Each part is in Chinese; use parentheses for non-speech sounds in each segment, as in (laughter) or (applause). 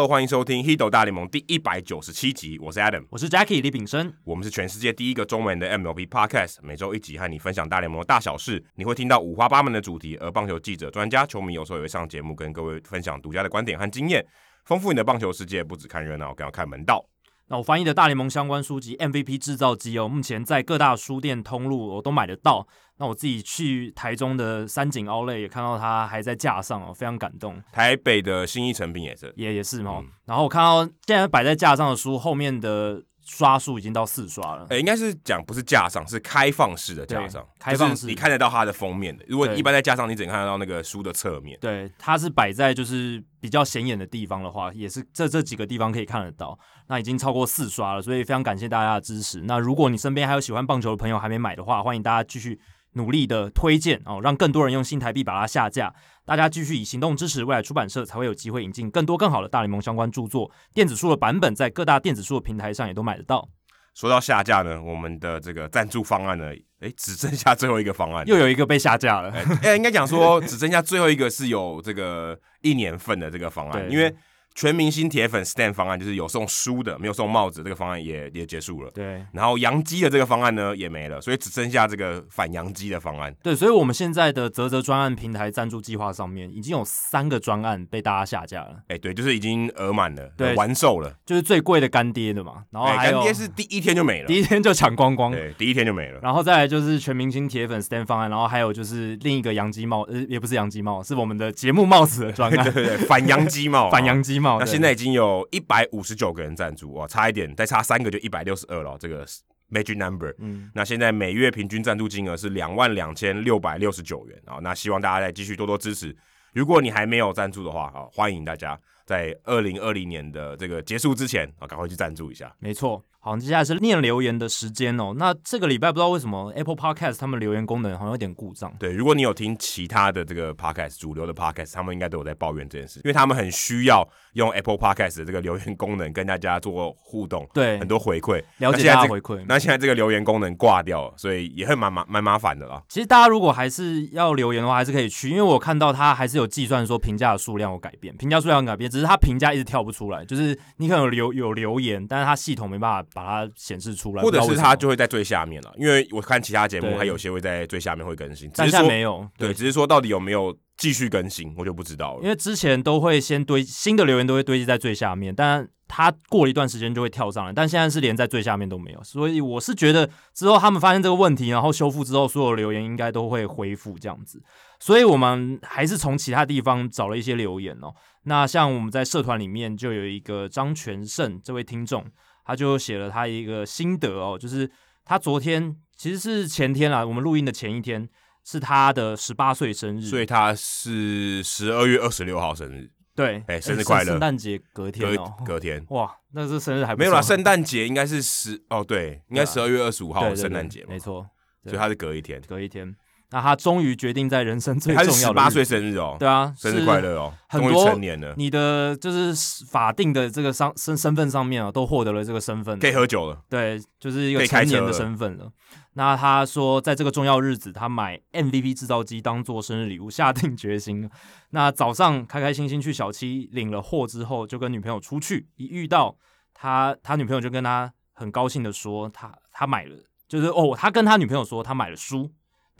Hello，欢迎收听《h i d o 大联盟》第一百九十七集，我是 Adam，我是 Jackie 李炳生，我们是全世界第一个中文的 MLB Podcast，每周一集和你分享大联盟的大小事，你会听到五花八门的主题，而棒球记者、专家、球迷有时候也会上节目，跟各位分享独家的观点和经验，丰富你的棒球世界。不只看热闹，更要看门道。那我翻译的大联盟相关书籍《MVP 制造机》哦，目前在各大书店通路我都买得到。那我自己去台中的三井 Outlet 也看到它还在架上哦，非常感动。台北的新一成品也是，也也是哦、嗯。然后我看到现在摆在架上的书后面的。刷数已经到四刷了，诶、欸，应该是讲不是架上，是开放式的架上，开放式，就是、你看得到它的封面的。如果一般在架上，你只能看得到那个书的侧面。对，它是摆在就是比较显眼的地方的话，也是这这几个地方可以看得到。那已经超过四刷了，所以非常感谢大家的支持。那如果你身边还有喜欢棒球的朋友还没买的话，欢迎大家继续努力的推荐哦，让更多人用新台币把它下架。大家继续以行动支持未来出版社，才会有机会引进更多更好的大联盟相关著作。电子书的版本在各大电子书的平台上也都买得到。说到下架呢，我们的这个赞助方案呢，诶，只剩下最后一个方案，又有一个被下架了。诶，应该讲说只剩下最后一个是有这个一年份的这个方案，(laughs) 因为。全明星铁粉 Stand 方案就是有送书的，没有送帽子，这个方案也也结束了。对，然后洋基的这个方案呢也没了，所以只剩下这个反洋基的方案。对，所以我们现在的泽泽专案平台赞助计划上面已经有三个专案被大家下架了。哎，对，就是已经额满了，对，完售了，就是最贵的干爹的嘛。然后还有干爹是第一天就没了，第一天就抢光光，对，第一天就没了。然后再来就是全明星铁粉 Stand 方案，然后还有就是另一个洋基帽，呃，也不是洋基帽，是我们的节目帽子的专案，(laughs) 对对对，反洋基帽，(laughs) 反洋基帽。那现在已经有。一百五十九个人赞助哇，差一点，再差三个就一百六十二了。这个 magic number，嗯，那现在每月平均赞助金额是两万两千六百六十九元啊。那希望大家再继续多多支持。如果你还没有赞助的话啊，欢迎大家在二零二零年的这个结束之前啊，赶快去赞助一下。没错。好，接下来是念留言的时间哦。那这个礼拜不知道为什么 Apple Podcast 他们留言功能好像有点故障。对，如果你有听其他的这个 Podcast 主流的 Podcast，他们应该都有在抱怨这件事，因为他们很需要用 Apple Podcast 的这个留言功能跟大家做互动，对，很多回馈，了解大家回馈。那现在这个留言功能挂掉了，所以也会蛮麻蛮麻烦的啦。其实大家如果还是要留言的话，还是可以去，因为我看到他还是有计算说评价的数量有改变，评价数量有改变，只是他评价一直跳不出来，就是你可能有留有留言，但是他系统没办法把它显示。出来，或者是它就会在最下面了，因为我看其他节目，还有些会在最下面会更新，但现在没有，对，只是说到底有没有继续更新，我就不知道了。因为之前都会先堆新的留言，都会堆积在最下面，但它过了一段时间就会跳上来，但现在是连在最下面都没有，所以我是觉得之后他们发现这个问题，然后修复之后，所有留言应该都会恢复这样子，所以我们还是从其他地方找了一些留言哦。那像我们在社团里面就有一个张全胜这位听众。他就写了他一个心得哦，就是他昨天其实是前天啦，我们录音的前一天是他的十八岁生日，所以他是十二月二十六号生日。对，哎、欸，生日快乐！圣诞节隔天哦，隔，隔天哇，那是生日还没有啦，圣诞节应该是十哦，对，应该十二月二十五号圣诞节，没错，所以他是隔一天，隔一天。那他终于决定在人生最重要的十八岁生日哦，对啊，生日快乐哦，很多成年了，你的就是法定的这个身身身份上面啊，都获得了这个身份，可以喝酒了，对，就是一个成年的身份了。了那他说，在这个重要日子，他买 MVP 制造机当做生日礼物，下定决心。(laughs) 那早上开开心心去小七领了货之后，就跟女朋友出去，一遇到他，他女朋友就跟他很高兴的说，他他买了，就是哦，他跟他女朋友说他买了书。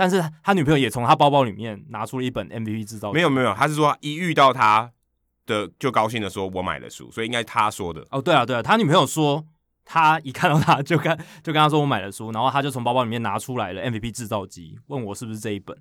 但是他女朋友也从他包包里面拿出了一本 MVP 制造机。没有没有，他是说一遇到他的就高兴的说，我买了书，所以应该他说的。哦，对啊对啊，他女朋友说他一看到他就跟 (laughs) 就跟他说我买了书，然后他就从包包里面拿出来了 MVP 制造机，问我是不是这一本。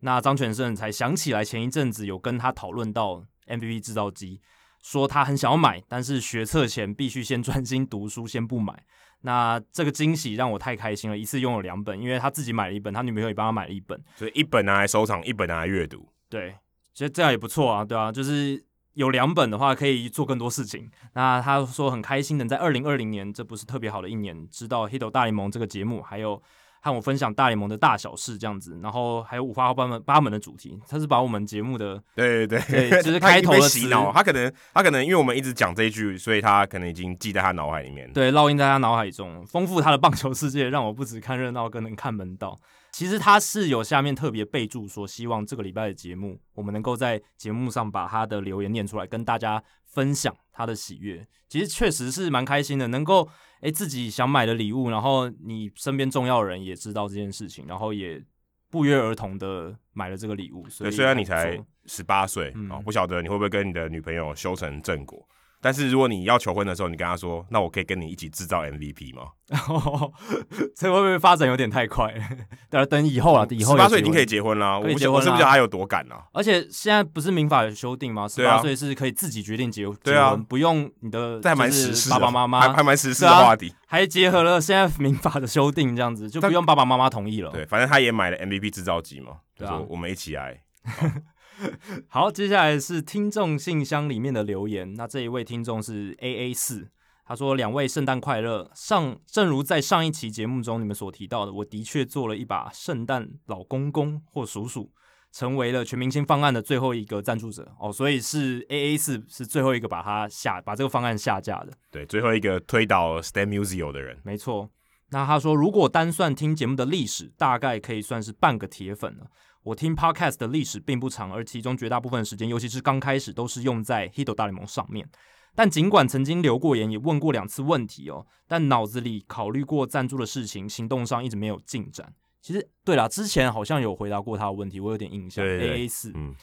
那张全胜才想起来前一阵子有跟他讨论到 MVP 制造机，说他很想要买，但是学测前必须先专心读书，先不买。那这个惊喜让我太开心了，一次拥有两本，因为他自己买了一本，他女朋友也帮他买了一本，所以一本拿来收藏，一本拿来阅读。对，其实这样也不错啊，对啊，就是有两本的话可以做更多事情。那他说很开心能在二零二零年，这不是特别好的一年，知道《Hito 大联盟》这个节目，还有。和我分享大联盟的大小事这样子，然后还有五花八门八门的主题，他是把我们节目的对对对，就是 (laughs) 开头的洗脑，他可能他可能因为我们一直讲这一句，所以他可能已经记在他脑海里面，对，烙印在他脑海中，丰富他的棒球世界，让我不止看热闹，更能看门道。其实他是有下面特别备注说，希望这个礼拜的节目，我们能够在节目上把他的留言念出来，跟大家分享。他的喜悦。其实确实是蛮开心的，能够诶自己想买的礼物，然后你身边重要的人也知道这件事情，然后也不约而同的买了这个礼物。所以对，虽然你才十八岁啊，不晓得你会不会跟你的女朋友修成正果。但是如果你要求婚的时候，你跟他说：“那我可以跟你一起制造 MVP 吗？” (laughs) 这会不会发展有点太快？(laughs) 等等以后啊，以后十八岁已经可以结婚了，我不我是不是还有多赶呢？而且现在不是民法有修订吗？十八岁是可以自己决定结结婚，不用你的这还蛮时事，爸爸妈妈还还蛮时事的话题，还结合了现在民法的修订，这样子就不用爸爸妈妈同意了。对，反正他也买了 MVP 制造机嘛，就说我们一起来。(laughs) (laughs) 好，接下来是听众信箱里面的留言。那这一位听众是 A A 四，他说：“两位圣诞快乐。上正如在上一期节目中你们所提到的，我的确做了一把圣诞老公公或叔叔，成为了全明星方案的最后一个赞助者哦。所以是 A A 四是最后一个把它下把这个方案下架的，对，最后一个推倒 STEM Museo 的人，没错。那他说，如果单算听节目的历史，大概可以算是半个铁粉了。”我听 Podcast 的历史并不长，而其中绝大部分时间，尤其是刚开始，都是用在《Hito 大联盟》上面。但尽管曾经留过言，也问过两次问题哦，但脑子里考虑过赞助的事情，行动上一直没有进展。其实，对啦，之前好像有回答过他的问题，我有点印象。A A 四，嗯，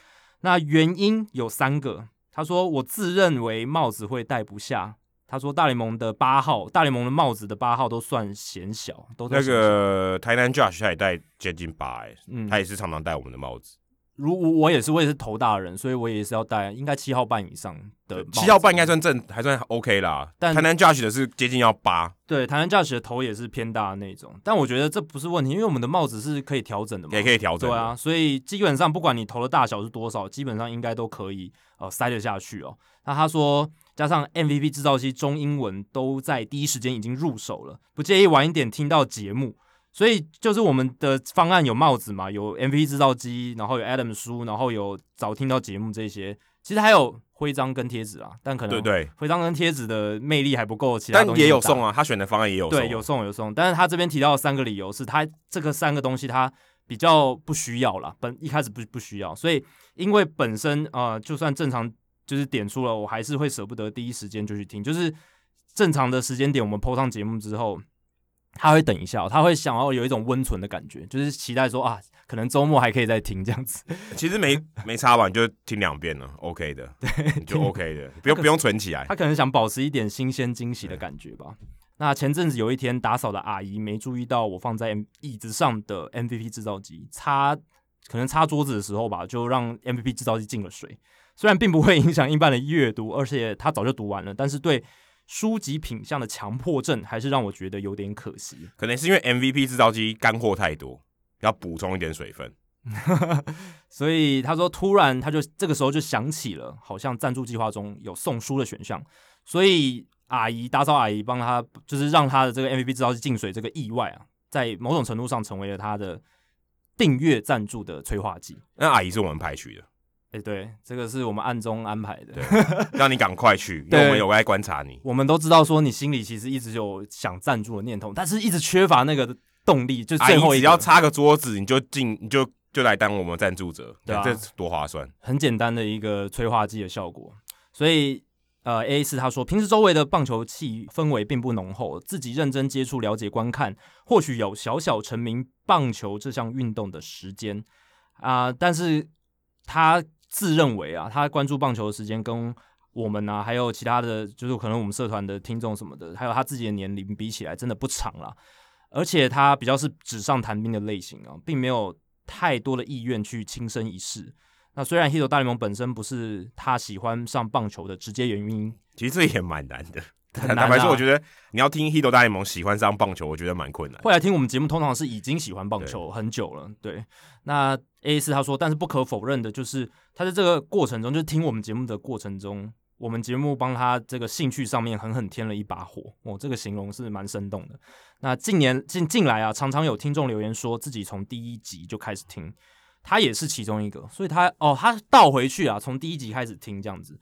那原因有三个。他说，我自认为帽子会戴不下。他说：“大联盟的八号，大联盟的帽子的八号都算显小，都小那个台南 Josh 他也戴接近八，嗯，他也是常常戴我们的帽子。如我我也是，我也是头大的人，所以我也是要戴，应该七号半以上的。七号半应该算正，还算 OK 啦。但台南 Judge 的是接近要八，对，台南 Judge 的头也是偏大的那种。但我觉得这不是问题，因为我们的帽子是可以调整的嘛，也可以调整，对啊。所以基本上不管你头的大小是多少，基本上应该都可以呃塞得下去哦。那他说。”加上 MVP 制造机中英文都在第一时间已经入手了，不介意晚一点听到节目，所以就是我们的方案有帽子嘛，有 MVP 制造机，然后有 Adam 书，然后有早听到节目这些，其实还有徽章跟贴纸啊，但可能对对，徽章跟贴纸的魅力还不够，其他但也有送啊，他选的方案也有送，对，有送有送，但是他这边提到的三个理由是他这个三个东西他比较不需要啦，本一开始不不需要，所以因为本身啊、呃，就算正常。就是点出了，我还是会舍不得第一时间就去听。就是正常的时间点，我们 PO 上节目之后，他会等一下，他会想要有一种温存的感觉，就是期待说啊，可能周末还可以再听这样子。其实没 (laughs) 没差吧，你就听两遍了，OK 的，(laughs) 对，就 OK 的，不用不用存起来。他可能想保持一点新鲜惊喜的感觉吧。那前阵子有一天打扫的阿姨没注意到我放在椅子上的 MVP 制造机，擦可能擦桌子的时候吧，就让 MVP 制造机进了水。虽然并不会影响一般的阅读，而且他早就读完了，但是对书籍品相的强迫症还是让我觉得有点可惜。可能是因为 MVP 制造机干货太多，要补充一点水分。(laughs) 所以他说，突然他就这个时候就想起了，好像赞助计划中有送书的选项，所以阿姨打扫阿姨帮他，就是让他的这个 MVP 制造机进水这个意外啊，在某种程度上成为了他的订阅赞助的催化剂。那阿姨是我们派去的。哎，对，这个是我们暗中安排的，对，让你赶快去，因为我们有在观察你。我们都知道说你心里其实一直有想赞助的念头，但是一直缺乏那个动力。就最后一，只要擦个桌子，你就进，你就就来当我们赞助者，对，这多划算。很简单的一个催化剂的效果。所以，呃，A 四他说，平时周围的棒球气氛围并不浓厚，自己认真接触、了解、观看，或许有小小成名棒球这项运动的时间啊，但是他。自认为啊，他关注棒球的时间跟我们啊，还有其他的就是可能我们社团的听众什么的，还有他自己的年龄比起来，真的不长了。而且他比较是纸上谈兵的类型啊，并没有太多的意愿去亲身一试。那虽然《h i t 大联盟》本身不是他喜欢上棒球的直接原因，其实这也蛮难的。坦白说，我觉得你要听《Hito 大联盟》喜欢上棒球，我觉得蛮困难。会来听我们节目，通常是已经喜欢棒球很久了。对，对那 A 四他说，但是不可否认的就是，他在这个过程中，就是听我们节目的过程中，我们节目帮他这个兴趣上面狠狠添了一把火。哦，这个形容是蛮生动的。那近年近近来啊，常常有听众留言说自己从第一集就开始听，他也是其中一个，所以他哦，他倒回去啊，从第一集开始听这样子。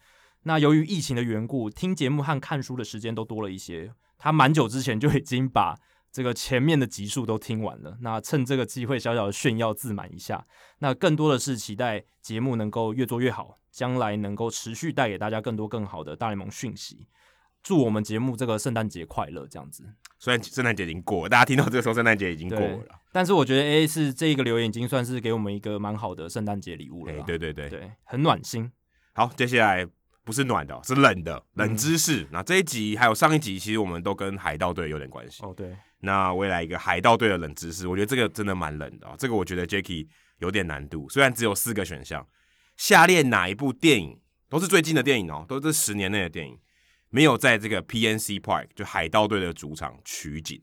那由于疫情的缘故，听节目和看书的时间都多了一些。他蛮久之前就已经把这个前面的集数都听完了，那趁这个机会小小的炫耀自满一下。那更多的是期待节目能够越做越好，将来能够持续带给大家更多更好的大联盟讯息。祝我们节目这个圣诞节快乐，这样子。虽然圣诞节已经过了，大家听到这个时候圣诞节已经过了，但是我觉得 A A 是这一个留言已经算是给我们一个蛮好的圣诞节礼物了。欸。对对对对，很暖心。好，接下来。不是暖的，是冷的，冷知识。嗯、那这一集还有上一集，其实我们都跟海盗队有点关系。哦，对。那我也来一个海盗队的冷知识，我觉得这个真的蛮冷的啊。这个我觉得 Jacky 有点难度，虽然只有四个选项。下列哪一部电影都是最近的电影哦，都是十年内的电影，没有在这个 PNC Park 就海盗队的主场取景。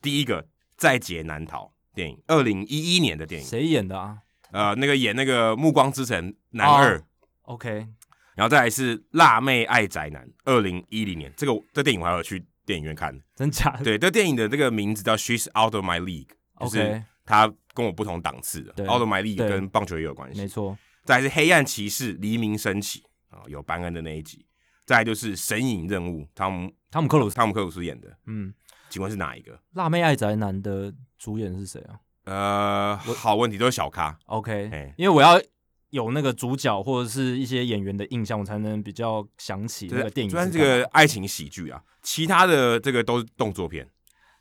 第一个《在劫难逃》电影，二零一一年的电影，谁演的啊？呃，那个演那个《暮光之城》男二。Oh, OK。然后再来是《辣妹爱宅男》，二零一零年，这个这电影我还有去电影院看，真假的？对，这电影的这个名字叫《She's Out of My League》，就是他跟我不同档次的。Out of My League 跟棒球也有关系，没错。再来是《黑暗骑士》，黎明升起啊，有班恩的那一集。再来就是《神隐任务》，汤姆汤姆克鲁斯汤姆克鲁斯演的。嗯，请问是哪一个？《辣妹爱宅男》的主演是谁啊？呃，好问题，都是小咖。OK，因为我要。有那个主角或者是一些演员的印象，我才能比较想起那个电影。虽然这个爱情喜剧啊，其他的这个都是动作片。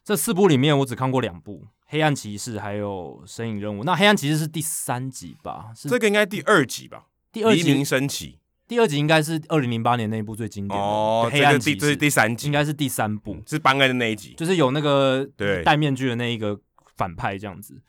这四部里面，我只看过两部《黑暗骑士》还有《身影任务》。那《黑暗骑士》是第三集吧？是这个应该第二集吧？第二集黎明升起。第二集应该是二零零八年那一部最经典的哦。黑暗骑士这是第三集，应该是第三部，是班恩的那一集，就是有那个戴面具的那一个反派这样子。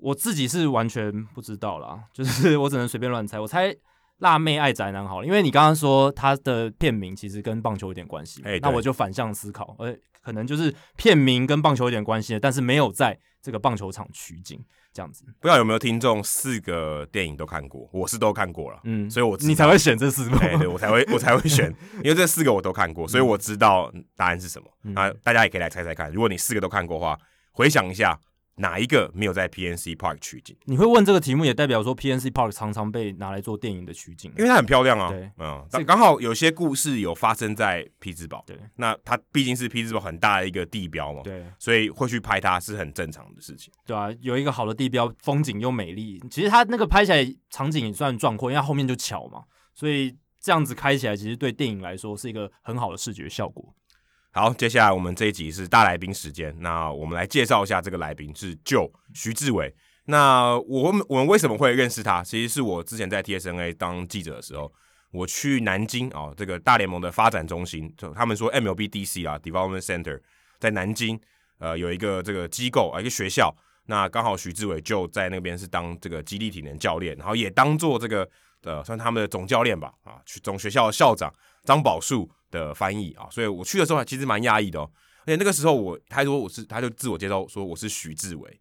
我自己是完全不知道啦，就是我只能随便乱猜。我猜《辣妹爱宅男》好了，因为你刚刚说他的片名其实跟棒球有点关系，欸、那我就反向思考，呃，可能就是片名跟棒球有点关系，但是没有在这个棒球场取景这样子。不知道有没有听众四个电影都看过？我是都看过了，嗯，所以我你才会选这四部，对，对，我才会我才会选，(laughs) 因为这四个我都看过，所以我知道答案是什么。那、嗯、大家也可以来猜猜看，如果你四个都看过的话，回想一下。哪一个没有在 PNC Park 取景？你会问这个题目，也代表说 PNC Park 常常被拿来做电影的取景，因为它很漂亮啊。对，嗯，刚好有些故事有发生在匹兹堡。对，那它毕竟是匹兹堡很大的一个地标嘛。对，所以会去拍它是很正常的事情。对啊，有一个好的地标，风景又美丽。其实它那个拍起来场景也算壮阔，因为它后面就桥嘛，所以这样子开起来，其实对电影来说是一个很好的视觉效果。好，接下来我们这一集是大来宾时间。那我们来介绍一下这个来宾是就徐志伟。那我们我们为什么会认识他？其实是我之前在 TSNA 当记者的时候，我去南京啊、哦，这个大联盟的发展中心，就他们说 MLB DC 啊，Development Center 在南京，呃，有一个这个机构啊，一个学校。那刚好徐志伟就在那边是当这个基地体能教练，然后也当做这个呃，算他们的总教练吧，啊，去总学校的校长张宝树。的翻译啊，所以我去的时候还其实蛮压抑的哦。而且那个时候我他说我是，他就自我介绍说我是许志伟。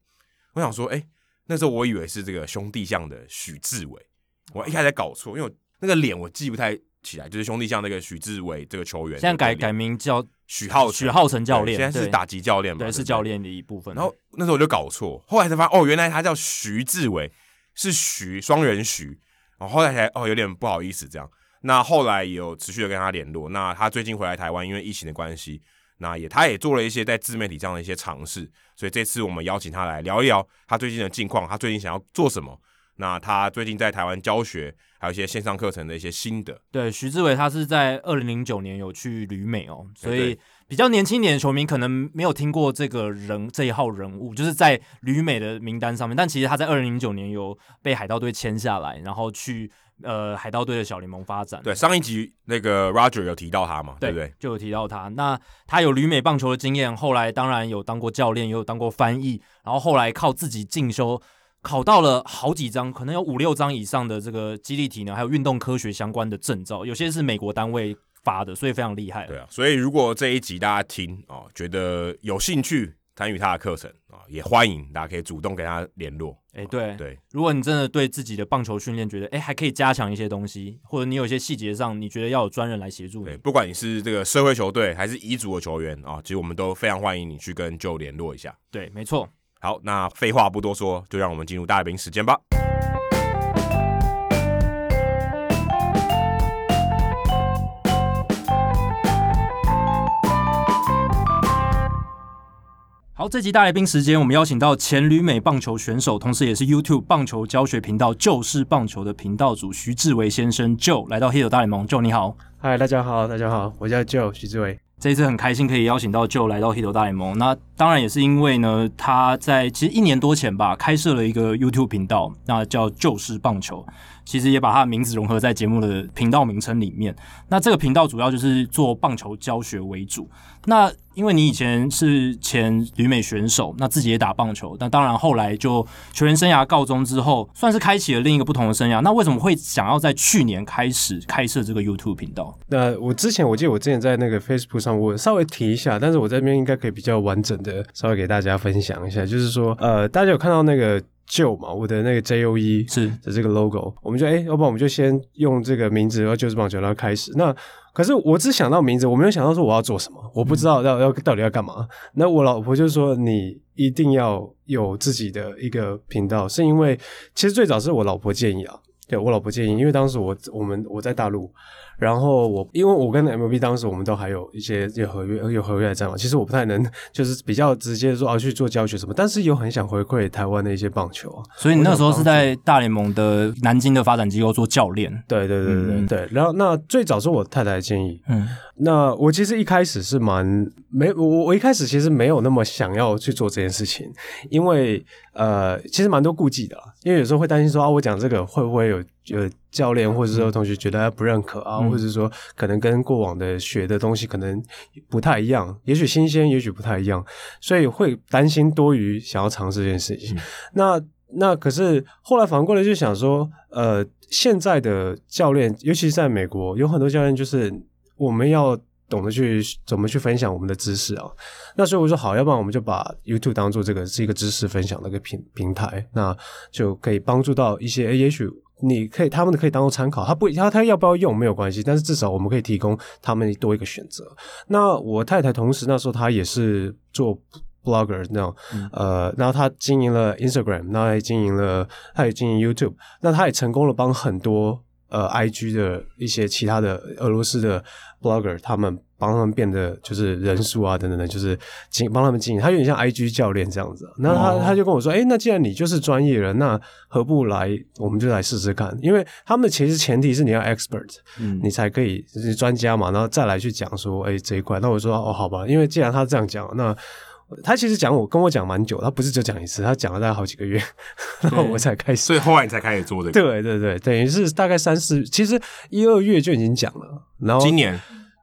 我想说，哎、欸，那时候我以为是这个兄弟像的许志伟，我一开始搞错，因为我那个脸我记不太起来，就是兄弟像那个许志伟这个球员。现在改改名叫许浩许浩成教练，现在是打击教练嘛，对，是教练的一部分。然后那时候我就搞错，后来才发现哦，原来他叫徐志伟，是徐双人徐。然后后来才哦，有点不好意思这样。那后来也有持续的跟他联络。那他最近回来台湾，因为疫情的关系，那也他也做了一些在自媒体这样的一些尝试。所以这次我们邀请他来聊一聊他最近的近况，他最近想要做什么。那他最近在台湾教学，还有一些线上课程的一些心得。对，徐志伟他是在二零零九年有去旅美哦，所以比较年轻点的球迷可能没有听过这个人这一号人物，就是在旅美的名单上面。但其实他在二零零九年有被海盗队签下来，然后去。呃，海盗队的小联盟发展。对，上一集那个 Roger 有提到他嘛，对，对不对？就有提到他。那他有旅美棒球的经验，后来当然有当过教练，也有当过翻译，然后后来靠自己进修，考到了好几张，可能有五六张以上的这个激励体能还有运动科学相关的证照，有些是美国单位发的，所以非常厉害。对啊，所以如果这一集大家听哦，觉得有兴趣。参与他的课程啊，也欢迎大家可以主动跟他联络。哎、欸，对对，如果你真的对自己的棒球训练觉得哎、欸、还可以加强一些东西，或者你有一些细节上你觉得要有专人来协助你，对，不管你是这个社会球队还是乙组的球员啊，其实我们都非常欢迎你去跟 Joe 联络一下。对，没错。好，那废话不多说，就让我们进入大来宾时间吧。好，好，这集大来宾时间，我们邀请到前旅美棒球选手，同时也是 YouTube 棒球教学频道“就是棒球”的频道主徐志伟先生 Joe 来到 Hito 大联盟。Joe 你好，嗨，大家好，大家好，我叫 Joe 徐志伟。这一次很开心可以邀请到 Joe 来到 Hito 大联盟。那当然也是因为呢，他在其实一年多前吧，开设了一个 YouTube 频道，那叫“就是棒球”。其实也把他的名字融合在节目的频道名称里面。那这个频道主要就是做棒球教学为主。那因为你以前是前旅美选手，那自己也打棒球，那当然后来就球员生涯告终之后，算是开启了另一个不同的生涯。那为什么会想要在去年开始开设这个 YouTube 频道？那我之前我记得我之前在那个 Facebook 上我稍微提一下，但是我这边应该可以比较完整的稍微给大家分享一下，就是说呃，大家有看到那个。就嘛，我的那个 J O E 是的这个 logo，我们就哎、欸，要不然我们就先用这个名字，然后就是棒球，然后开始。那可是我只想到名字，我没有想到说我要做什么，我不知道要要到底要干嘛。嗯、那我老婆就说，你一定要有自己的一个频道，是因为其实最早是我老婆建议啊，对我老婆建议，因为当时我我们我在大陆。然后我，因为我跟 MLB 当时我们都还有一些有合约有合约在嘛，其实我不太能 (laughs) 就是比较直接说啊去做教学什么，但是又很想回馈台湾的一些棒球啊。所以你那时候是在大联盟的南京的发展机构做教练？对对对对对。嗯、对然后那最早是我太太的建议，嗯，那我其实一开始是蛮没我我一开始其实没有那么想要去做这件事情，因为呃其实蛮多顾忌的，因为有时候会担心说啊我讲这个会不会有有。教练或者说同学觉得他不认可啊，嗯、或者说可能跟过往的学的东西可能不太一样，也许新鲜，也许不太一样，所以会担心多余想要尝试这件事情。嗯、那那可是后来反过来就想说，呃，现在的教练，尤其是在美国，有很多教练就是我们要懂得去怎么去分享我们的知识啊。那所以我说好，要不然我们就把 YouTube 当做这个是一个知识分享的一个平平台，那就可以帮助到一些，也许。你可以，他们可以当做参考，他不，他他要不要用没有关系，但是至少我们可以提供他们多一个选择。那我太太同时那时候她也是做 blogger 那种，嗯、呃，然后她经营了 Instagram，然后也经营了，她也经营 YouTube，那她也成功了帮很多呃 IG 的一些其他的俄罗斯的 blogger 他们。帮他们变得就是人数啊等等的，就是经帮他们经营，他有点像 IG 教练这样子。那他、哦、他就跟我说：“哎，那既然你就是专业人，那何不来？我们就来试试看。因为他们的其实前提是你要 expert，嗯，你才可以就是专家嘛，然后再来去讲说，哎，这一块。那我说哦，好吧，因为既然他这样讲，那他其实讲我跟我讲蛮久，他不是就讲一次，他讲了大概好几个月，(laughs) 然后我才开始。所以后来你才开始做这个？对对对，等于是大概三四，其实一二月就已经讲了。然后今年。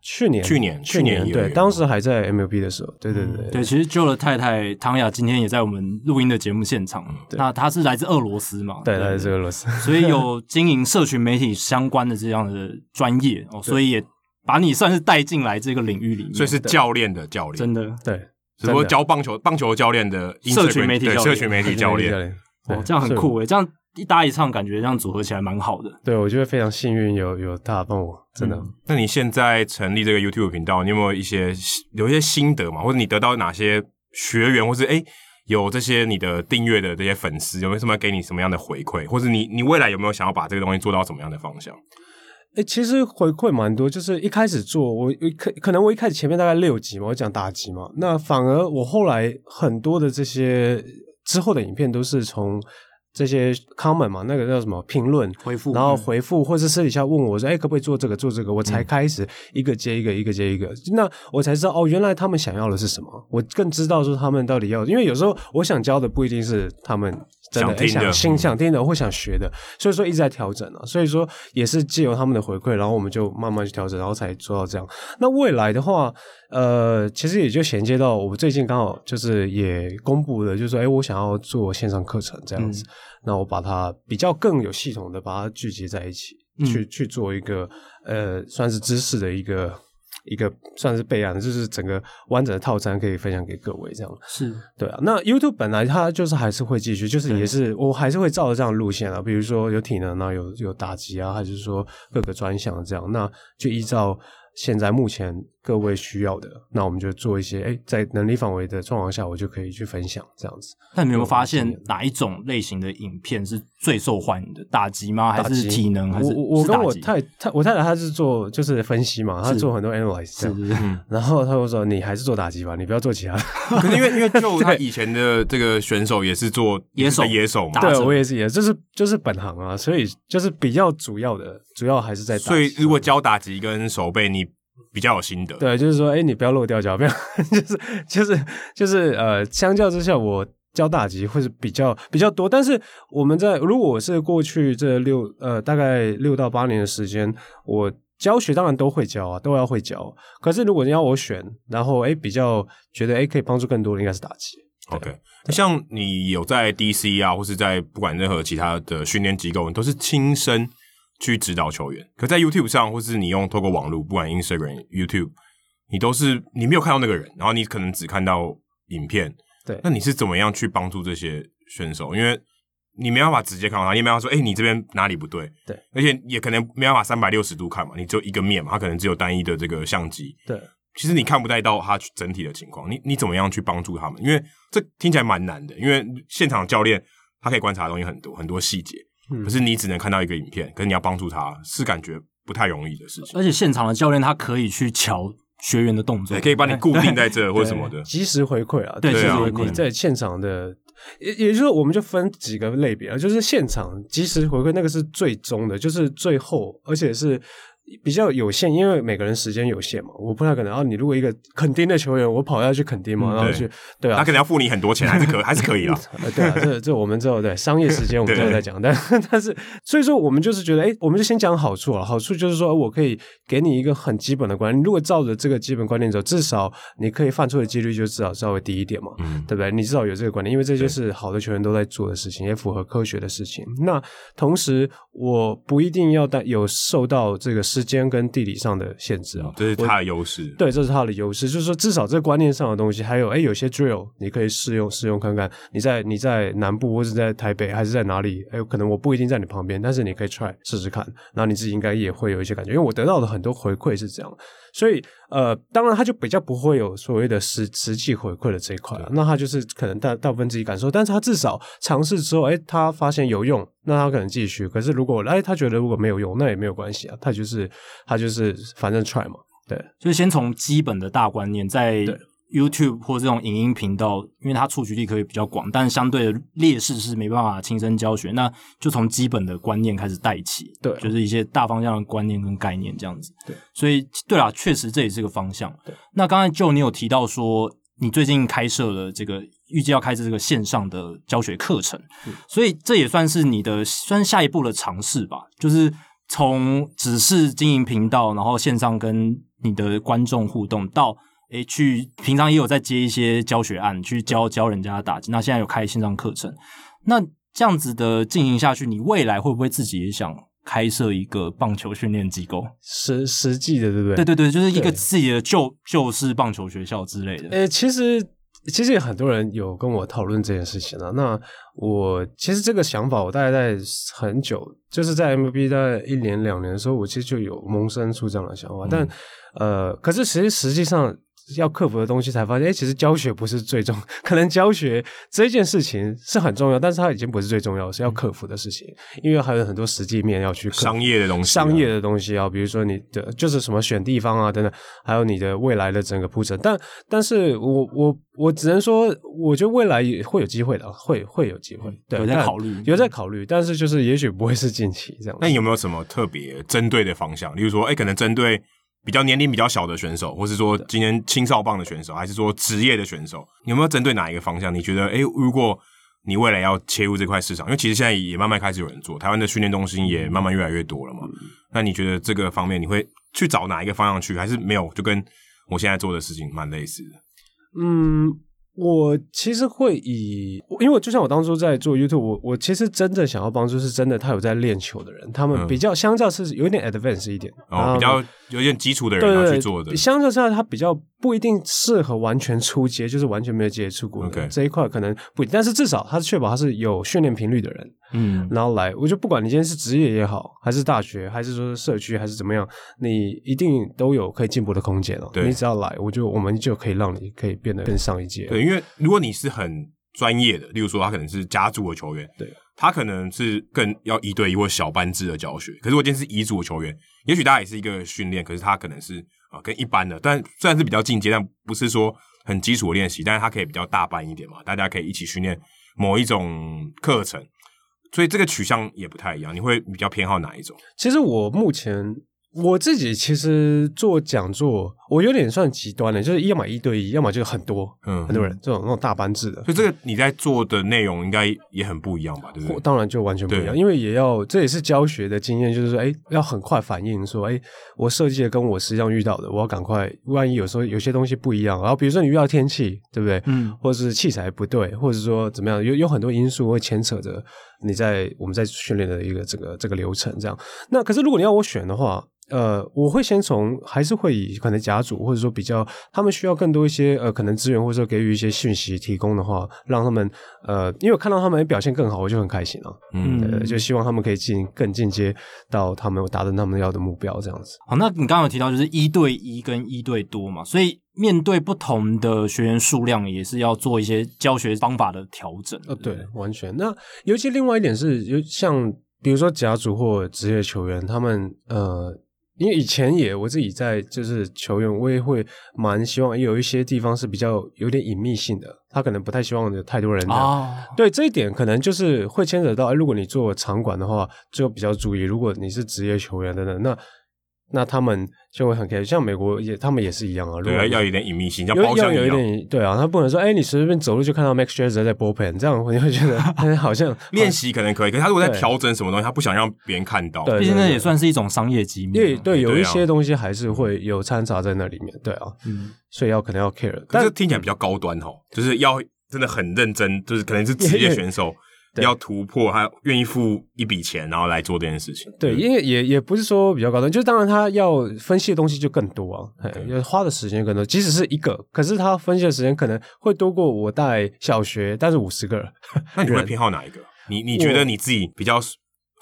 去年，去年，去年，对，当时还在 MLB 的时候，对对对，对，对，其实 Joe 的太太唐雅今天也在我们录音的节目现场。对那她是来自俄罗斯嘛？对，来自俄罗斯，所以有经营社群媒体相关的这样的专业哦，所以也把你算是带进来这个领域里面，所以是教练的教练，真的对，只不过教棒球棒球教练的社群媒体教练，社群媒体教练，哦，这样很酷诶，这样。一搭一唱，感觉这样组合起来蛮好的。对，我觉得非常幸运，有有他帮我，真的、嗯。那你现在成立这个 YouTube 频道，你有没有一些有一些心得嘛？或者你得到哪些学员，或是诶有这些你的订阅的这些粉丝，有没有什么给你什么样的回馈？或者你你未来有没有想要把这个东西做到什么样的方向？诶其实回馈蛮多，就是一开始做，我可可能我一开始前面大概六集嘛，我讲打击嘛，那反而我后来很多的这些之后的影片都是从。这些 comment 嘛，那个叫什么评论回复，然后回复，或是私底下问我说，哎，可不可以做这个做这个？我才开始一个接一个，一个接一个，那我才知道哦，原来他们想要的是什么。我更知道说他们到底要，因为有时候我想教的不一定是他们真的想听的、想想听的或想学的，所以说一直在调整啊。所以说也是借由他们的回馈，然后我们就慢慢去调整，然后才做到这样。那未来的话。呃，其实也就衔接到我最近刚好就是也公布了，就是说，哎，我想要做线上课程这样子，嗯、那我把它比较更有系统的把它聚集在一起，嗯、去去做一个呃，算是知识的一个一个算是备案，就是整个完整的套餐可以分享给各位这样。是对啊，那 YouTube 本来它就是还是会继续，就是也是我还是会照着这样的路线啊，比如说有体能啊，有有打击啊，还是说各个专项这样，那就依照。现在目前各位需要的，那我们就做一些，哎，在能力范围的状况下，我就可以去分享这样子。那你有没有发现哪一种类型的影片是最受欢迎的？打击吗？还是体能？还是我我跟我太太我太太她是做就是分析嘛，她做很多 analyze 这样，是是是然后她就说你还是做打击吧，你不要做其他的。(laughs) 可是因为因为 (laughs) 就他以前的这个选手也是做野手野手嘛，对我也是野，就是就是本行啊，所以就是比较主要的，主要还是在打。所以如果教打击跟手背，你比较有心得。对，就是说，哎，你不要漏掉脚，不 (laughs) 要，就是就是就是呃，相较之下，我教打击会是比较比较多。但是我们在如果我是过去这六呃大概六到八年的时间，我教学当然都会教啊，都要会教。可是如果你要我选，然后哎比较觉得哎可以帮助更多的，应该是打击。OK，像你有在 DC 啊，或是在不管任何其他的训练机构，你都是亲身去指导球员。可在 YouTube 上，或是你用透过网络，不管 Instagram、YouTube，你都是你没有看到那个人，然后你可能只看到影片。对，那你是怎么样去帮助这些选手？因为你没办法直接看到他，你也没办法说，哎、欸，你这边哪里不对？对，而且也可能没办法三百六十度看嘛，你只有一个面嘛，他可能只有单一的这个相机。对。其实你看不太到他整体的情况，你你怎么样去帮助他们？因为这听起来蛮难的，因为现场教练他可以观察的东西很多很多细节，嗯，可是你只能看到一个影片，可是你要帮助他是感觉不太容易的事情。而且现场的教练他可以去瞧学员的动作，可以把你固定在这 (laughs) 或什么的，及时回馈啊。对，及时回馈。在现场的，也也就是，我们就分几个类别啊，就是现场及时回馈那个是最终的，就是最后，而且是。比较有限，因为每个人时间有限嘛，我不太可能。然后你如果一个垦丁的球员，我跑下去垦丁嘛，嗯、然后去，对啊，他可能要付你很多钱，还是可还是可以啊。(laughs) 对啊，这这我们之后对商业时间我们之后再讲。但但是，所以说我们就是觉得，哎，我们就先讲好处啊。好处就是说我可以给你一个很基本的观念，如果照着这个基本观念走，至少你可以犯错的几率就至少稍微低一点嘛，嗯、对不对？你至少有这个观念，因为这就是好的球员都在做的事情，也符合科学的事情。那同时，我不一定要带有受到这个时间跟地理。上的限制啊，这是它的优势。对，这是它的优势，就是说至少这个观念上的东西，还有哎，有些 drill 你可以试用试用看看。你在你在南部或者在台北还是在哪里？哎，可能我不一定在你旁边，但是你可以 try 试试看，然后你自己应该也会有一些感觉。因为我得到的很多回馈是这样，所以呃，当然他就比较不会有所谓的实实际回馈的这一块了。那他就是可能大大部分自己感受，但是他至少尝试之后，哎，他发现有用。那他可能继续，可是如果哎，他觉得如果没有用，那也没有关系啊。他就是他就是反正 try 嘛，对。就是先从基本的大观念，在 YouTube 或这种影音频道，因为它触及力可以比较广，但相对的劣势是没办法亲身教学。那就从基本的观念开始带起，对，就是一些大方向的观念跟概念这样子。对，所以对啦，确实这也是个方向。对，那刚才 Joe 你有提到说，你最近开设了这个。预计要开设这个线上的教学课程，嗯、所以这也算是你的算下一步的尝试吧。就是从只是经营频道，然后线上跟你的观众互动，到诶去平常也有在接一些教学案，去教教人家打击。那现在有开线上课程，那这样子的进行下去，你未来会不会自己也想开设一个棒球训练机构？实实际的，对不对？对对对，就是一个自己的旧旧式棒球学校之类的。诶，其实。其实也很多人有跟我讨论这件事情啊。那我其实这个想法，我大概在很久，就是在大概一年两年的时候，我其实就有萌生出这样的想法。嗯、但呃，可是其实实际上。要克服的东西，才发现，哎，其实教学不是最重，可能教学这件事情是很重要，但是它已经不是最重要，是要克服的事情，因为还有很多实际面要去克服商业的东西，商业的东西啊，比如说你的就是什么选地方啊等等，还有你的未来的整个铺陈。但但是我我我只能说，我觉得未来也会有机会的，会会有机会，对，有在考虑，有在考虑，但是就是也许不会是近期这样。那有没有什么特别针对的方向？例如说，哎，可能针对。比较年龄比较小的选手，或是说今天青少棒的选手，还是说职业的选手，有没有针对哪一个方向？你觉得，诶，如果你未来要切入这块市场，因为其实现在也慢慢开始有人做，台湾的训练中心也慢慢越来越多了嘛。那你觉得这个方面你会去找哪一个方向去，还是没有？就跟我现在做的事情蛮类似的。嗯。我其实会以，因为就像我当初在做 YouTube，我我其实真的想要帮助是真的，他有在练球的人，他们比较相较是有一点 advanced 一点，哦，比较有点基础的人要去做的。相较之下，他比较不一定适合完全初阶，就是完全没有接触过.这一块可能不一定，但是至少他是确保他是有训练频率的人，嗯，然后来，我就不管你今天是职业也好，还是大学，还是说是社区，还是怎么样，你一定都有可以进步的空间哦。你只要来，我就我们就可以让你可以变得更上一阶。对，因为如果你是很专业的，例如说他可能是家族的球员，对，他可能是更要一对一或小班制的教学。可是我今天是乙组的球员，也许大家也是一个训练，可是他可能是啊、跟一般的，但虽然是比较进阶，但不是说很基础的练习，但是他可以比较大班一点嘛，大家可以一起训练某一种课程，所以这个取向也不太一样。你会比较偏好哪一种？其实我目前。我自己其实做讲座，我有点算极端的，就是要么一对一，要么就是很多，嗯，很多人这种那种大班制的。所以这个你在做的内容应该也很不一样吧？对不对？当然就完全不一样，因为也要这也是教学的经验，就是说，哎，要很快反应，说，哎，我设计的跟我实际上遇到的，我要赶快，万一有时候有些东西不一样，然后比如说你遇到天气，对不对？嗯，或者是器材不对，或者是说怎么样，有有很多因素会牵扯着你在我们在训练的一个这个这个流程这样。那可是如果你要我选的话。呃，我会先从还是会以可能甲组或者说比较他们需要更多一些呃可能资源或者说给予一些讯息提供的话，让他们呃，因为我看到他们表现更好，我就很开心了。嗯、呃，就希望他们可以进更进阶到他们达成他们要的目标这样子。好，那你刚刚有提到就是一对一跟一对多嘛，所以面对不同的学员数量，也是要做一些教学方法的调整。呃，对，完全。那尤其另外一点是，有像比如说甲组或职业球员，他们呃。因为以前也我自己在就是球员，我也会蛮希望有一些地方是比较有点隐秘性的，他可能不太希望有太多人的。哦、对这一点，可能就是会牵扯到，如果你做场馆的话，就比较注意。如果你是职业球员等等，那。那他们就会很 care，像美国也，他们也是一样啊。对啊，要有点隐秘性，要包厢有一点，对啊，他不能说，哎、欸，你随便走路就看到 Max Scherzer 在 bullpen，这样我就会觉得 (laughs) 好像 (laughs) 练习可能可以，可是他如果在调整什么东西，他不想让别人看到。毕竟那也算是一种商业机密。对对，有一些东西还是会有掺杂在那里面。对啊，嗯，所以要可能要 care。但是听起来比较高端哦，就是要真的很认真，就是可能是职业选手。对要突破，还愿意付一笔钱，然后来做这件事情。对，因为也也不是说比较高端，就是当然他要分析的东西就更多啊，要花的时间更多。即使是一个，可是他分析的时间可能会多过我带小学，但是五十个人。那你会 (laughs) 偏好哪一个？你你觉得你自己比较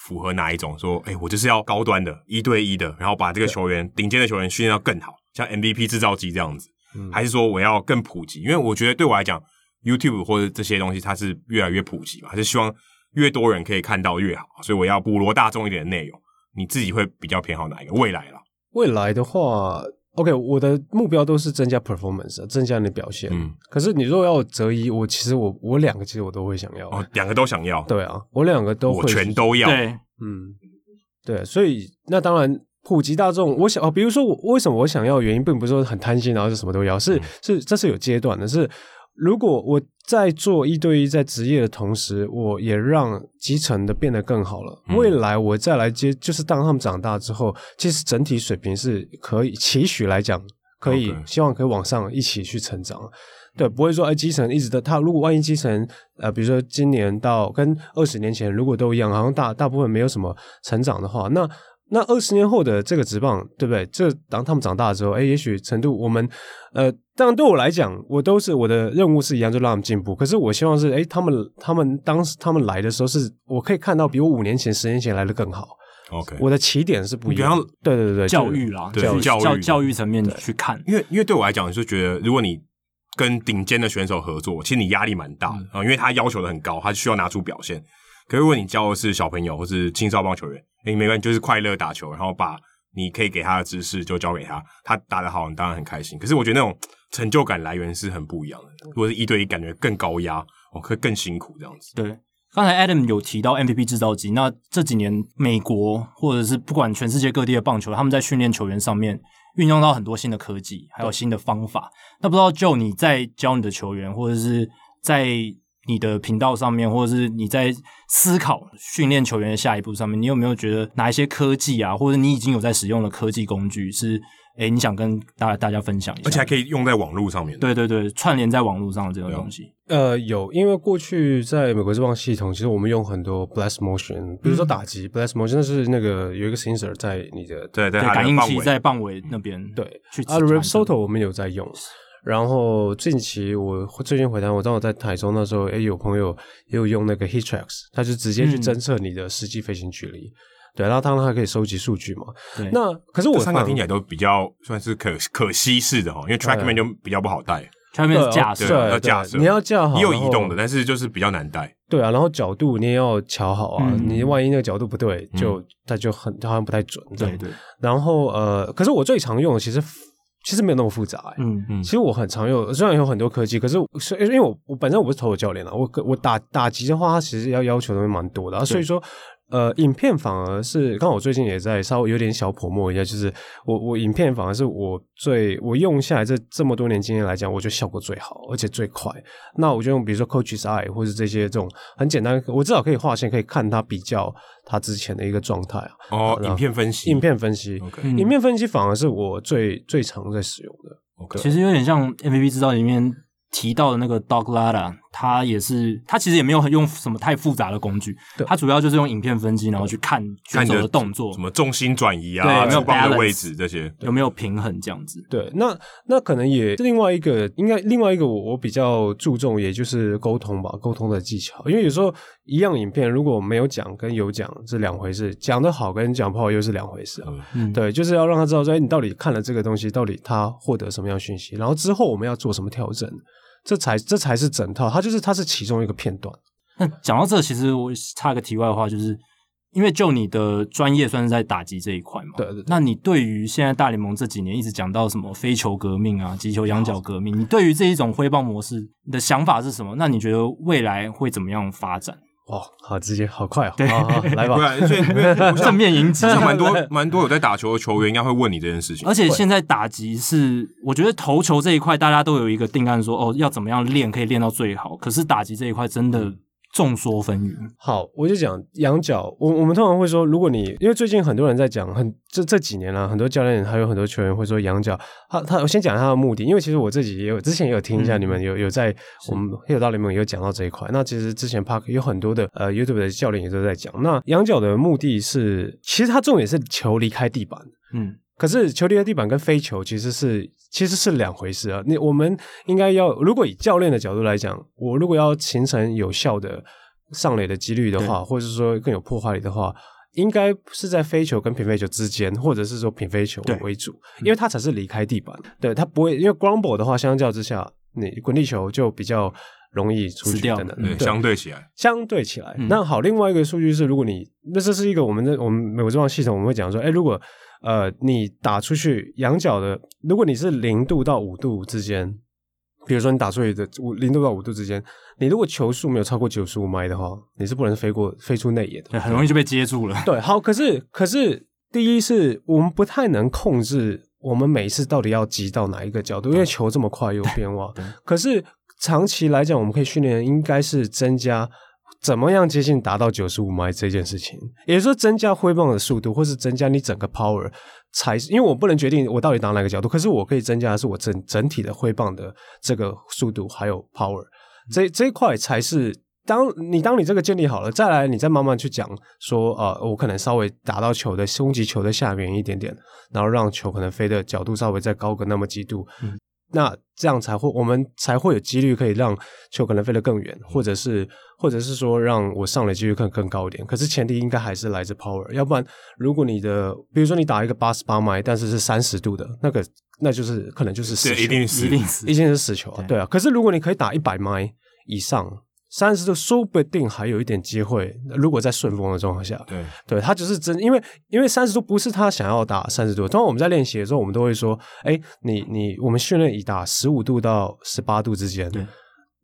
符合哪一种？说，哎、欸，我就是要高端的，一对一的，然后把这个球员顶尖的球员训练到更好，像 MVP 制造机这样子，嗯、还是说我要更普及？因为我觉得对我来讲。YouTube 或者这些东西，它是越来越普及嘛，还是希望越多人可以看到越好，所以我要普罗大众一点的内容。你自己会比较偏好哪一个？未来啦，未来的话，OK，我的目标都是增加 performance，增加你的表现。嗯，可是你如果要择一，我其实我我两个其实我都会想要。哦，两个都想要。对啊，我两个都会，我全都要。对，嗯，对，所以那当然普及大众，我想哦，比如说我为什么我想要的原因，并不是说很贪心，然后是什么都要，是、嗯、是这是有阶段的，是。如果我在做一对一在职业的同时，我也让基层的变得更好了，嗯、未来我再来接，就是当他们长大之后，其实整体水平是可以期许来讲，可以.希望可以往上一起去成长。对，不会说哎，基层一直的他，如果万一基层呃，比如说今年到跟二十年前如果都一样，好像大大部分没有什么成长的话，那。那二十年后的这个职棒，对不对？这当他们长大之后，哎，也许程度我们，呃，当然对我来讲，我都是我的任务是一样，就让他们进步。可是我希望是，哎，他们他们当时他们来的时候，是我可以看到比我五年前、十年前来的更好。OK，我的起点是不一样。对对对对，教育啦，对教育教教育层面去看，因为因为对我来讲，就觉得如果你跟顶尖的选手合作，其实你压力蛮大的啊，嗯、因为他要求的很高，他需要拿出表现。可是如果你教的是小朋友或是青少棒球员，诶，没关系，就是快乐打球，然后把你可以给他的知识就教给他，他打得好，你当然很开心。可是我觉得那种成就感来源是很不一样的。如果是一对一，感觉更高压，哦，会更辛苦这样子。对，刚才 Adam 有提到 MVP 制造机，那这几年美国或者是不管全世界各地的棒球，他们在训练球员上面运用到很多新的科技，还有新的方法。那不知道就你在教你的球员，或者是在你的频道上面，或者是你在思考训练球员的下一步上面，你有没有觉得哪一些科技啊，或者你已经有在使用的科技工具是哎，你想跟大大家分享一下，而且还可以用在网络上面。对对对，串联在网络上的这种东西。呃，有，因为过去在美国这帮系统，其实我们用很多 blast motion，比如说打击、嗯、blast motion，那是那个有一个 sensor 在你的对对，对感应器在棒尾那边，对，去啊 Rapsodo 我们有在用。然后近期我最近回台，我正好在台中那时候，哎有朋友也有用那个 Heattrax，他就直接去侦测你的实际飞行距离。嗯、对，然后当然还可以收集数据嘛。对。那可是我三个听起来都比较算是可可惜式的哈，因为 TrackMan 就比较不好带。TrackMan 是架设，对，要架设，你要架好。也有移动的，但是就是比较难带。对啊，然后角度你也要调好啊，嗯、你万一那个角度不对，就、嗯、它就很它好像不太准。对对。然后呃，可是我最常用的其实。其实没有那么复杂、欸，嗯嗯，其实我很常用，虽然有很多科技，可是是因为我我本身我不是投手教练啊，我我打打击的话，它其实要要求的东西蛮多的，所以说。呃，影片反而是，刚好我最近也在稍微有点小泼墨一下，就是我我影片反而是我最我用下来这这么多年经验来讲，我觉得效果最好，而且最快。那我就用比如说 Coach's Eye 或者这些这种很简单，我至少可以划线，可以看它比较它之前的一个状态啊。哦，影片分析，影片分析，Okay. 影片分析反而是我最最常在使用的。Okay. 其实有点像 MVP 制造里面。提到的那个 Doc Latta，他也是，他其实也没有用什么太复杂的工具，对。他主要就是用影片分析，然后去看选手的动作，什么重心转移啊，没有的位置这些，有没有平衡这样子。对，那那可能也另外一个，应该另外一个我我比较注重，也就是沟通吧，沟通的技巧，因为有时候一样影片如果没有讲跟有讲是两回事，讲的好跟讲不好又是两回事啊。嗯，对，就是要让他知道说，哎，你到底看了这个东西，到底他获得什么样讯息，然后之后我们要做什么调整。这才这才是整套，它就是它是其中一个片段。那讲到这，其实我插个题外话，就是因为就你的专业算是在打击这一块嘛，对，对对。那你对于现在大联盟这几年一直讲到什么飞球革命啊、击球仰角革命，你对于这一种挥棒模式你的想法是什么？那你觉得未来会怎么样发展？哦，好直接，好快哦！对，好好来吧。对，所以 (laughs) 正面迎击，像蛮多蛮多有在打球的球员应该会问你这件事情。而且现在打击是，我觉得投球这一块大家都有一个定案说，说哦要怎么样练可以练到最好。可是打击这一块真的。众说纷纭。好，我就讲仰角。我我们通常会说，如果你因为最近很多人在讲，很这这几年啦、啊，很多教练还有很多球员会说仰角。他他，我先讲他的目的，因为其实我自己也有之前也有听一下你们有、嗯、有在我们黑手大联盟有讲到这一块。那其实之前 Park 有很多的呃 YouTube 的教练也都在讲。那仰角的目的是，其实他重点是球离开地板。嗯。可是球离开地板跟飞球其实是其实是两回事啊！你我们应该要，如果以教练的角度来讲，我如果要形成有效的上垒的几率的话，或者是说更有破坏力的话，应该是在飞球跟平飞球之间，或者是说平飞球为主，因为它才是离开地板。对，它不会，因为 ground ball 的话，相较之下，你滚地球就比较容易出去等等。对，相对起来，相对起来。嗯、那好，另外一个数据是，如果你那这是一个我们的我们美国这套系统，我们会讲说，哎，如果呃，你打出去仰角的，如果你是零度到五度之间，比如说你打出去的五零度到五度之间，你如果球速没有超过九十五迈的话，你是不能飞过飞出内野的，很容易就被接住了。对，好，可是可是第一是我们不太能控制我们每一次到底要击到哪一个角度，因为球这么快又变化。可是长期来讲，我们可以训练应该是增加。怎么样接近达到九十五迈这件事情，也就是说增加挥棒的速度，或是增加你整个 power，才是因为我不能决定我到底打哪个角度，可是我可以增加的是我整整体的挥棒的这个速度还有 power，这这一块才是当你当你这个建立好了，再来你再慢慢去讲说，呃，我可能稍微打到球的胸击球的下面一点点，然后让球可能飞的角度稍微再高个那么几度。那这样才会，我们才会有几率可以让球可能飞得更远，或者是，或者是说让我上垒几率更更高一点。可是前提应该还是来自 power，要不然如果你的，比如说你打一个八十八迈，但是是三十度的那个，那就是可能就是死球，一定是一定是一定是死球啊，对，对啊。可是如果你可以打一百迈以上。三十度说不定还有一点机会，如果在顺风的状况下，对，对他只是真，因为因为三十度不是他想要打三十度。通常我们在练习的时候，我们都会说，哎，你你我们训练以打十五度到十八度之间。对，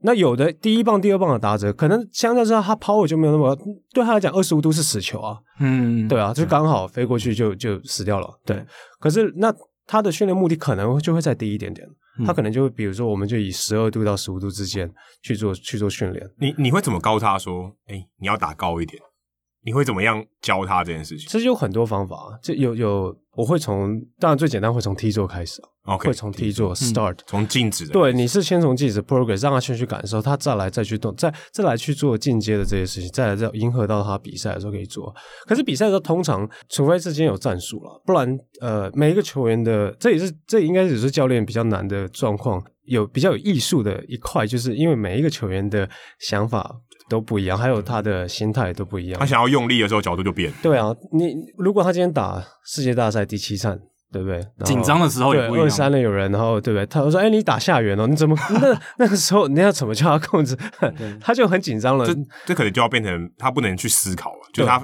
那有的第一棒、第二棒的打者，可能相较之下他 power 就没有那么，对他来讲二十五度是死球啊。嗯，对啊，就刚好飞过去就就死掉了。对，可是那他的训练目的可能就会再低一点点。他可能就会，比如说，我们就以十二度到十五度之间去做去做训练。你你会怎么高他说？哎、欸，你要打高一点。你会怎么样教他这件事情？其实有很多方法，就有有我会从当然最简单会从 T 座开始 OK，会从 T 座 start，从静止的。对，你是先从静止 progress 让他先去感受，他再来再去动，再再来去做进阶的这些事情，再来再迎合到他比赛的时候可以做。可是比赛的时候通常，除非是今天有战术了，不然呃，每一个球员的这也是这应该也是教练比较难的状况，有比较有艺术的一块，就是因为每一个球员的想法都不一样，还有他的心态都不一样。他想要用力的时候角度就变。对啊，你如果他今天打世界大赛第七战。对不对？紧张的时候也不一样。二三的有人，然后对不对？他说：“哎，你打下缘哦，你怎么 (laughs) 那那个时候你要怎么叫他控制？(laughs) 他就很紧张了。这这可能就要变成他不能去思考了，就是他。”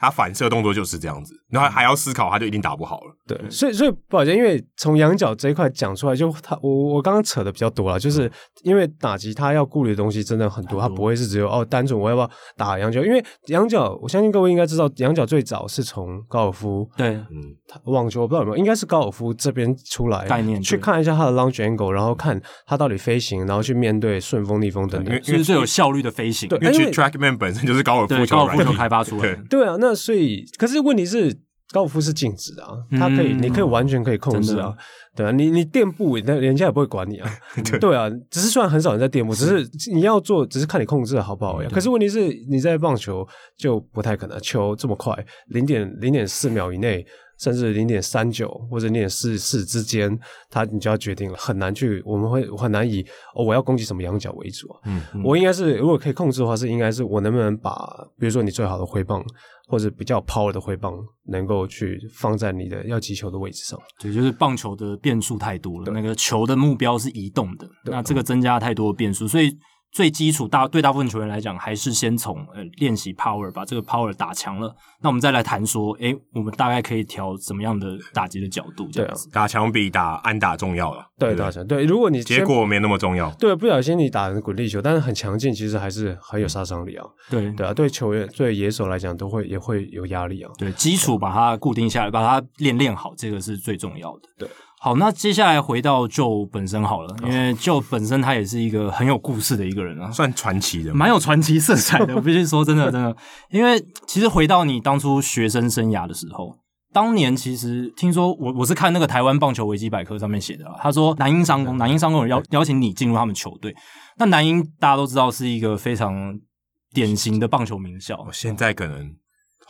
他反射动作就是这样子，然后还要思考，他就一定打不好了。对，所以所以不好意思，因为从羊角这一块讲出来，就他我我刚刚扯的比较多了，就是因为打击他要顾虑的东西真的很多，他不会是只有哦单纯我要不要打羊角，因为羊角我相信各位应该知道，羊角最早是从高尔夫对，嗯，网球我不知道有没有，应该是高尔夫这边出来概念，去看一下他的 launch angle，然后看他到底飞行，然后去面对顺风逆风等等，因为最有效率的飞行，对，因为 TrackMan 本身就是高尔夫球高尔夫球开发出来的，对啊，那所以可是。问题是高尔夫是静止啊，它可以，嗯、你可以完全可以控制啊，对啊，你你垫步，那人家也不会管你啊，(laughs) 对，对啊，只是虽然很少人在垫步，只是你要做，只是看你控制的好不好呀。可是问题是你在棒球就不太可能，球这么快，零点零点四秒以内，甚至零点三九或者零点四四之间，它你就要决定了，很难去，我们会很难以哦，我要攻击什么羊角为主啊，嗯，嗯，我应该是如果可以控制的话，是应该是我能不能把，比如说你最好的挥棒。或者比较 power 的挥棒，能够去放在你的要击球的位置上。对，就是棒球的变数太多了，那个球的目标是移动的，那这个增加太多的变数，所以。最基础大对大部分球员来讲，还是先从呃练习 power，把这个 power 打强了。那我们再来谈说，诶，我们大概可以调怎么样的打击的角度？这样子，打强比打安打重要了。对，打强对。如果你结果没那么重要，对，不小心你打滚地球，但是很强劲，其实还是很有杀伤力啊。对对啊，对球员对野手来讲，都会也会有压力啊。对，基础把它固定下来，把它练练好，这个是最重要的。对。好，那接下来回到 Joe 本身好了，因为 Joe 本身他也是一个很有故事的一个人啊，算传奇的，蛮有传奇色彩的。(laughs) 我必须说，真的，真的，因为其实回到你当初学生生涯的时候，当年其实听说我我是看那个台湾棒球维基百科上面写的，他说南英商工，南英商工有邀邀请你进入他们球队。那南英大家都知道是一个非常典型的棒球名校，现在可能。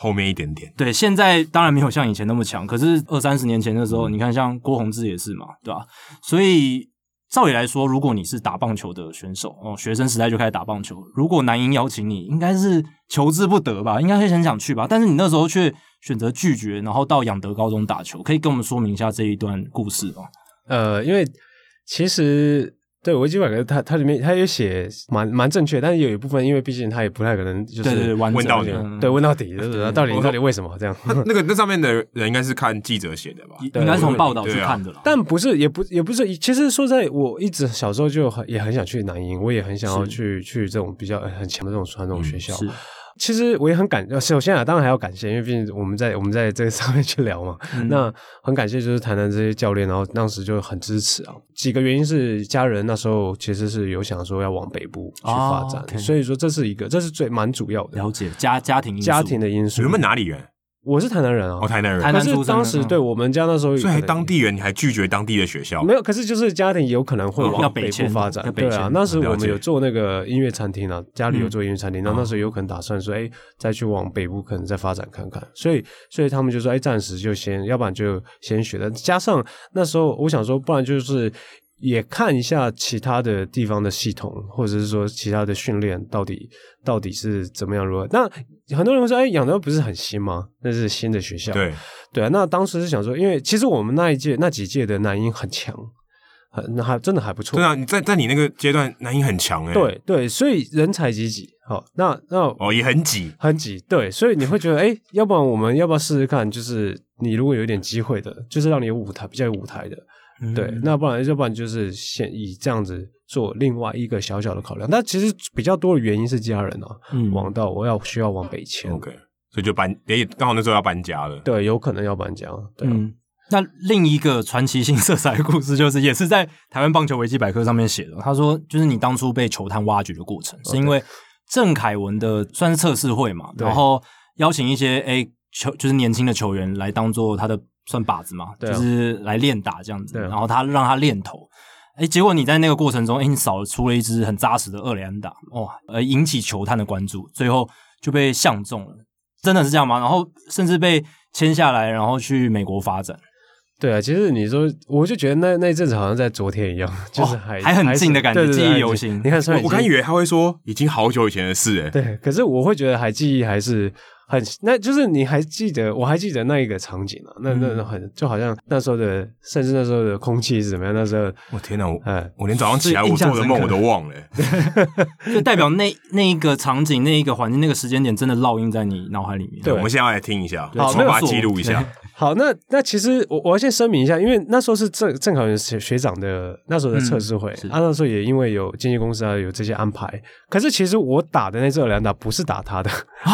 后面一点点，对，现在当然没有像以前那么强，可是二三十年前的时候，嗯、你看像郭宏志也是嘛，对吧？所以照理来说，如果你是打棒球的选手哦，学生时代就开始打棒球，如果南英邀请你，应该是求之不得吧？应该会很想去吧？但是你那时候却选择拒绝，然后到养德高中打球，可以跟我们说明一下这一段故事吗？呃，因为其实。对，维基百科它它里面它也写蛮蛮正确，但是有一部分，因为毕竟它也不太可能就是问到底，对，问到底，(laughs) 就是到底到底为什么这样？那个那上面的人应该是看记者写的吧？应该是从报道去看的了。但不是，也不也不是。其实说在，我一直小时候就很也很想去南英，我也很想要去去这种比较很强的这种传统学校。其实我也很感，首先啊，当然还要感谢，因为毕竟我们在我们在这个上面去聊嘛，嗯、那很感谢就是谈谈这些教练，然后当时就很支持啊。几个原因是家人那时候其实是有想说要往北部去发展，哦 okay、所以说这是一个，这是最蛮主要的。了解家家庭家庭的因素。你们哪里人？我是台南人啊，哦，台南人。台南可是当时对我们家那时候，所以还当地人，你还拒绝当地的学校？没有，可是就是家庭有可能会往北部发展。对啊，那时我们有做那个音乐餐厅啊，家里有做音乐餐厅，那那时候有可能打算说，哎，再去往北部可能再发展看看。所以，所以他们就说，哎，暂时就先，要不然就先学的。加上那时候我想说，不然就是。也看一下其他的地方的系统，或者是说其他的训练到底到底是怎么样？如何？那很多人会说：“哎，养德不是很新吗？那是新的学校。”对对啊。那当时是想说，因为其实我们那一届那几届的男音很强，很那还真的还不错。对啊，你在在你那个阶段，男音很强哎。对对，所以人才济济。好，那那哦也很挤，很挤。对，所以你会觉得，哎，要不然我们要不要试试看？就是你如果有点机会的，就是让你有舞台，比较有舞台的。对，那不然，要不然就是先以这样子做另外一个小小的考量。那其实比较多的原因是家人啊，嗯，往到我要需要往北迁，OK，所以就搬，也刚好那时候要搬家了。对，有可能要搬家。对，嗯，那另一个传奇性色彩的故事，就是也是在台湾棒球维基百科上面写的。他说，就是你当初被球探挖掘的过程，是因为郑凯文的算是测试会嘛，然后邀请一些诶球就是年轻的球员来当做他的算靶子嘛，对啊、就是来练打这样子，对啊、然后他让他练投，哎，结果你在那个过程中，哎，你扫出了一支很扎实的二连打，哇，而引起球探的关注，最后就被相中了，真的是这样吗？然后甚至被签下来，然后去美国发展。对啊，其实你说，我就觉得那那一阵子好像在昨天一样，就是还、哦、还很近的感觉，记忆犹新。你看，我刚以为他会说已经好久以前的事，哎，对，可是我会觉得还记忆还是。很，那就是你还记得，我还记得那一个场景啊，那那很就好像那时候的，甚至那时候的空气是怎么样？那时候，我天哪，我我连早上起来我做的梦我都忘了，(laughs) (laughs) 就代表那那一个场景、那一个环境、那个时间点真的烙印在你脑海里面。对，我们现在要来听一下，好，把它记录一下。(laughs) 好，那那其实我我要先声明一下，因为那时候是正正好有学学长的那时候的测试会，啊，那时候也因为有经纪公司啊有这些安排。可是其实我打的那这两打不是打他的，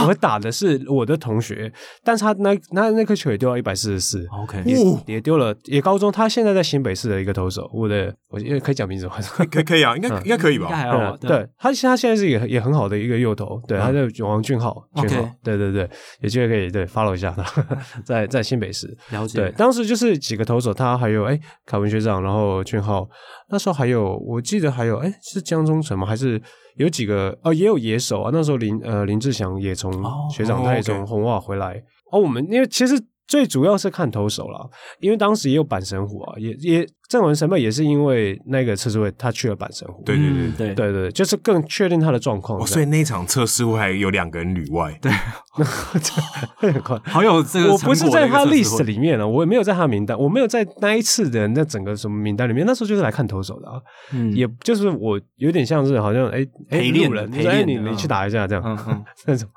我打的是我的同学，但是他那那那颗球也丢到一百四十四，OK，也也丢了，也高中，他现在在新北市的一个投手，我的我因为可以讲名字吗？(laughs) 可以可以啊，应该应该可以吧？对，他现他现在是也也很好的一个右投，对，他叫王俊浩，俊浩，对对对，有机会可以对 follow 一下他，(laughs) 在在新北市了解，对。当时就是几个投手，他还有哎，凯文学长，然后俊浩，那时候还有，我记得还有哎，是江中诚吗？还是有几个哦，也有野手啊。那时候林呃林志祥也从学长，他也从红袜回来。哦，我们因为其实。最主要是看投手了，因为当时也有板神虎啊，也也正文神辈也是因为那个测试会，他去了板神虎。对对对对对对，就是更确定他的状况。哦，所以那场测试会还有两个人旅外。对，很快，好有这个。我不是在他 list 里面啊，我也没有在他名单，我没有在那一次的那整个什么名单里面。那时候就是来看投手的啊，嗯，也就是我有点像是好像哎哎路人，哎你你去打一下这样，嗯嗯，(laughs) 那种。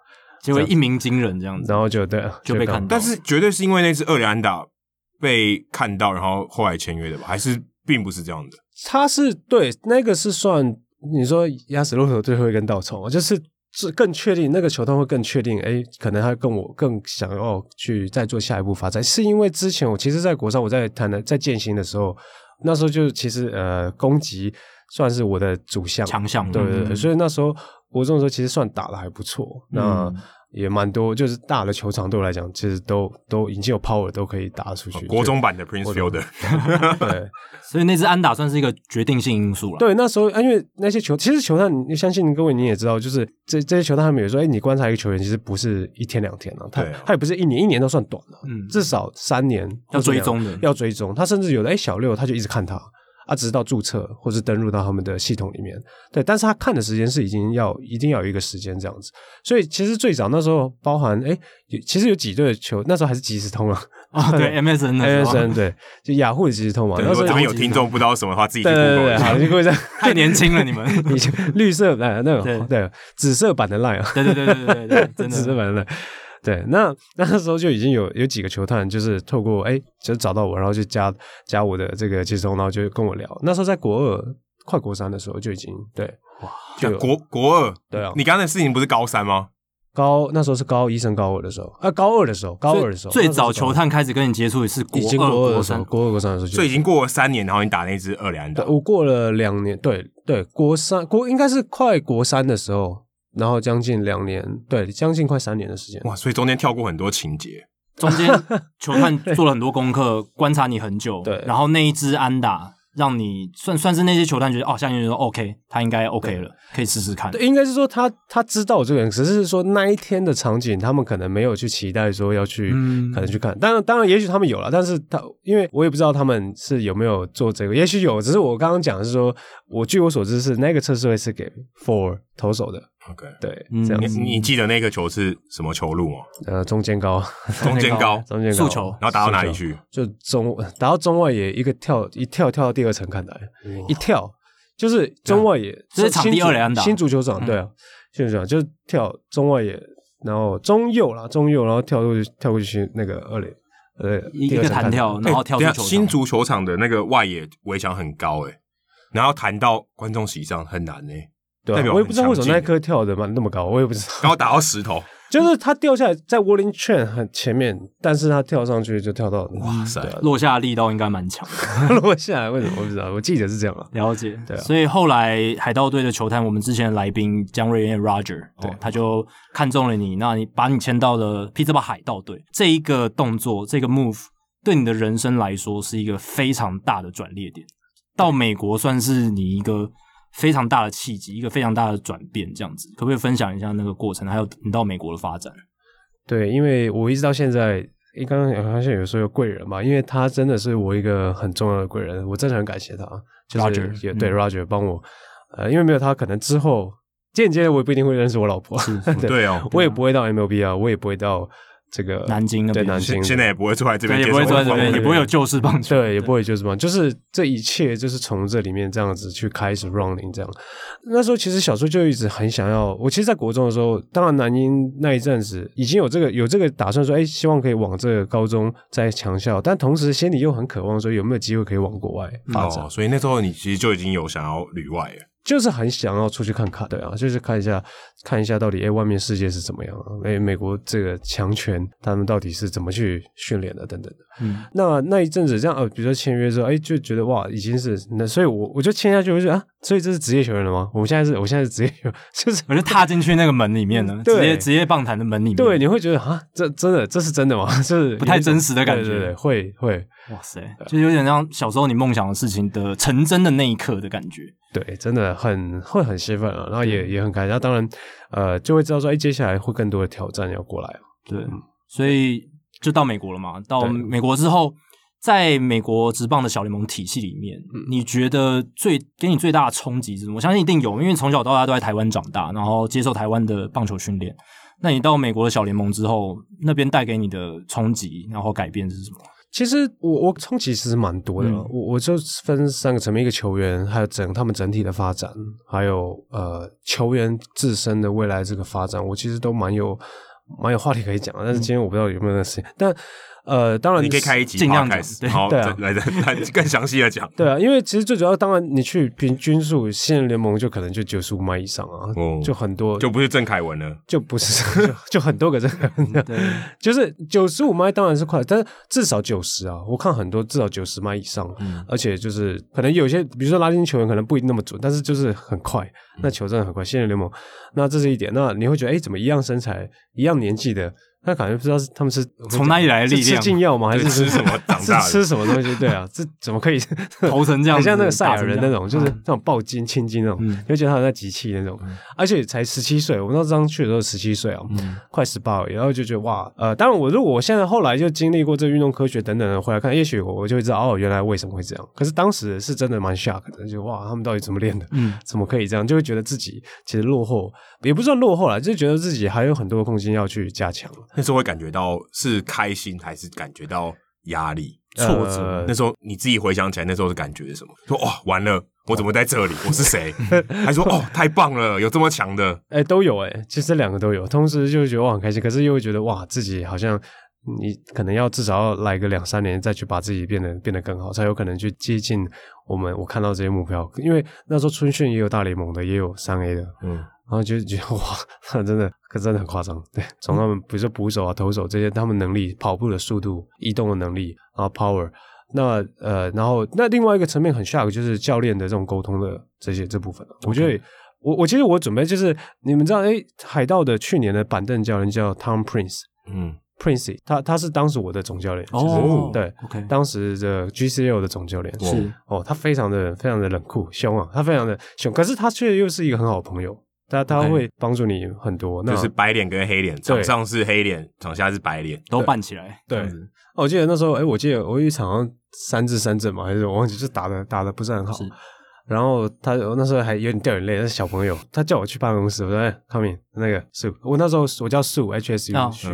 结果一鸣惊人这样子，然后就对就被看到，但是绝对是因为那次厄里安达被看到，然后后来签约的吧？还是并不是这样的？他是对那个是算你说压死骆驼最后一根稻草，就是是更确定那个球探会更确定，哎，可能他跟我更想要去再做下一步发展，是因为之前我其实，在国上我在谈的在建新的时候，那时候就其实呃攻击算是我的主项强项，对对对，嗯、所以那时候。国中的时候其实算打的还不错，那也蛮多，就是大的球场对我来讲，其实都都已经有 power 都可以打出去。国中版的 Prince Fielder，对，(laughs) 所以那支安打算是一个决定性因素了。对，那时候因为那些球，其实球探，你相信各位你也知道，就是这这些球探他们有说，哎，你观察一个球员，其实不是一天两天了，他他也不是一年，一年都算短了，嗯，至少三年要追踪的，要追踪。他甚至有的哎小六他就一直看他。他直到注册或是登录到他们的系统里面，对，但是他看的时间是已经要一定要有一个时间这样子，所以其实最早那时候包含哎，其实有几队的球那时候还是即时通啊，哦对，(laughs) MSN，MSN 对，就雅虎的即时通嘛。那时候有听众不知道什么的话，自己去 Google 好，你各位在太年轻了，你们 (laughs) 绿色的那种对紫色版的 Line 啊，对对对对对对，真的 (laughs) 紫色版的 Line。对，那那时候就已经有有几个球探，就是透过哎，就找到我，然后就加加我的这个接通，然后就跟我聊。那时候在国二快国三的时候就已经对，哇，就国国二，对啊，你刚才的事情不是高三吗？高那时候是高一升高二的时候啊，高二的时候，高二的时候，最早球探开始跟你接触也是国二国三，国二国三的时候，所以已经过了三年，然后你打那支二连打，我过了两年，对对，国三国应该是快国三的时候。然后将近两年，对，将近快三年的时间。哇，所以中间跳过很多情节，中间球探做了很多功课，观察你很久。对，然后那一支安打，让你算算是那些球探觉得哦，相信说 OK，他应该 OK 了，可以试试看。对，应该是说他他知道我这个人，只是说那一天的场景，他们可能没有去期待说要去，嗯、可能去看。当然，当然，也许他们有了，但是他因为我也不知道他们是有没有做这个，也许有，只是我刚刚讲的是说，我据我所知是那个测试会是给 for 投手的。OK，对，这样子。你你记得那个球是什么球路吗？呃，(laughs) 中间高，中间高，中间高，速球，然后打到哪里去？就中打到中外野一个跳，一跳跳到第二层看台，一跳。就是中外野，这是场地二垒安打，新足球场，对啊，新足球场就是跳中外野，然后中右啦，中右，然后跳过去，跳过去那个二垒，呃，一个弹跳，然后跳出球场。新足球场的那个外野围墙很高诶，然后弹到观众席上很难诶。对啊，我也不知道为什么那一颗跳的嘛那么高，我也不知道。然后打到石头，就是他掉下来在 warning Train 很前面，但是他跳上去就跳到，哇塞，落下的力道应该蛮强的。(laughs) (laughs) 落下来为什么我不知道？我记得是这样啊。了解，对啊。所以后来海盗队的球探，我们之前的来宾江瑞燕 Roger，对，他就看中了你，那你把你签到了匹兹堡海盗队。这一个动作，这个 move 对你的人生来说是一个非常大的转捩点。到美国算是你一个非常大的契机，一个非常大的转变，这样子，可不可以分享一下那个过程？还有你到美国的发展？对，因为我一直到现在，刚刚好像有时候有贵人嘛，因为他真的是我一个很重要的贵人，我真的很感谢他。就是也对 Roger 帮我，呃，因为没有他，可能之后间接的我也不一定会认识我老婆。(laughs) 对，对哦，我也不会到 MLB 啊，我也不会到。这个南京的对南京，现在也不会坐在这边，也不会坐在这边，也不会有旧式棒球，对，也不会旧式棒，就是这一切就是从这里面这样子去开始 running 这样。那时候其实小时候就一直很想要，我其实，在国中的时候，当然南京那一阵子已经有这个有这个打算说，哎，希望可以往这个高中在强校，但同时心里又很渴望说有没有机会可以往国外发展。哦，所以那时候你其实就已经有想要旅外了。就是很想要出去看看，对啊，就是看一下，看一下到底哎，外面世界是怎么样啊？哎，美国这个强权他们到底是怎么去训练的，等等的。嗯，那那一阵子这样，呃，比如说签约之后，哎，就觉得哇，已经是那，所以我我就签下去，我就啊，所以这是职业球员了吗？我们现在是，我现在是职业球员，(laughs) 就是我就踏进去那个门里面了，(laughs) 职业职业棒坛的门里面。对，你会觉得啊，这真的这是真的吗？(laughs) 这是不太真实的感觉，对对对，会会，哇塞，就有点像小时候你梦想的事情的成真的那一刻的感觉。对，真的很会很兴奋啊，然后也也很开心。那当然，呃，就会知道说，哎，接下来会更多的挑战要过来。对，嗯、所以就到美国了嘛。到美国之后，在美国职棒的小联盟体系里面，嗯、你觉得最给你最大的冲击是什么？我相信一定有，因为从小到大都在台湾长大，然后接受台湾的棒球训练。那你到美国的小联盟之后，那边带给你的冲击，然后改变是什么？其实我我冲击其实蛮多的，嗯、我我就分三个层面：一个球员，还有整他们整体的发展，还有呃球员自身的未来这个发展，我其实都蛮有蛮有话题可以讲。但是今天我不知道有没有那个时间，嗯、但。呃，当然你可以开一集，尽量开始，好，对啊，来来更详细的讲。对啊，因为其实最主要，当然你去平均数，新人联盟就可能就九十五迈以上啊，就很多，就不是郑凯文了，就不是，就 (laughs) 就很多个郑凯文，对，(laughs) 就是九十五迈当然是快，但是至少九十啊，我看很多至少九十迈以上，而且就是可能有些，比如说拉丁球员可能不一定那么准，但是就是很快，那球真的很快。新人联盟，那这是一点，那你会觉得，哎，怎么一样身材，一样年纪的？他感觉不知道是他们是从哪里来的力量，吃禁药吗？还是吃什么长大的？(laughs) 吃什么东西？对啊，这怎么可以 (laughs) 头成这样？像那个赛尔人那种，就是那种暴金、青金那种，你会觉得他在集气那种。而且才十七岁，我们那时候去的时候十七岁啊，快十八了，然后就觉得哇，呃，当然我如果我现在后来就经历过这运动科学等等的回来看，也许我就会知道哦，原来为什么会这样。可是当时是真的蛮 shock 的，就哇，他们到底怎么练的？嗯，怎么可以这样？就会觉得自己其实落后，也不算落后了，就觉得自己还有很多空间要去加强。那时候会感觉到。是开心还是感觉到压力、挫折？呃、那时候你自己回想起来，那时候的感觉是什么？说哇，完了，我怎么在这里？我是谁？(laughs) 还说哦，太棒了，有这么强的？哎、欸，都有哎、欸，其实两个都有。同时就会觉得哇很开心，可是又会觉得哇，自己好像你可能要至少要来个两三年，再去把自己变得变得更好，才有可能去接近我们我看到这些目标。因为那时候春训也有大联盟的，也有三 A 的，嗯。然后就觉得哇，真的，可真的很夸张。对，从他们比如说捕手啊、投手这些，他们能力、跑步的速度、移动的能力啊、power，那呃，然后那另外一个层面很 shock 就是教练的这种沟通的这些这部分。我觉得我我其实我准备就是你们知道，诶，海盗的去年的板凳教练叫 Tom Prince，嗯，Prince，他他是当时我的总教练，哦，对，OK，当时的 GCL 的总教练是哦，他非常的非常的冷酷凶啊，他非常的凶，可是他却又是一个很好的朋友。他他会帮助你很多，那就是白脸跟黑脸，场上是黑脸，场下是白脸，都扮起来。对，我记得那时候，哎，我记得我有一场三至三阵嘛，还是我忘记，就打的打的不是很好。然后他我那时候还有点掉眼泪，那是小朋友，他叫我去办公室，我说哎，come in，那个树，我那时候我叫树，H S U 区，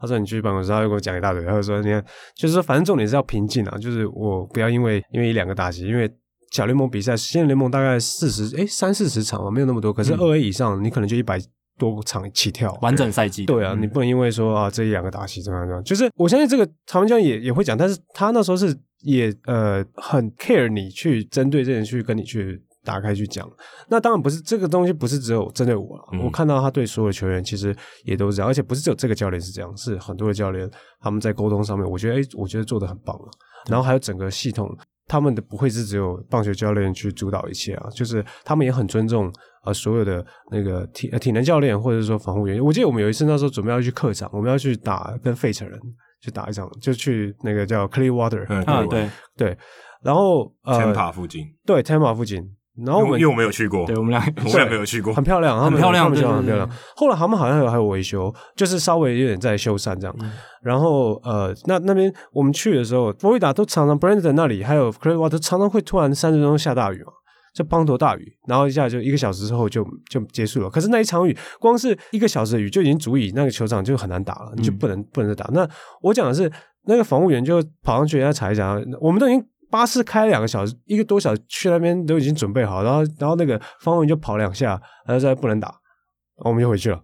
他说你去办公室，他就给我讲一大堆，他就说你看，就是说反正重点是要平静啊，就是我不要因为因为一两个打击，因为。小联盟比赛，新人联盟大概四十哎三四十场嘛，没有那么多。可是二 A 以上，你可能就一百多场起跳，完整赛季。对啊，你不能因为说啊这一两个打席怎么样怎么样。就是我相信这个曹文江也也会讲，但是他那时候是也呃很 care 你去针对这人去跟你去打开去讲。那当然不是这个东西，不是只有针对我了。嗯、我看到他对所有球员其实也都是这样，而且不是只有这个教练是这样，是很多的教练他们在沟通上面，我觉得诶我觉得做的很棒了。然后还有整个系统。他们的不会是只有棒球教练去主导一切啊，就是他们也很尊重啊所有的那个体体能教练或者说防护员。我记得我们有一次那时候准备要去客场，我们要去打跟费城人去打一场，就去那个叫 Clearwater，嗯，对对，然后呃，Tampa 附近，对，Tampa 附近。然后我们因为我没有去过，对我们俩我们俩没有去过，很漂亮，很漂亮，很漂亮很漂亮。后来他们好像有还有维修，就是稍微有点在修缮这样。然后呃，那那边我们去的时候，佛罗里达都常常 Brandon 那里还有 Clearwater 常常会突然三十分钟下大雨嘛，就滂沱大雨，然后一下就一个小时之后就就结束了。可是那一场雨，光是一个小时的雨就已经足以那个球场就很难打了，你就不能不能再打。那我讲的是那个防务员就跑上去人家踩一脚，我们都已经。巴士开两个小时，一个多小时去那边都已经准备好，然后然后那个防务员就跑两下，然后再不能打，我们就回去了。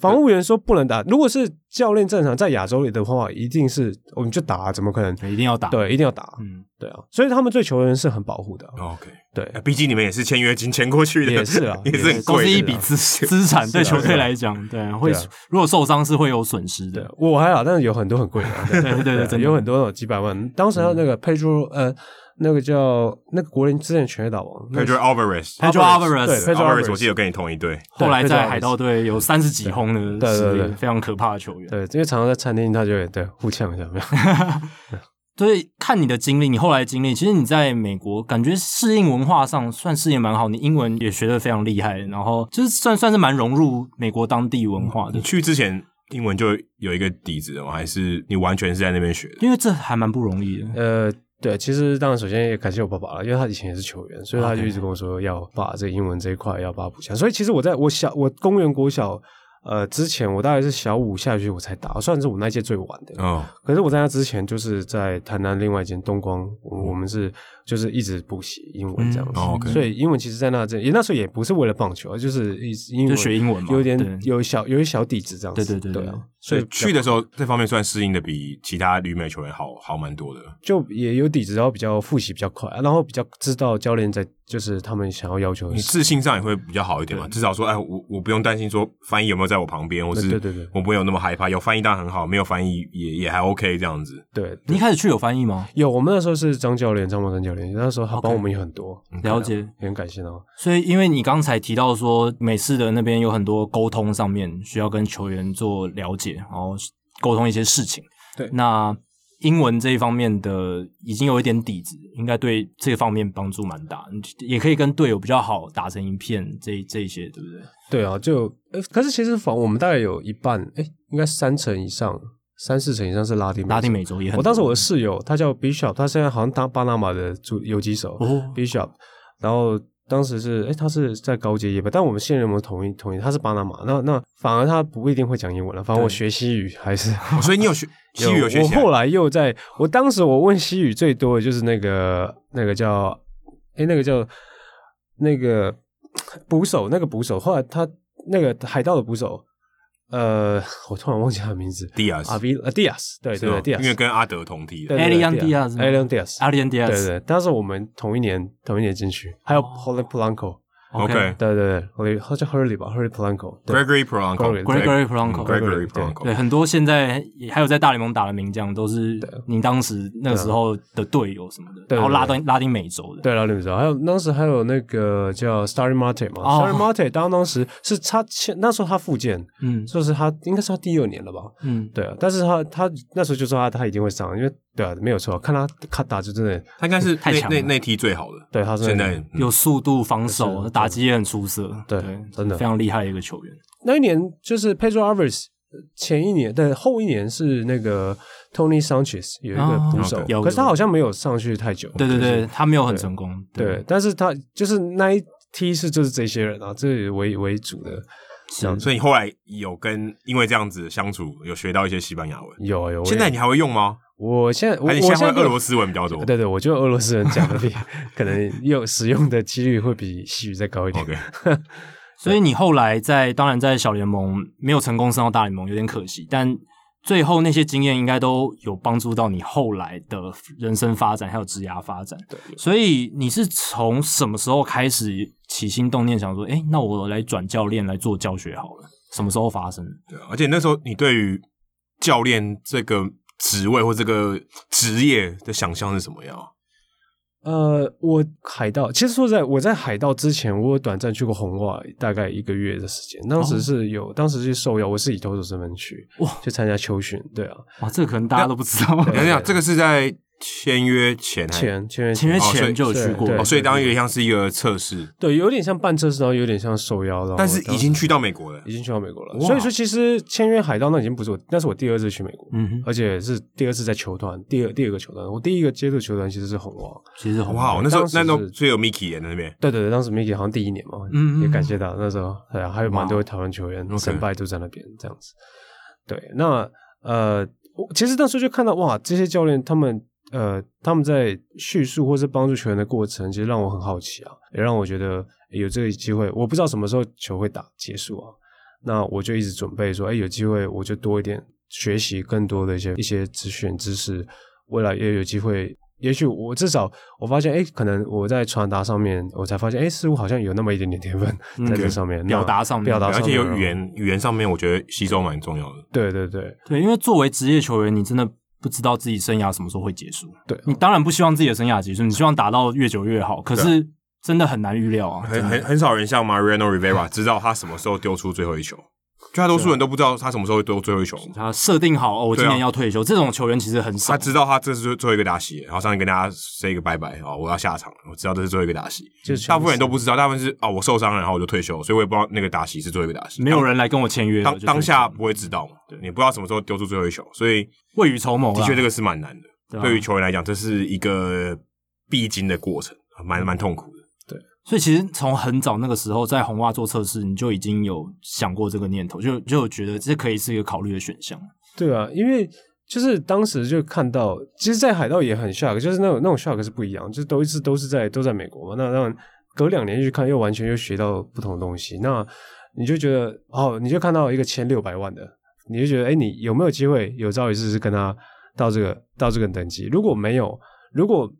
防务员说不能打，如果是教练正常在亚洲里的话，一定是我们就打，怎么可能？一定要打，对，一定要打，嗯，对啊，所以他们对球员是很保护的。OK，对，毕竟你们也是签约金签过去的，也是啊，(laughs) 也是很贵，都是一笔资 (laughs) 资产，对球队来讲，对，会如果受伤是会有损失的。我还好，但是有很多很贵的，(laughs) 对对对，有很多有几百万。当时那个 Pedro 呃。那个叫那个国联之前全垒打王，Pedro Alvarez，Pedro Alvarez，Pedro Alvarez，我记得跟你同一队，后来在海盗队有三十几轰的，对对对，非常可怕的球员。对，因为常常在餐厅，他就会对互呛一下，没有。(laughs) (laughs) 所以看你的经历，你后来的经历，其实你在美国感觉适应文化上算适应蛮好，你英文也学得非常厉害，然后就是算算是蛮融入美国当地文化的。你去之前英文就有一个底子吗？还是你完全是在那边学的？因为这还蛮不容易的。呃。对，其实当然首先也感谢我爸爸了，因为他以前也是球员，所以他就一直跟我说要把这英文这一块要把它补强。所以其实我在我小我公园国小。呃，之前我大概是小五下学期我才打，算是我那届最晚的。哦。可是我在那之前，就是在台南另外一间东光，我们是就是一直补习英文这样子。哦。所以英文其实，在那阵也那时候也不是为了棒球，就是一英文学英文嘛，有点有小有一小底子这样子。对对对对。所以去的时候，这方面算适应的比其他旅美球员好好蛮多的。就也有底子，然后比较复习比较快，然后比较知道教练在。就是他们想要要求，你自信上也会比较好一点嘛。至少说，哎，我我不用担心说翻译有没有在我旁边，或是对对对，我不会有那么害怕。有翻译当然很好，没有翻译也也还 OK 这样子。对，你一开始去有翻译吗？有，我们那时候是张教练，张茂生教练，那时候他帮我们也很多。了解，也很感谢哦。所以，因为你刚才提到说美式的那边有很多沟通上面需要跟球员做了解，然后沟通一些事情。对，那。英文这一方面的已经有一点底子，应该对这方面帮助蛮大，也可以跟队友比较好打成一片，这这一些对不对？对啊，就呃，可是其实反我们大概有一半，哎，应该三成以上，三四成以上是拉丁美拉丁美洲也很。我当时我的室友他叫 Bishop，他现在好像当巴拿马的主游击手哦，Bishop，然后。当时是，哎，他是在高阶业吧？但我们现任我们同意同意，他是巴拿马，那那反而他不一定会讲英文了。反正我学西语还是，所以你有学 (laughs) 西语有学。我后来又在，我当时我问西语最多的就是那个那个叫，哎，那个叫那个捕手，那个捕手。后来他那个海盗的捕手。呃，我突然忘记他的名字。Diaz，阿比呃，Diaz，对对对，Diaz，因为跟阿德同梯的。a l i a n Diaz，Alian Diaz，Alian Diaz，对对，但是我们同一年同一年进去，还有 poly Polanco。OK，对对对，我他叫 Hurley 吧，Hurley Polanco，Gregory Polanco，Gregory Polanco，Gregory Polanco，对，很多现在还有在大联盟打的名将都是您当时那个时候的队友什么的，然后拉丁拉丁美洲的，对，拉丁美洲，还有当时还有那个叫 Starling Marte 嘛，Starling Marte 当当时是他签那时候他复健，嗯，就是他应该是他第二年了吧，嗯，对啊，但是他他那时候就说他他一定会上，因为。对啊，没有错，看他他打就真的，他应该是太强，那那踢最好的。对，他是现在有速度、防守、打击也很出色。对，真的非常厉害的一个球员。那一年就是 Pedro Alvarez，前一年的，后一年是那个 Tony Sanchez 有一个捕手，可是他好像没有上去太久。对对对，他没有很成功。对，但是他就是那一踢是就是这些人啊，这为为主的。所以你后来有跟因为这样子相处，有学到一些西班牙文。有有。现在你还会用吗？我现在，我现在俄罗斯文比较多。对对，我觉得俄罗斯人讲的比 (laughs) 可能用使用的几率会比西语再高一点。Okay. (laughs) 所以你后来在，当然在小联盟没有成功升到大联盟，有点可惜。但最后那些经验应该都有帮助到你后来的人生发展，还有职涯发展。对。所以你是从什么时候开始起心动念想说，哎，那我来转教练来做教学好了？什么时候发生？对，而且那时候你对于教练这个。职位或这个职业的想象是什么样？呃，我海盗其实说实在，我在海盗之前，我有短暂去过红袜，大概一个月的时间。当时是有，哦、当时是受邀，我是以投手身份去，哇，去参加秋训。对啊，哇，这个可能大家都不知道。等一下，这个是在。签约前，前签约签约前就有去过，哦，所以当然有点像是一个测试，对，有点像半测试，然后有点像受邀的，但是已经去到美国了，已经去到美国了。所以说，其实签约海盗那已经不是我，那是我第二次去美国，嗯哼，而且是第二次在球团，第二第二个球团，我第一个接触球团其实是红袜，其实红袜，那时候那时候最有 Mickey 演的那边，对对对，当时 Mickey 好像第一年嘛，嗯，也感谢他那时候，对啊，还有蛮多台湾球员胜败都在那边这样子，对，那呃，我其实那时候就看到哇，这些教练他们。呃，他们在叙述或是帮助球员的过程，其实让我很好奇啊，也让我觉得有这个机会。我不知道什么时候球会打结束啊，那我就一直准备说，哎，有机会我就多一点学习更多的一些一些资讯知识，未来也有机会，也许我至少我发现，哎，可能我在传达上面，我才发现，哎，似乎好像有那么一点点天分在这上面，嗯、表达上面，表达上面，而且有语言语言上面，我觉得吸收蛮重要的。对对对对，因为作为职业球员，你真的。不知道自己生涯什么时候会结束，对，你当然不希望自己的生涯结束，你希望打到越久越好。可是真的很难预料啊，很很很少人像 Mariano Rivera 知道他什么时候丢出最后一球，绝大多数人都不知道他什么时候会丢最后一球。他设定好哦，我今年要退休，这种球员其实很少。他知道他这是最最后一个打席，然后上去跟大家 say 一个拜拜哦，我要下场了，我知道这是最后一个打席。大部分人都不知道，大部分是哦，我受伤了，然后我就退休，所以我也不知道那个打席是最后一个打席。没有人来跟我签约，当当下不会知道嘛？对，你不知道什么时候丢出最后一球，所以。未雨绸缪，的确这个是蛮难的。对于球员来讲，这是一个必经的过程，蛮蛮痛苦的。所以其实从很早那个时候在红袜做测试，你就已经有想过这个念头，就就觉得这可以是一个考虑的选项。对啊，因为就是当时就看到，其实，在海盗也很 shock，就是那种那种 shock 是不一样，就是都一直都是在都在美国嘛。那那隔两年去看，又完全又学到不同的东西。那你就觉得哦，你就看到一个千六百万的。你就觉得，哎，你有没有机会有朝一日是跟他到这个到这个等级？如果没有，如果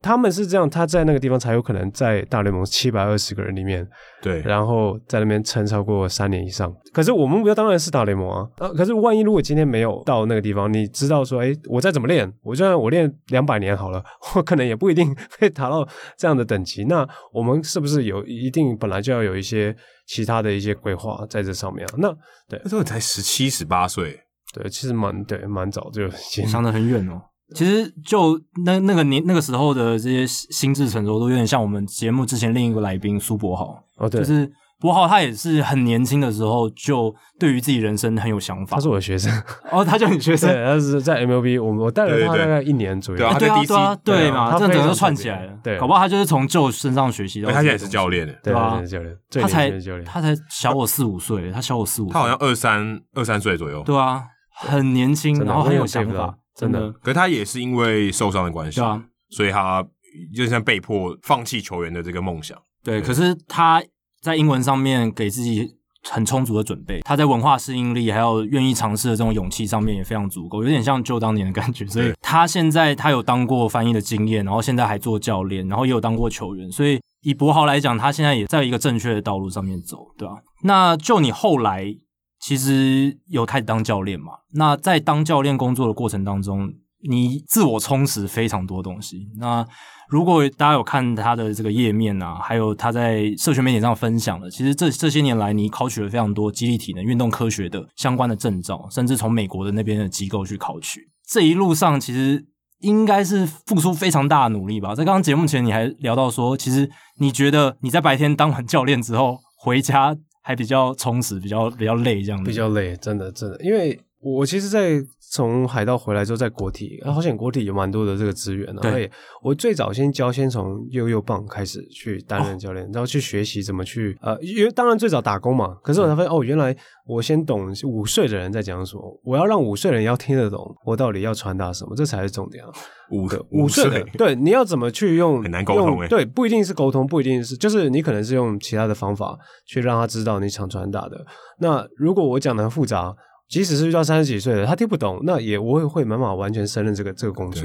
他们是这样，他在那个地方才有可能在大联盟七百二十个人里面，对，然后在那边撑超过三年以上。可是我们目标当然是大联盟啊，啊！可是万一如果今天没有到那个地方，你知道说，哎，我再怎么练，我就算我练两百年好了，(laughs) 我可能也不一定会达到这样的等级。那我们是不是有一定本来就要有一些？其他的一些规划在这上面啊，那对，那时候才十七十八岁，对，其实蛮对，蛮早就想得很远哦。其实就那那个年那个时候的这些心智成熟都有点像我们节目之前另一个来宾苏柏豪哦，对，就是。柏豪他也是很年轻的时候就对于自己人生很有想法。他是我的学生 (laughs) 哦，他叫你学生，对，他是在 MLB，我我带了他大概一年左右。对啊，对啊，对嘛，这整个都串起来了。对，搞不好他就是从 Joe 身上学习到。他现在也是教练，对吧？教练，他才他才小我四五岁，他小我四五岁，他好像二三二三岁左右。对啊，很年轻，然后很有想法，真的。可是他也是因为受伤的关系，对啊，所以他就像被迫放弃球员的这个梦想。对，可是他。在英文上面给自己很充足的准备，他在文化适应力还有愿意尝试的这种勇气上面也非常足够，有点像 Joe 当年的感觉。所以他现在他有当过翻译的经验，然后现在还做教练，然后也有当过球员。所以以博豪来讲，他现在也在一个正确的道路上面走，对吧？那就你后来其实有开始当教练嘛？那在当教练工作的过程当中，你自我充实非常多东西。那如果大家有看他的这个页面啊，还有他在社群媒体上分享的，其实这这些年来你考取了非常多肌力体能、运动科学的相关的证照，甚至从美国的那边的机构去考取。这一路上其实应该是付出非常大的努力吧。在刚刚节目前你还聊到说，其实你觉得你在白天当完教练之后回家还比较充实，比较比较累这样。比较累，真的真的，因为我其实，在。从海盗回来之后，在国体，好像国体有蛮多的这个资源呢。对，我最早先教，先从幼幼棒开始去担任教练，然后去学习怎么去呃，因为当然最早打工嘛。可是我才发现，哦，原来我先懂五岁的人在讲什么，我要让五岁人要听得懂，我到底要传达什么，这才是重点啊。五个五岁的，对，你要怎么去用很难沟通诶，对，不一定是沟通，不一定是，就是你可能是用其他的方法去让他知道你想传达的。那如果我讲的很复杂。即使是遇到三十几岁的，他听不懂，那也我也会没办法完全胜任这个这个工作，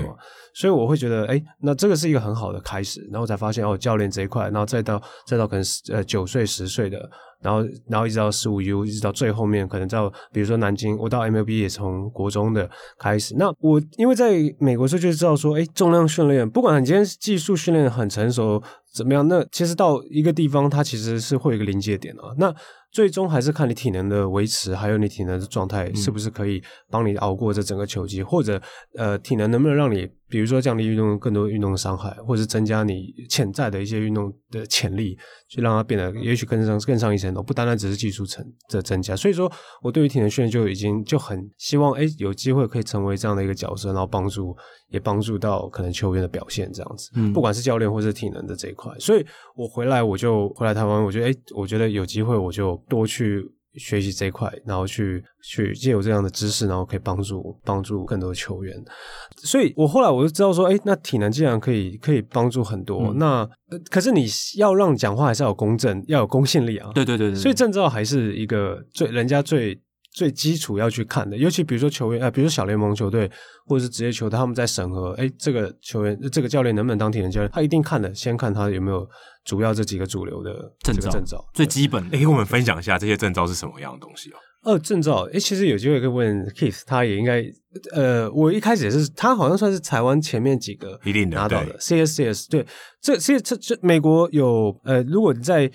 所以我会觉得，哎，那这个是一个很好的开始，然后才发现哦，教练这一块，然后再到再到可能呃九岁十岁的，然后然后一直到十五 U，一直到最后面可能到比如说南京，我到 MLB 也从国中的开始。那我因为在美国时候就知道说，哎，重量训练，不管你今天技术训练很成熟怎么样，那其实到一个地方它其实是会有一个临界点啊。那最终还是看你体能的维持，还有你体能的状态是不是可以帮你熬过这整个球季，嗯、或者呃体能能不能让你，比如说降低运动更多运动的伤害，或者增加你潜在的一些运动的潜力，去让它变得也许更上更上一层楼，不单单只是技术层的增加。所以说我对于体能训练就已经就很希望，哎，有机会可以成为这样的一个角色，然后帮助也帮助到可能球员的表现这样子，嗯、不管是教练或是体能的这一块。所以我回来我就回来台湾，我觉得哎，我觉得有机会我就。多去学习这一块，然后去去借由这样的知识，然后可以帮助帮助更多的球员。所以我后来我就知道说，哎，那体能既然可以可以帮助很多，嗯、那可是你要让讲话还是要有公正，要有公信力啊。对对对对。所以证照还是一个最人家最最基础要去看的，尤其比如说球员啊、呃，比如说小联盟球队或者是职业球队，他们在审核，哎，这个球员这个教练能不能当体能教练，他一定看的，先看他有没有。主要这几个主流的证照，证照最基本的，哎，给我们分享一下这些证照是什么样的东西哦？呃，证照，哎，其实有机会可以问 Keith，他也应该，呃，我一开始也是，他好像算是台湾前面几个一定拿到的 CSCS，对，这这这这美国有，呃，如果你在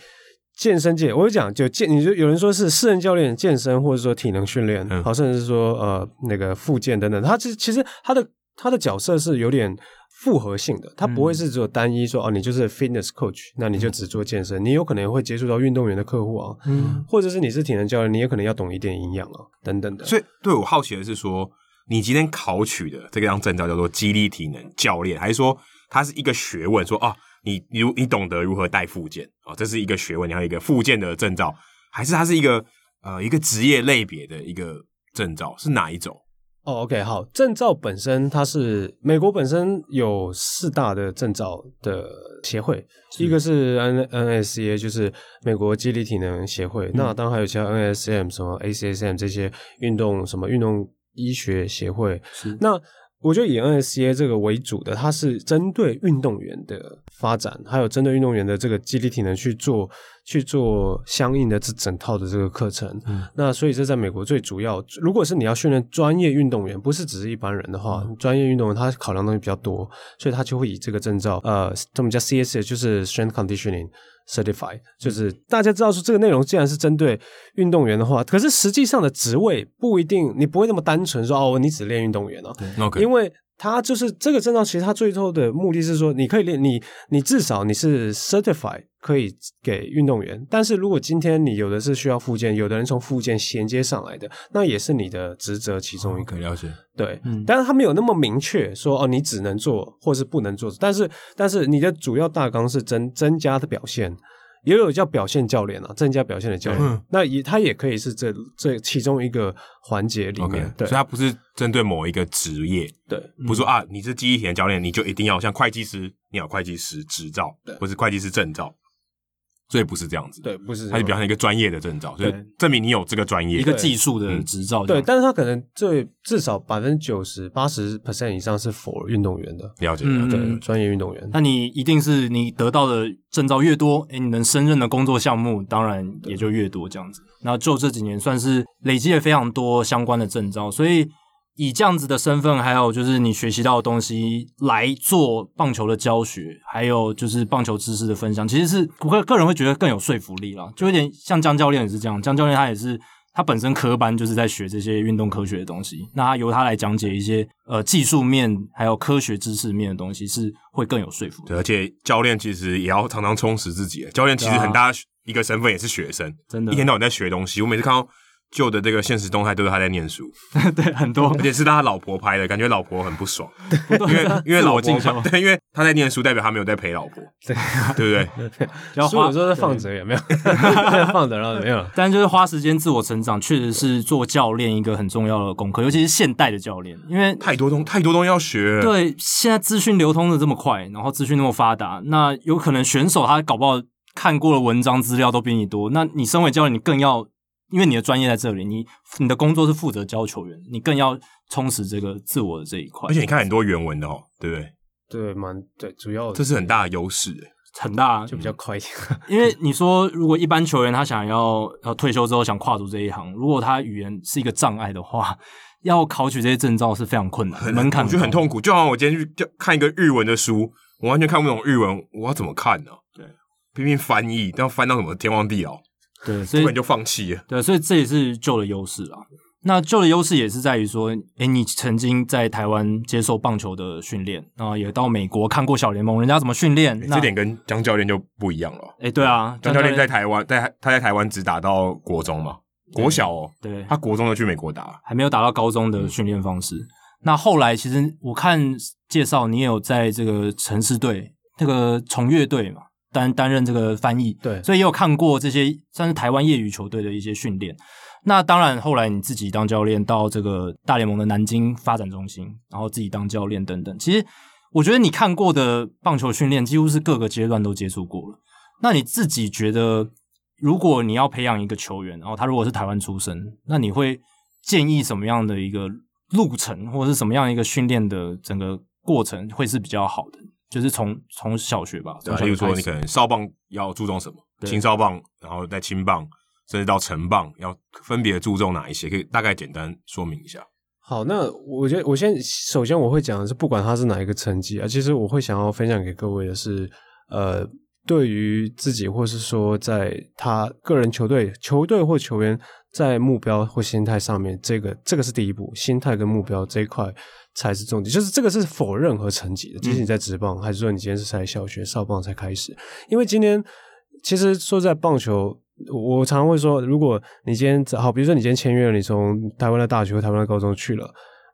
健身界，我就讲，就健，你就有人说是私人教练健身，或者说体能训练，嗯、好，甚至是说呃那个复健等等，他其实其实他的他的角色是有点。复合性的，它不会是只有单一说、嗯、哦，你就是 fitness coach，那你就只做健身。嗯、你有可能会接触到运动员的客户啊，嗯，或者是你是体能教练，你也可能要懂一点营养啊，等等的。所以，对我好奇的是说，你今天考取的这个张证照叫做激励体能教练，还是说它是一个学问？说哦，你你你懂得如何带附件啊、哦，这是一个学问，你要一个附件的证照，还是它是一个呃一个职业类别的一个证照？是哪一种？哦，OK，好，证照本身它是美国本身有四大的证照的协会，一个是 N NSCA，就是美国肌力体能协会，嗯、那当然还有其他 NSM 什么 ACSM 这些运动什么运动医学协会，是那。我觉得以 NSCA 这个为主的，它是针对运动员的发展，还有针对运动员的这个肌力体能去做去做相应的这整套的这个课程。嗯，那所以这在美国最主要，如果是你要训练专业运动员，不是只是一般人的话，专、嗯、业运动员他考量东西比较多，所以他就会以这个证照，呃，他们叫 CS，就是 Strength Conditioning。Certified 就是大家知道说这个内容既然是针对运动员的话，可是实际上的职位不一定，你不会那么单纯说哦，你只练运动员哦。因为他就是这个证照，其实他最后的目的是说，你可以练你，你至少你是 Certified 可以给运动员，但是如果今天你有的是需要附件，有的人从附件衔接上来的，那也是你的职责其中一个。可以了解。对，嗯，但是他没有那么明确说哦，你只能做或是不能做，但是但是你的主要大纲是增增加的表现，也有叫表现教练啊，增加表现的教练，嗯、那也他也可以是这这其中一个环节里面，Okay, 对，所以他不是针对某一个职业，对，不是说啊，你是记忆体的教练，你就一定要像会计师，你要会计师执照，对，不是会计师证照。所以不是这样子，对，不是，它就表现一个专业的证照，所以证明你有这个专业，一个技术的执照。对，但是它可能最至少百分之九十八十 percent 以上是 for 运动员的，了解，嗯、对，专业运动员。那你一定是你得到的证照越多，诶，你能胜任的工作项目当然也就越多，这样子。那就这几年算是累积了非常多相关的证照，所以。以这样子的身份，还有就是你学习到的东西来做棒球的教学，还有就是棒球知识的分享，其实是我个个人会觉得更有说服力啦。就有点像江教练也是这样，江教练他也是他本身科班就是在学这些运动科学的东西，那他由他来讲解一些呃技术面还有科学知识面的东西，是会更有说服力。对，而且教练其实也要常常充实自己，教练其实很大一个身份也是学生，真的，一天到晚在学东西。我每次看到。旧的这个现实动态都是他在念书，(laughs) 对，很多，而且是他老婆拍的，感觉老婆很不爽，(laughs) 因为因为老婆 (laughs) 对，因为他在念书，代表他没有在陪老婆，对，对不对？书有时候在放着，也没有？放着然后没有，但就是花时间自我成长，确实是做教练一个很重要的功课，尤其是现代的教练，因为太多东太多东西要学。对，现在资讯流通的这么快，然后资讯那么发达，那有可能选手他搞不好看过的文章资料都比你多，那你身为教练，你更要。因为你的专业在这里，你你的工作是负责教球员，你更要充实这个自我的这一块。而且你看很多原文的哦，对不对？对，蛮对，主要这是很大的优势诶。很大，就比较快一点。因为你说，如果一般球员他想要呃退休之后想跨足这一行，如果他语言是一个障碍的话，要考取这些证照是非常困难，门槛我觉得很痛苦。就好像我今天去看一个日文的书，我完全看不懂日文，我要怎么看呢？对，拼命翻译，但要翻到什么天荒地老，对，(laughs) 所以根本就放弃了。对，所以这也是 Joe 的优势啊。那 Joe 的优势也是在于说，诶，你曾经在台湾接受棒球的训练，然后也到美国看过小联盟，人家怎么训练，这点跟江教练就不一样了。诶，对啊，江教练在台湾，在他在台湾只打到国中嘛，国小哦，对，他国中就去美国打，还没有打到高中的训练方式。嗯、那后来其实我看介绍，你也有在这个城市队、那个从乐队嘛，担担任这个翻译，对，所以也有看过这些算是台湾业余球队的一些训练。那当然，后来你自己当教练，到这个大联盟的南京发展中心，然后自己当教练等等。其实，我觉得你看过的棒球训练，几乎是各个阶段都接触过了。那你自己觉得，如果你要培养一个球员，然后他如果是台湾出生，那你会建议什么样的一个路程，或者是什么样一个训练的整个过程会是比较好的？就是从从小学吧，对，比如说你可能少棒要注重什么，青少棒，然后再青棒。甚至到成棒要分别注重哪一些？可以大概简单说明一下。好，那我觉得我先首先我会讲的是，不管他是哪一个成绩啊，其实我会想要分享给各位的是，呃，对于自己或是说在他个人球队、球队或球员在目标或心态上面，这个这个是第一步，心态跟目标这一块才是重点。就是这个是否任何成绩的，即使你在职棒，还是说你今天是在小学少棒才开始？因为今天其实说在棒球。我常常会说，如果你今天好，比如说你今天签约了，你从台湾的大学和台湾的高中去了，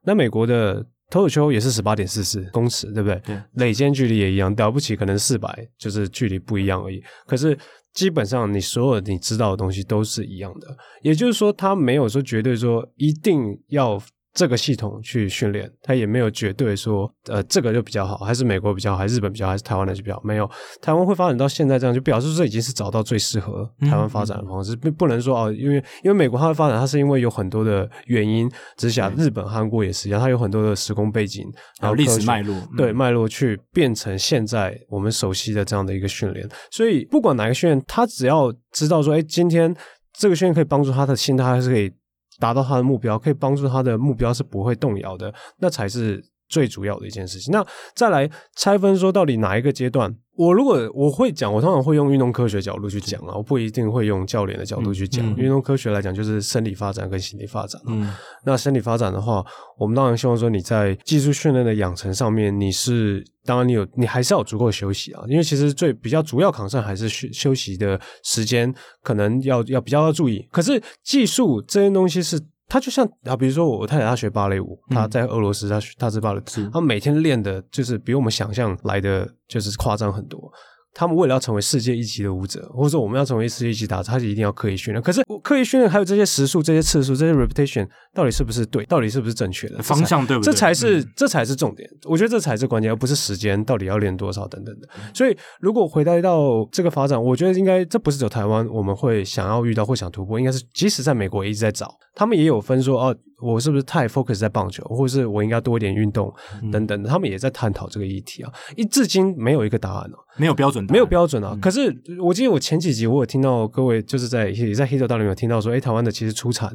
那美国的投手丘也是十八点四四公尺，对不对？对，垒间距离也一样，了不起可能四百，就是距离不一样而已。可是基本上你所有你知道的东西都是一样的，也就是说，他没有说绝对说一定要。这个系统去训练，他也没有绝对说，呃，这个就比较好，还是美国比较好，还是日本比较好，还是台湾的就比较好。没有，台湾会发展到现在这样，就表示这已经是找到最适合台湾发展的方式，不、不能说哦，因为因为美国它会发展，它是因为有很多的原因之下，日本、韩国也是一样，它有很多的时空背景，然后历史脉络，对脉络去变成现在我们熟悉的这样的一个训练。所以不管哪个训练，他只要知道说，哎，今天这个训练可以帮助他的心态，还是可以。达到他的目标，可以帮助他的目标是不会动摇的，那才是最主要的一件事情。那再来拆分说，到底哪一个阶段？我如果我会讲，我通常会用运动科学角度去讲啊，我不一定会用教练的角度去讲。嗯嗯、运动科学来讲，就是生理发展跟心理发展。嗯，那生理发展的话，我们当然希望说你在技术训练的养成上面，你是当然你有，你还是要有足够休息啊，因为其实最比较主要抗上还是休休息的时间，可能要要比较要注意。可是技术这些东西是。他就像啊，比如说我太太，她学芭蕾舞，她在俄罗斯，她学她是芭蕾舞，她每天练的就是比我们想象来的就是夸张很多。他们为了要成为世界一级的舞者，或者说我们要成为世界一级打者，他是一定要刻意训练。可是刻意训练还有这些时数、这些次数、这些 repetition，到底是不是对？到底是不是正确的方向？对不对？这才是、嗯、这才是重点。我觉得这才是关键，而不是时间到底要练多少等等的。所以，如果回到到这个发展，我觉得应该这不是只有台湾我们会想要遇到或想突破，应该是即使在美国也一直在找，他们也有分说哦。我是不是太 focus 在棒球，或者是我应该多一点运动等等的？他们也在探讨这个议题啊，一至今没有一个答案哦，没有标准，没有标准啊。可是我记得我前几集我有听到各位就是在也在黑手大联盟有听到说，哎，台湾的其实出产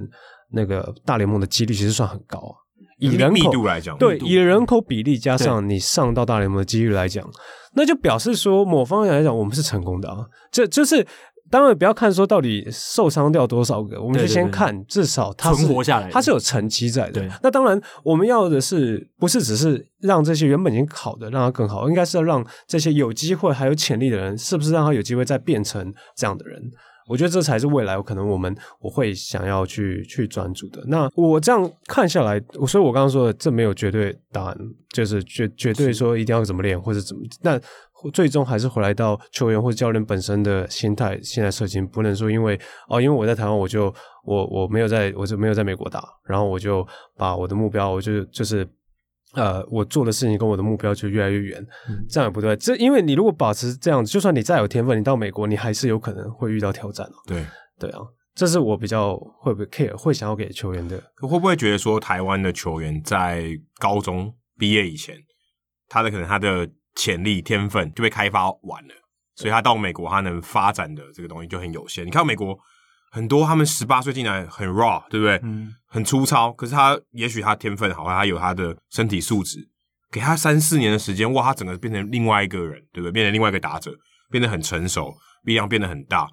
那个大联盟的几率其实算很高啊，以人口来讲，对，以人口比例加上你上到大联盟的几率来讲，那就表示说某方面来讲我们是成功的啊，这就是。当然不要看说到底受伤掉多少个，我们就先看至少他是存活下来，他是有成绩在的。那当然我们要的是不是只是让这些原本已经好的让他更好，应该是要让这些有机会还有潜力的人，是不是让他有机会再变成这样的人？我觉得这才是未来可能我们我会想要去去专注的。那我这样看下来，所以我刚刚说的这没有绝对答案，就是绝绝对说一定要怎么练或者怎么，那。最终还是回来到球员或者教练本身的心态。现在设计不能说因为哦，因为我在台湾，我就我我没有在，我就没有在美国打，然后我就把我的目标，我就就是呃，我做的事情跟我的目标就越来越远，嗯、这样也不对。这因为你如果保持这样子，就算你再有天分，你到美国，你还是有可能会遇到挑战。对对啊，这是我比较会不会 care 会想要给球员的。会不会觉得说台湾的球员在高中毕业以前，他的可能他的。潜力天分就被开发完了，所以他到美国他能发展的这个东西就很有限。你看美国很多他们十八岁进来很 raw，对不对？嗯，很粗糙。可是他也许他天分好，他有他的身体素质，给他三四年的时间，哇，他整个变成另外一个人，对不对？变成另外一个打者，变得很成熟，力量变得很大。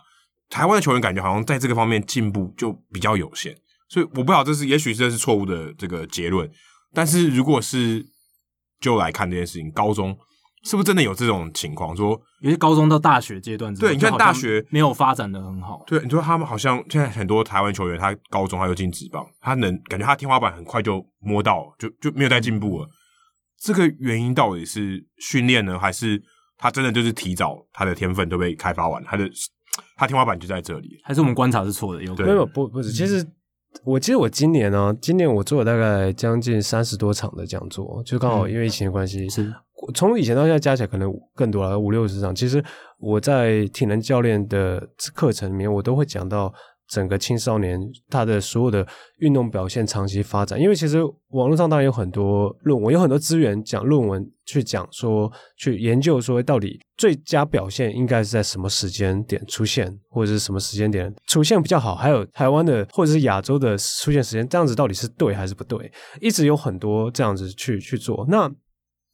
台湾的球员感觉好像在这个方面进步就比较有限，所以我不知道这是也许这是错误的这个结论。但是如果是就来看这件事情，高中是不是真的有这种情况？说有些高中到大学阶段，对，你看大学没有发展的很好。对，你说他们好像现在很多台湾球员，他高中他就进职棒，他能感觉他天花板很快就摸到，就就没有再进步了。这个原因到底是训练呢，还是他真的就是提早他的天分都被开发完，他的？他天花板就在这里，还是我们观察是错的？有没有？不，不是。其实我记得我今年呢、啊，今年我做了大概将近三十多场的讲座，就刚好因为疫情的关系，是从以前到现在加起来可能更多了，五六十场。其实我在体能教练的课程里面，我都会讲到。整个青少年他的所有的运动表现长期发展，因为其实网络上当然有很多论文，有很多资源讲论文去讲说，去研究说到底最佳表现应该是在什么时间点出现，或者是什么时间点出现比较好，还有台湾的或者是亚洲的出现时间，这样子到底是对还是不对？一直有很多这样子去去做那。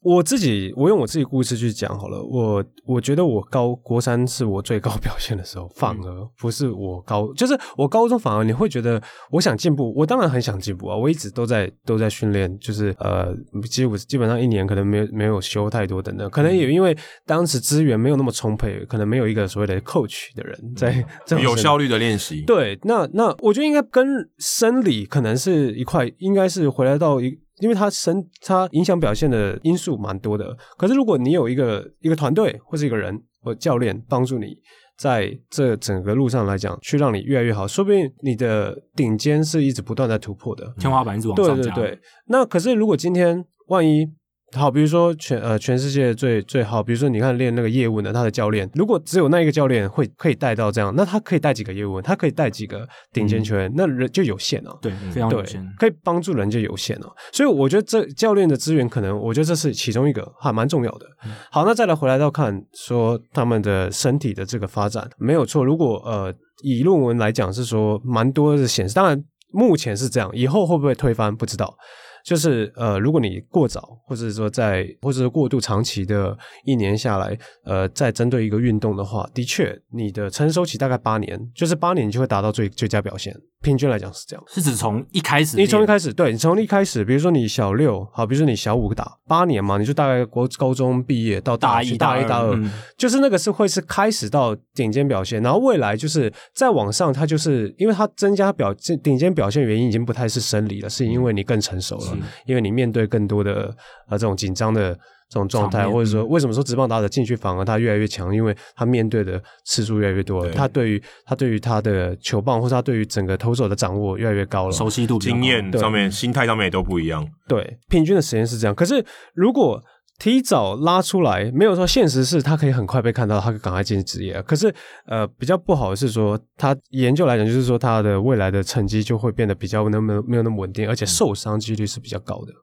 我自己，我用我自己故事去讲好了。我我觉得我高国三是我最高表现的时候，反而不是我高，就是我高中反而你会觉得我想进步，我当然很想进步啊。我一直都在都在训练，就是呃，基本基本上一年可能没有没有休太多等等，可能也因为当时资源没有那么充沛，可能没有一个所谓的 coach 的人在这有效率的练习。对，那那我觉得应该跟生理可能是一块，应该是回来到一。因为他身他影响表现的因素蛮多的，可是如果你有一个一个团队或是一个人或教练帮助你在这整个路上来讲，去让你越来越好，说不定你的顶尖是一直不断在突破的，天花板一直往上。对对对，那可是如果今天万一。好，比如说全呃全世界最最好，比如说你看练那个叶问的他的教练，如果只有那一个教练会可以带到这样，那他可以带几个叶问，他可以带几个顶尖球员，嗯、那人就有限了。对，非常有限，可以帮助人就有限了。所以我觉得这教练的资源可能，我觉得这是其中一个还蛮重要的。嗯、好，那再来回来到看说他们的身体的这个发展没有错。如果呃以论文来讲是说蛮多的显示，当然目前是这样，以后会不会推翻不知道。就是呃，如果你过早，或者说在，或者是过度长期的一年下来，呃，再针对一个运动的话，的确，你的成熟期大概八年，就是八年你就会达到最最佳表现。平均来讲是这样，是指从一开始，你从一开始，对，你从一开始，比如说你小六，好，比如说你小五打八年嘛，你就大概国高中毕业到大一、大一、大二，嗯、就是那个是会是开始到顶尖表现，然后未来就是再往上，它就是因为它增加表顶尖表现原因已经不太是生理了，是因为你更成熟了，是因为你面对更多的啊这种紧张的。这种状态，或者说为什么说直棒打者进去反而他越来越强？因为他面对的次数越来越多了，对他对于他对于他的球棒，或者他对于整个投手的掌握越来越高了，熟悉度、经验上面、心态上面也都不一样。对，平均的时间是这样。可是如果提早拉出来，没有说现实是他可以很快被看到，他可以赶快进职业。可是呃，比较不好的是说，他研究来讲，就是说他的未来的成绩就会变得比较那么没有那么稳定，而且受伤几率是比较高的。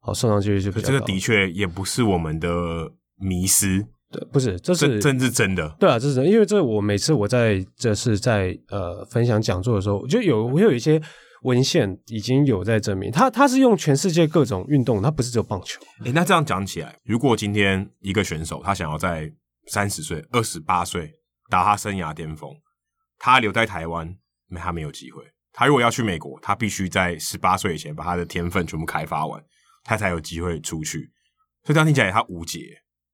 好，受伤几率就比较高。这个的确也不是我们的迷失，对，不是，这是真是真的。对啊，这是真的，因为这我每次我在这是在呃分享讲座的时候，就有我有一些文献已经有在证明，他他是用全世界各种运动，他不是只有棒球。诶、欸，那这样讲起来，如果今天一个选手他想要在三十岁、二十八岁打他生涯巅峰，他留在台湾，那他没有机会。他如果要去美国，他必须在十八岁以前把他的天分全部开发完。他才有机会出去，所以这样听起来他无解，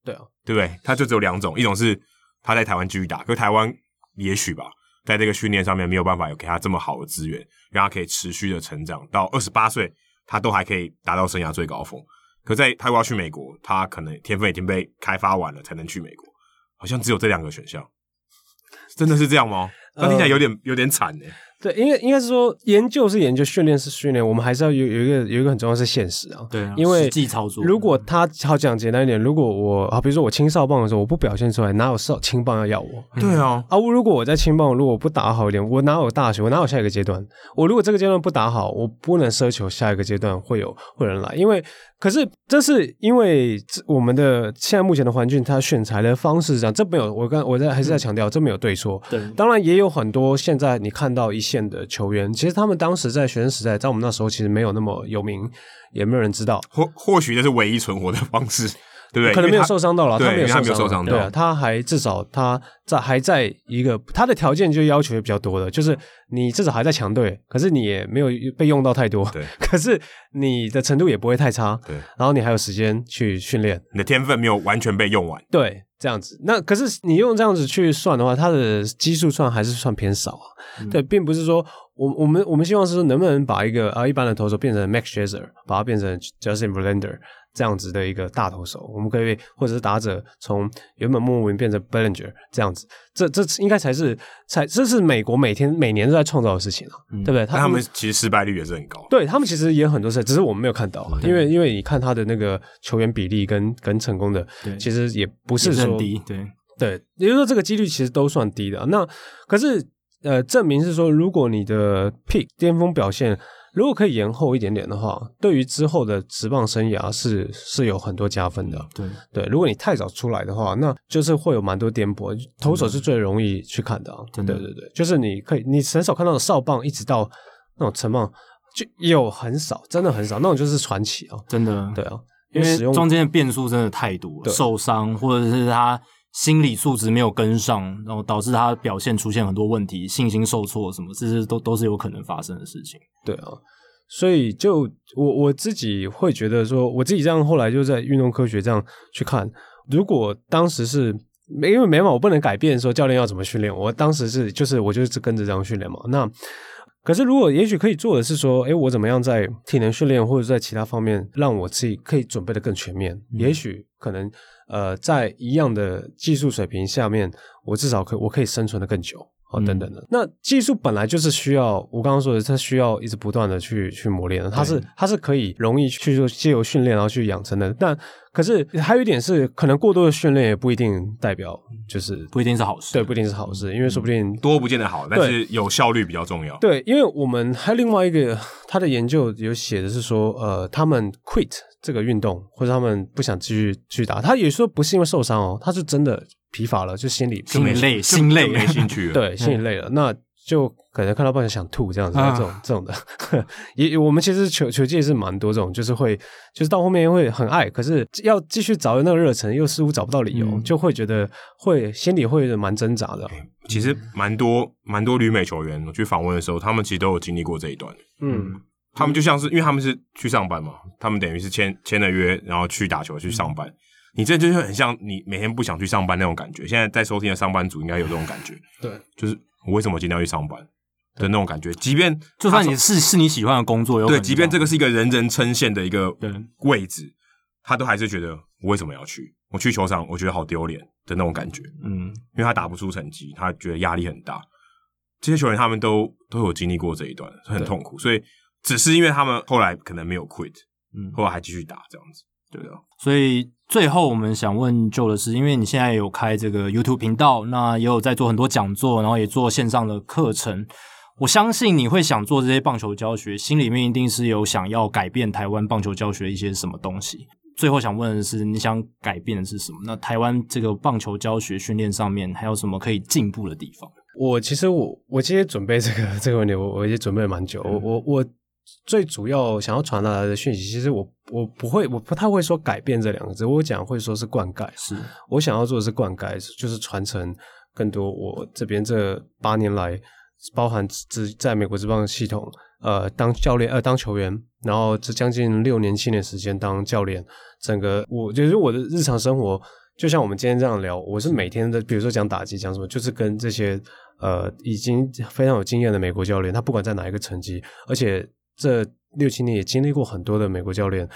对啊，对不对？他就只有两种，一种是他在台湾继续打，可是台湾也许吧，在这个训练上面没有办法有给他这么好的资源，让他可以持续的成长到二十八岁，他都还可以达到生涯最高峰。可在他要去美国，他可能天分已经被开发完了，才能去美国，好像只有这两个选项，真的是这样吗？那听起来有点有点惨呢。对，因为应该是说研究是研究，训练是训练，我们还是要有有一个有一个很重要的是现实啊。对啊，因为实际操作。如果他好讲简单一点，如果我啊，比如说我青少棒的时候，我不表现出来，哪有少青棒要要我？对啊，啊，我如果我在青棒如果我不打好一点，我哪有大学？我哪有下一个阶段？我如果这个阶段不打好，我不能奢求下一个阶段会有会有人来，因为。可是，这是因为我们的现在目前的环境，它选材的方式是这样，这没有我刚我在还是在强调，这没有对错。对，当然也有很多现在你看到一线的球员，其实他们当时在学生时代，在我们那时候其实没有那么有名，也没有人知道。或或许这是唯一存活的方式。对不对？可能没有受伤到了，他没有受伤到。对啊，他还至少他在还在一个他的条件就要求也比较多的，就是你至少还在强队，可是你也没有被用到太多。对，(laughs) 可是你的程度也不会太差。对，然后你还有时间去训练，你的天分没有完全被用完。对，这样子。那可是你用这样子去算的话，他的基数算还是算偏少啊。嗯、对，并不是说我我们我们希望是说能不能把一个啊一般的投手变成 Max Scherzer，把它变成 Justin Verlander。这样子的一个大投手，我们可以或者是打者从原本莫文变成 Bellinger 这样子，这这应该才是才这是美国每天每年都在创造的事情啊，嗯、对不对？他他们其实失败率也是很高，对他们其实也有很多事，只是我们没有看到啊，因为因为你看他的那个球员比例跟跟成功的，对其实也不是说是很低，对对，也就是说这个几率其实都算低的。那可是呃，证明是说，如果你的 peak 巅峰表现。如果可以延后一点点的话，对于之后的职棒生涯是是有很多加分的。对对，如果你太早出来的话，那就是会有蛮多颠簸。投手是最容易去看的，对对对，就是你可以，你很少看到的少棒一直到那种成棒，就有很少，真的很少，那种就是传奇啊，真的。对啊，因为中间的变数真的太多了，受伤或者是他。心理素质没有跟上，然后导致他表现出现很多问题，信心受挫什么，这些都都是有可能发生的事情。对啊，所以就我我自己会觉得说，我自己这样后来就在运动科学这样去看，如果当时是因为没办法，我不能改变说教练要怎么训练，我当时是就是我就是跟着这样训练嘛。那可是如果也许可以做的是说，诶，我怎么样在体能训练或者在其他方面让我自己可以准备的更全面？嗯、也许可能。呃，在一样的技术水平下面，我至少可以我可以生存的更久啊，等等的。嗯、那技术本来就是需要，我刚刚说的，它需要一直不断的去去磨练的，它是它是可以容易去做借由训练然后去养成的，但。可是还有一点是，可能过多的训练也不一定代表就是不一定是好事，对，不一定是好事，因为说不定多不见得好，但是有效率比较重要。对，因为我们还有另外一个他的研究有写的是说，呃，他们 quit 这个运动或者他们不想继续去打，他也说不是因为受伤哦，他是真的疲乏了，就心里心累，心累。没兴趣了，(laughs) 对，心里累了，那。就可能看到棒球想吐这样子，啊、这种这种的，(laughs) 也我们其实球球界是蛮多这种，就是会就是到后面会很爱，可是要继续找那个热忱，又似乎找不到理由，嗯、就会觉得会心里会蛮挣扎的。其实蛮多蛮多旅美球员，我去访问的时候，他们其实都有经历过这一段。嗯，他们就像是因为他们是去上班嘛，他们等于是签签了约，然后去打球去上班。嗯、你这就是很像你每天不想去上班那种感觉。现在在收听的上班族应该有这种感觉。对，就是。我为什么今天要去上班的那种感觉？即便就算你是是你喜欢的工作，对，即便这个是一个人人称羡的一个位置，他都还是觉得我为什么要去？我去球场，我觉得好丢脸的那种感觉。嗯，因为他打不出成绩，他觉得压力很大。这些球员他们都都有经历过这一段，很痛苦。所以只是因为他们后来可能没有 quit，嗯，后来还继续打这样子，对的。所以。最后，我们想问 Joe 的是，因为你现在有开这个 YouTube 频道，那也有在做很多讲座，然后也做线上的课程。我相信你会想做这些棒球教学，心里面一定是有想要改变台湾棒球教学一些什么东西。最后想问的是，你想改变的是什么？那台湾这个棒球教学训练上面还有什么可以进步的地方？我其实我我今天准备这个这个问题，我我也准备了蛮久，我我我。最主要想要传达的讯息，其实我我不会，我不太会说改变这两个字，我讲会说是灌溉。是我想要做的是灌溉，就是传承更多我这边这八年来，包含只在美国职棒系统，呃，当教练呃当球员，然后这将近六年七年时间当教练，整个我就是我的日常生活，就像我们今天这样聊，我是每天的，比如说讲打击讲什么，就是跟这些呃已经非常有经验的美国教练，他不管在哪一个层级，而且。这六七年也经历过很多的美国教练，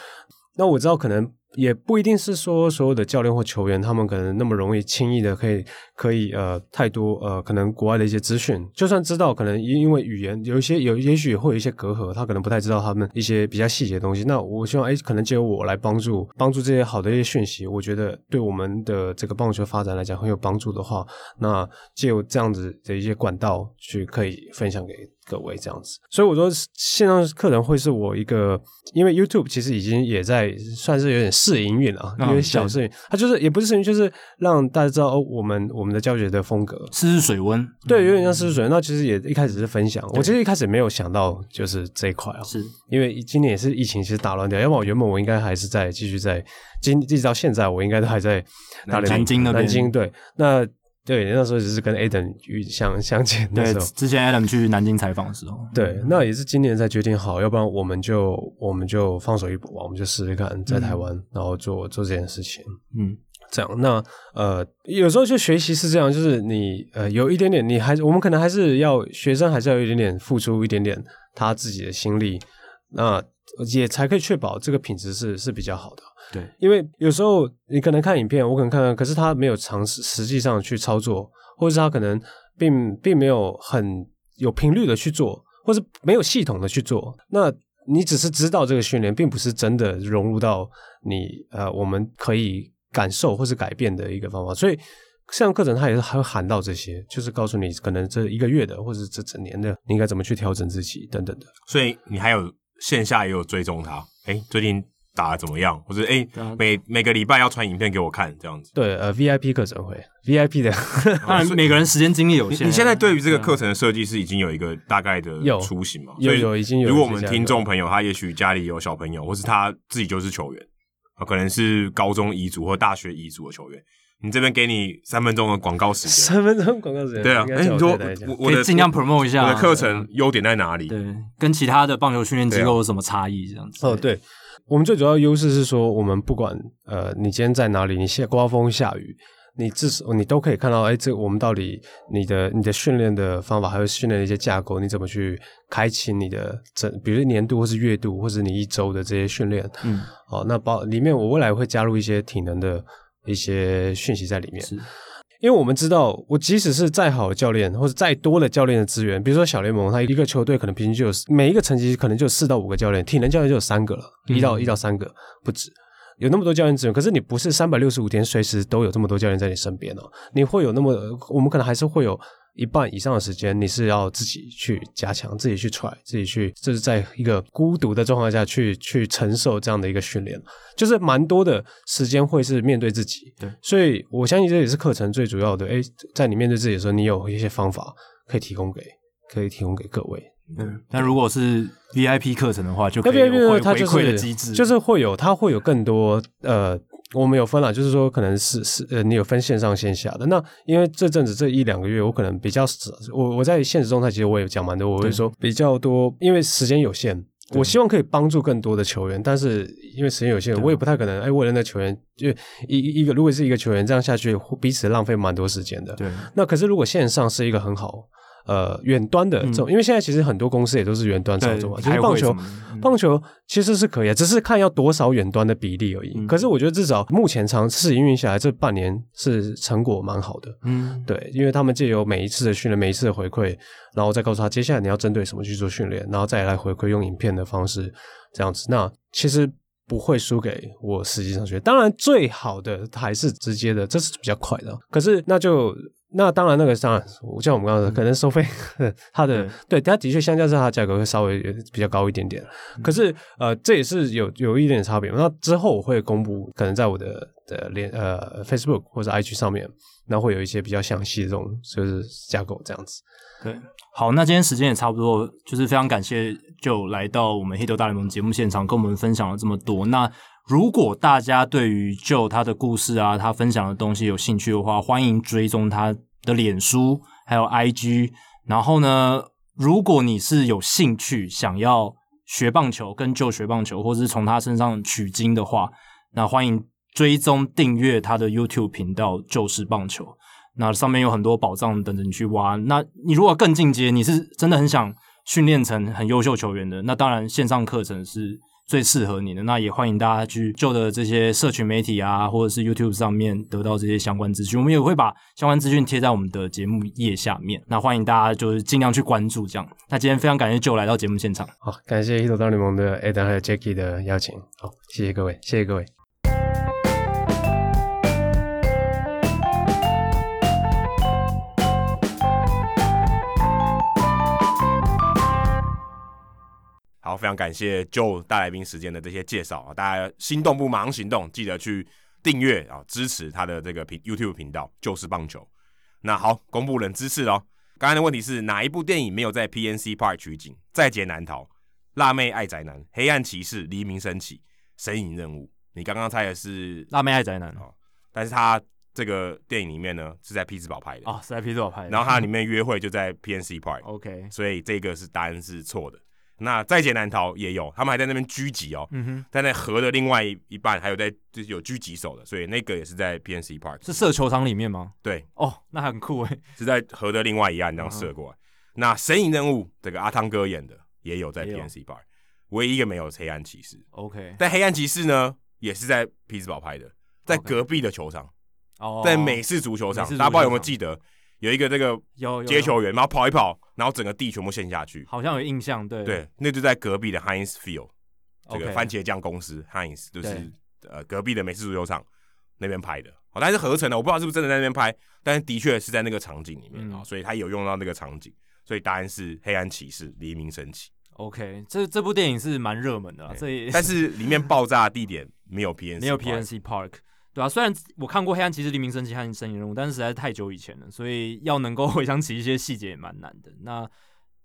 那我知道可能也不一定是说所有的教练或球员，他们可能那么容易轻易的可以可以呃太多呃可能国外的一些资讯，就算知道，可能因因为语言有一些有也许会有一些隔阂，他可能不太知道他们一些比较细节的东西。那我希望哎，可能借由我来帮助帮助这些好的一些讯息，我觉得对我们的这个棒球发展来讲很有帮助的话，那借由这样子的一些管道去可以分享给。各位这样子，所以我说线上课程会是我一个，因为 YouTube 其实已经也在算是有点试营运啊，因为小试营，它就是也不是试营，就是让大家知道哦，我们我们的教学的风格，试试水温，对，有点像试试水温。那其实也一开始是分享，我其实一开始没有想到就是这一块啊，是。因为今年也是疫情其实打乱掉，要不然原本我应该还是在继续在，今一直到现在我应该都还在南京那边，南京对。那。对，那时候只是跟 Adam 相相见的时候。对，之前 Adam 去南京采访的时候。对，那也是今年才决定好，要不然我们就我们就放手一搏吧，我们就试试看在台湾，嗯、然后做做这件事情。嗯，这样。那呃，有时候就学习是这样，就是你呃有一点点，你还我们可能还是要学生还是要有一点点付出一点点他自己的心力，那也才可以确保这个品质是是比较好的。对，因为有时候你可能看影片，我可能看看，可是他没有尝试实际上去操作，或者是他可能并并没有很有频率的去做，或是没有系统的去做。那你只是知道这个训练，并不是真的融入到你呃我们可以感受或是改变的一个方法。所以像课程，它也是还会喊到这些，就是告诉你可能这一个月的，或者这整年的，你应该怎么去调整自己等等的。所以你还有线下也有追踪他，哎，最近。打得怎么样？或者哎，每每个礼拜要传影片给我看，这样子。对，呃，VIP 课程会，VIP 的，(laughs) 当然每个人时间精力有限。你现在对于这个课程的设计是已经有一个大概的雏形吗？有有已经有。如果我们听众朋友他也许家里有小朋友，或是他自己就是球员，啊可能是高中乙组或大学乙组的球员，你这边给你三分钟的广告时间。三分钟广告时间。对啊，哎，你说我的尽量 promote 一下我的课程优点在哪里？对，跟其他的棒球训练机构有什么差异？这样子。哦，对。我们最主要的优势是说，我们不管呃，你今天在哪里，你下刮风下雨，你至少你都可以看到，哎，这我们到底你的你的训练的方法，还有训练的一些架构，你怎么去开启你的整，比如年度或是月度，或者你一周的这些训练，嗯，好，那包里面我未来会加入一些体能的一些讯息在里面。是。因为我们知道，我即使是再好的教练，或者再多的教练的资源，比如说小联盟，他一个球队可能平均就有每一个层级可能就有四到五个教练，体能教练就有三个了，一到一到三个不止，有那么多教练资源。可是你不是三百六十五天随时都有这么多教练在你身边哦，你会有那么，我们可能还是会有。一半以上的时间，你是要自己去加强，自己去 try，自己去，就是在一个孤独的状况下去去承受这样的一个训练，就是蛮多的时间会是面对自己。对，所以我相信这也是课程最主要的。哎，在你面对自己的时候，你有一些方法可以提供给，可以提供给各位。嗯，但如果是 VIP 课程的话，就可以有回馈的机制，就是会有，它会有更多呃。我们有分了，就是说可能是是呃，你有分线上线下的。那因为这阵子这一两个月，我可能比较少，我我在现实状态其实我也讲蛮多，我会说比较多，因为时间有限，我希望可以帮助更多的球员，但是因为时间有限，我也不太可能哎，为了那球员就一一个，如果是一个球员这样下去，彼此浪费蛮多时间的。对，那可是如果线上是一个很好。呃，远端的这种，嗯、因为现在其实很多公司也都是远端操作嘛，就是棒球，嗯、棒球其实是可以啊，只是看要多少远端的比例而已。嗯、可是我觉得至少目前尝试营运下来，这半年是成果蛮好的。嗯，对，因为他们借由每一次的训练，每一次的回馈，然后再告诉他接下来你要针对什么去做训练，然后再来回馈用影片的方式这样子。那其实不会输给我实际上学，当然最好的还是直接的，这是比较快的。可是那就。那当然，那个当然，像我们刚刚说，可能收费，(laughs) 它的对，它的确相较之下，它价格会稍微比较高一点点。可是，呃，这也是有有一点差别。那之后我会公布，可能在我的的连呃 Facebook 或者 IG 上面，那会有一些比较详细的这种就是架构这样子。对，好，那今天时间也差不多，就是非常感谢就来到我们黑头大联盟节目现场，跟我们分享了这么多。那如果大家对于旧他的故事啊，他分享的东西有兴趣的话，欢迎追踪他的脸书还有 IG。然后呢，如果你是有兴趣想要学棒球，跟旧学棒球，或是从他身上取经的话，那欢迎追踪订阅他的 YouTube 频道“就是棒球”。那上面有很多宝藏等着你去挖。那你如果更进阶，你是真的很想训练成很优秀球员的，那当然线上课程是。最适合你的。那也欢迎大家去旧的这些社群媒体啊，或者是 YouTube 上面得到这些相关资讯。我们也会把相关资讯贴在我们的节目页下面。那欢迎大家就是尽量去关注这样。那今天非常感谢旧来到节目现场。好，感谢《Hito 大联盟》的 Adam 还有 Jackie 的邀请。好，谢谢各位，谢谢各位。好，非常感谢 Joe 大来宾时间的这些介绍啊！大家心动不马上行动，记得去订阅啊，支持他的这个频 YouTube 频道，就是棒球。那好，公布冷知识喽。刚才的问题是哪一部电影没有在 PNC Park 取景？在劫难逃、辣妹爱宅男、黑暗骑士、黎明升起、神隐任务。你刚刚猜的是辣妹爱宅男哦，但是他这个电影里面呢是在匹兹堡拍的哦，是在匹兹堡拍的。然后它里面约会就在 PNC Park。(laughs) OK，所以这个是答案是错的。那在劫难逃也有，他们还在那边狙击哦，嗯哼，在那河的另外一一半还有在就是有狙击手的，所以那个也是在 PNC Park，是射球场里面吗？对，哦，那很酷诶，是在河的另外一岸这样射过来。嗯、那神隐任务这个阿汤哥演的也有在 PNC Park，唯一一个没有是黑暗骑士。OK，但黑暗骑士呢也是在匹兹堡拍的，在隔壁的球场，okay. 在美式足球场，大家不知道有没有记得？有一个这个接球员，然后跑一跑，然后整个地全部陷下去，好像有印象，对。对，那就在隔壁的 Heinz Field，这个番茄酱公司 Heinz 就是呃隔壁的美式足球场那边拍的，好，但是合成的，我不知道是不是真的在那边拍，但是的确是在那个场景里面啊、嗯，所以他有用到那个场景，所以答案是黑暗骑士黎明升起。OK，这这部电影是蛮热门的、啊，所以但是里面爆炸的地点没有 PNC，(laughs) 没有 PNC Park。对啊，虽然我看过《黑暗骑士》《黎明升起》和《神隐任务》，但是实在是太久以前了，所以要能够 (laughs) 回想起一些细节也蛮难的。那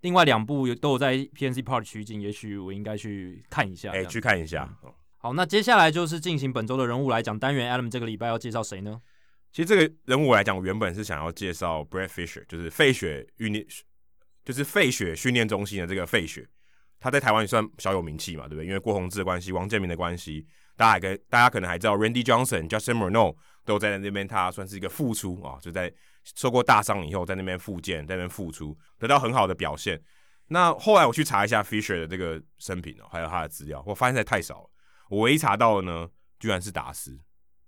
另外两部都有在 PNC Park 取景，也许我应该去看一下。哎、欸，去看一下、嗯。好，那接下来就是进行本周的人物来讲单元。Adam 这个礼拜要介绍谁呢？其实这个人物来讲，我原本是想要介绍 Brad Fisher，就是费雪训练，就是费雪训练中心的这个费雪。他在台湾也算小有名气嘛，对不对？因为郭宏志的关系，王建民的关系。大家跟大家可能还知道，Randy Johnson、Justin Morneau 都在那边，他算是一个复出啊，就在受过大伤以后，在那边复健，在那边复出，得到很好的表现。那后来我去查一下 Fisher 的这个生平哦，还有他的资料，我发现在太少了。我唯一查到的呢，居然是达斯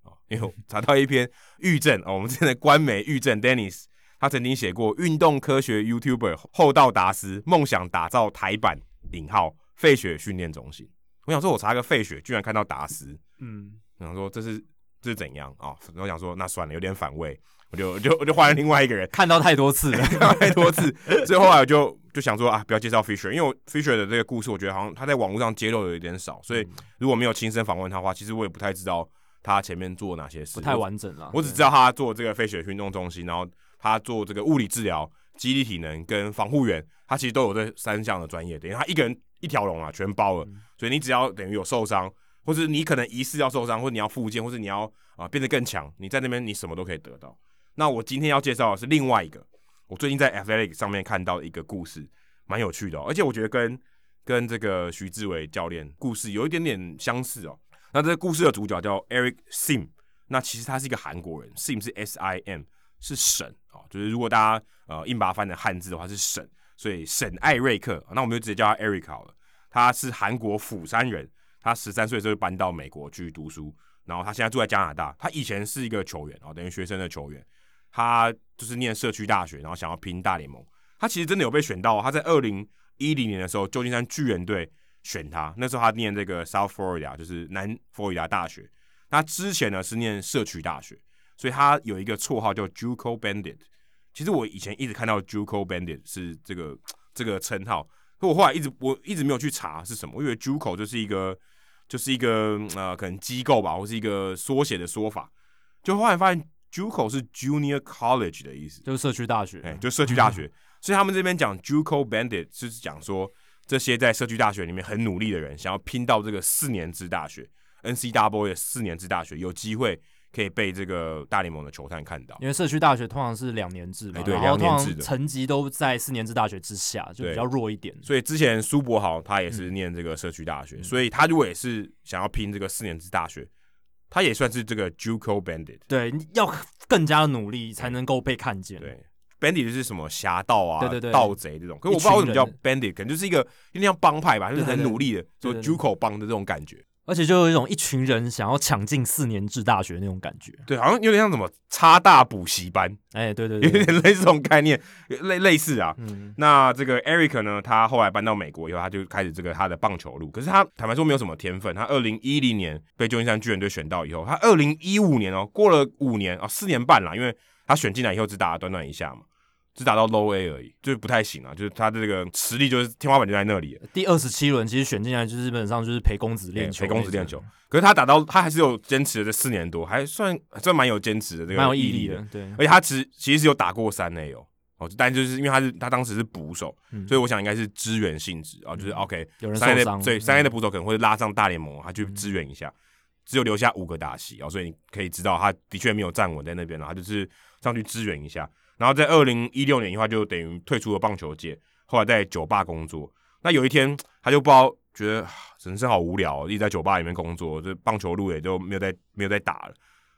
啊，因为我查到一篇玉正哦，我们之前的官媒玉正 Dennis，他曾经写过运动科学 YouTuber 厚道达斯梦想打造台版引号费雪训练中心。我想说，我查个费雪，居然看到达斯，嗯，我想说这是这是怎样啊？然后我想说，那算了，有点反胃，我就我就我就换了另外一个人，看到太多次了，看到太多次，所以后来我就就想说啊，不要介绍 Fisher，因为我 Fisher 的这个故事，我觉得好像他在网络上揭露的有点少，所以如果没有亲身访问他的话，其实我也不太知道他前面做哪些事，不太完整了。我只知道他做这个费雪运动中心，然后他做这个物理治疗、肌力体能跟防护员，他其实都有这三项的专业，等于他一个人。一条龙啊，全包了，所以你只要等于有受伤，或者你可能疑似要受伤，或者你要复健，或者你要啊变得更强，你在那边你什么都可以得到。那我今天要介绍的是另外一个，我最近在 Athletic 上面看到的一个故事，蛮有趣的哦，而且我觉得跟跟这个徐志伟教练故事有一点点相似哦。那这个故事的主角叫 Eric Sim，那其实他是一个韩国人，Sim 是 S I M，是沈哦，就是如果大家呃硬把它翻成汉字的话是沈。所以沈艾瑞克，那我们就直接叫他 Eric 好了。他是韩国釜山人，他十三岁时候就搬到美国去读书，然后他现在住在加拿大。他以前是一个球员哦，等于学生的球员。他就是念社区大学，然后想要拼大联盟。他其实真的有被选到，他在二零一零年的时候，旧金山巨人队选他。那时候他念这个 South Florida，就是南佛罗里达大学。他之前呢是念社区大学，所以他有一个绰号叫 JUCO Bandit。其实我以前一直看到 JUCO Bandit 是这个这个称号，可我后来一直我一直没有去查是什么，我以为 JUCO 就是一个就是一个呃可能机构吧，或是一个缩写的说法，就后来发现 JUCO 是 Junior College 的意思，就是社区大学，哎，就社区大学，(laughs) 所以他们这边讲 JUCO Bandit 就是讲说这些在社区大学里面很努力的人，想要拼到这个四年制大学，NCAA 的四年制大学有机会。可以被这个大联盟的球探看到，因为社区大学通常是两年制嘛，欸、对，两年制的成绩都在四年制大学之下，就比较弱一点。所以之前苏博豪他也是念这个社区大学、嗯，所以他如果也是想要拼这个四年制大学，他也算是这个 JUCO Bandit。对，要更加努力才能够被看见。对，bandit 就是什么侠盗啊，对对对，盗贼这种。可是我不知道为什么叫 bandit，可能就是一个有点像帮派吧，就是很努力的做 JUCO 帮的这种感觉。而且就有一种一群人想要抢进四年制大学那种感觉，对，好像有点像什么插大补习班，哎、欸，对对对，有点类似这种概念，类类似啊。嗯、那这个 Eric 呢，他后来搬到美国以后，他就开始这个他的棒球路。可是他坦白说没有什么天分。他二零一零年被旧金山巨人队选到以后，他二零一五年哦，过了五年哦，四年半了，因为他选进来以后只打了短短一下嘛。只打到 Low A 而已，就是不太行啊，就是他的这个实力就是天花板就在那里。第二十七轮其实选进来就是基本上就是陪公子练球，陪公子练球。可是他打到他还是有坚持了这四年多，还算算蛮有坚持的，这个蛮有毅力的。对，而且他其实其实是有打过三 A 哦，哦，但就是因为他是他当时是捕手，嗯、所以我想应该是支援性质啊，就是 OK，有人受伤，对，三 A 的捕手可能会拉上大联盟，他去支援一下，嗯、只有留下五个打席啊，所以你可以知道他的确没有站稳在那边了，他就是上去支援一下。然后在二零一六年的话，就等于退出了棒球界，后来在酒吧工作。那有一天，他就不知道觉得人生好无聊，一直在酒吧里面工作，这棒球路也就没有再没有再打了。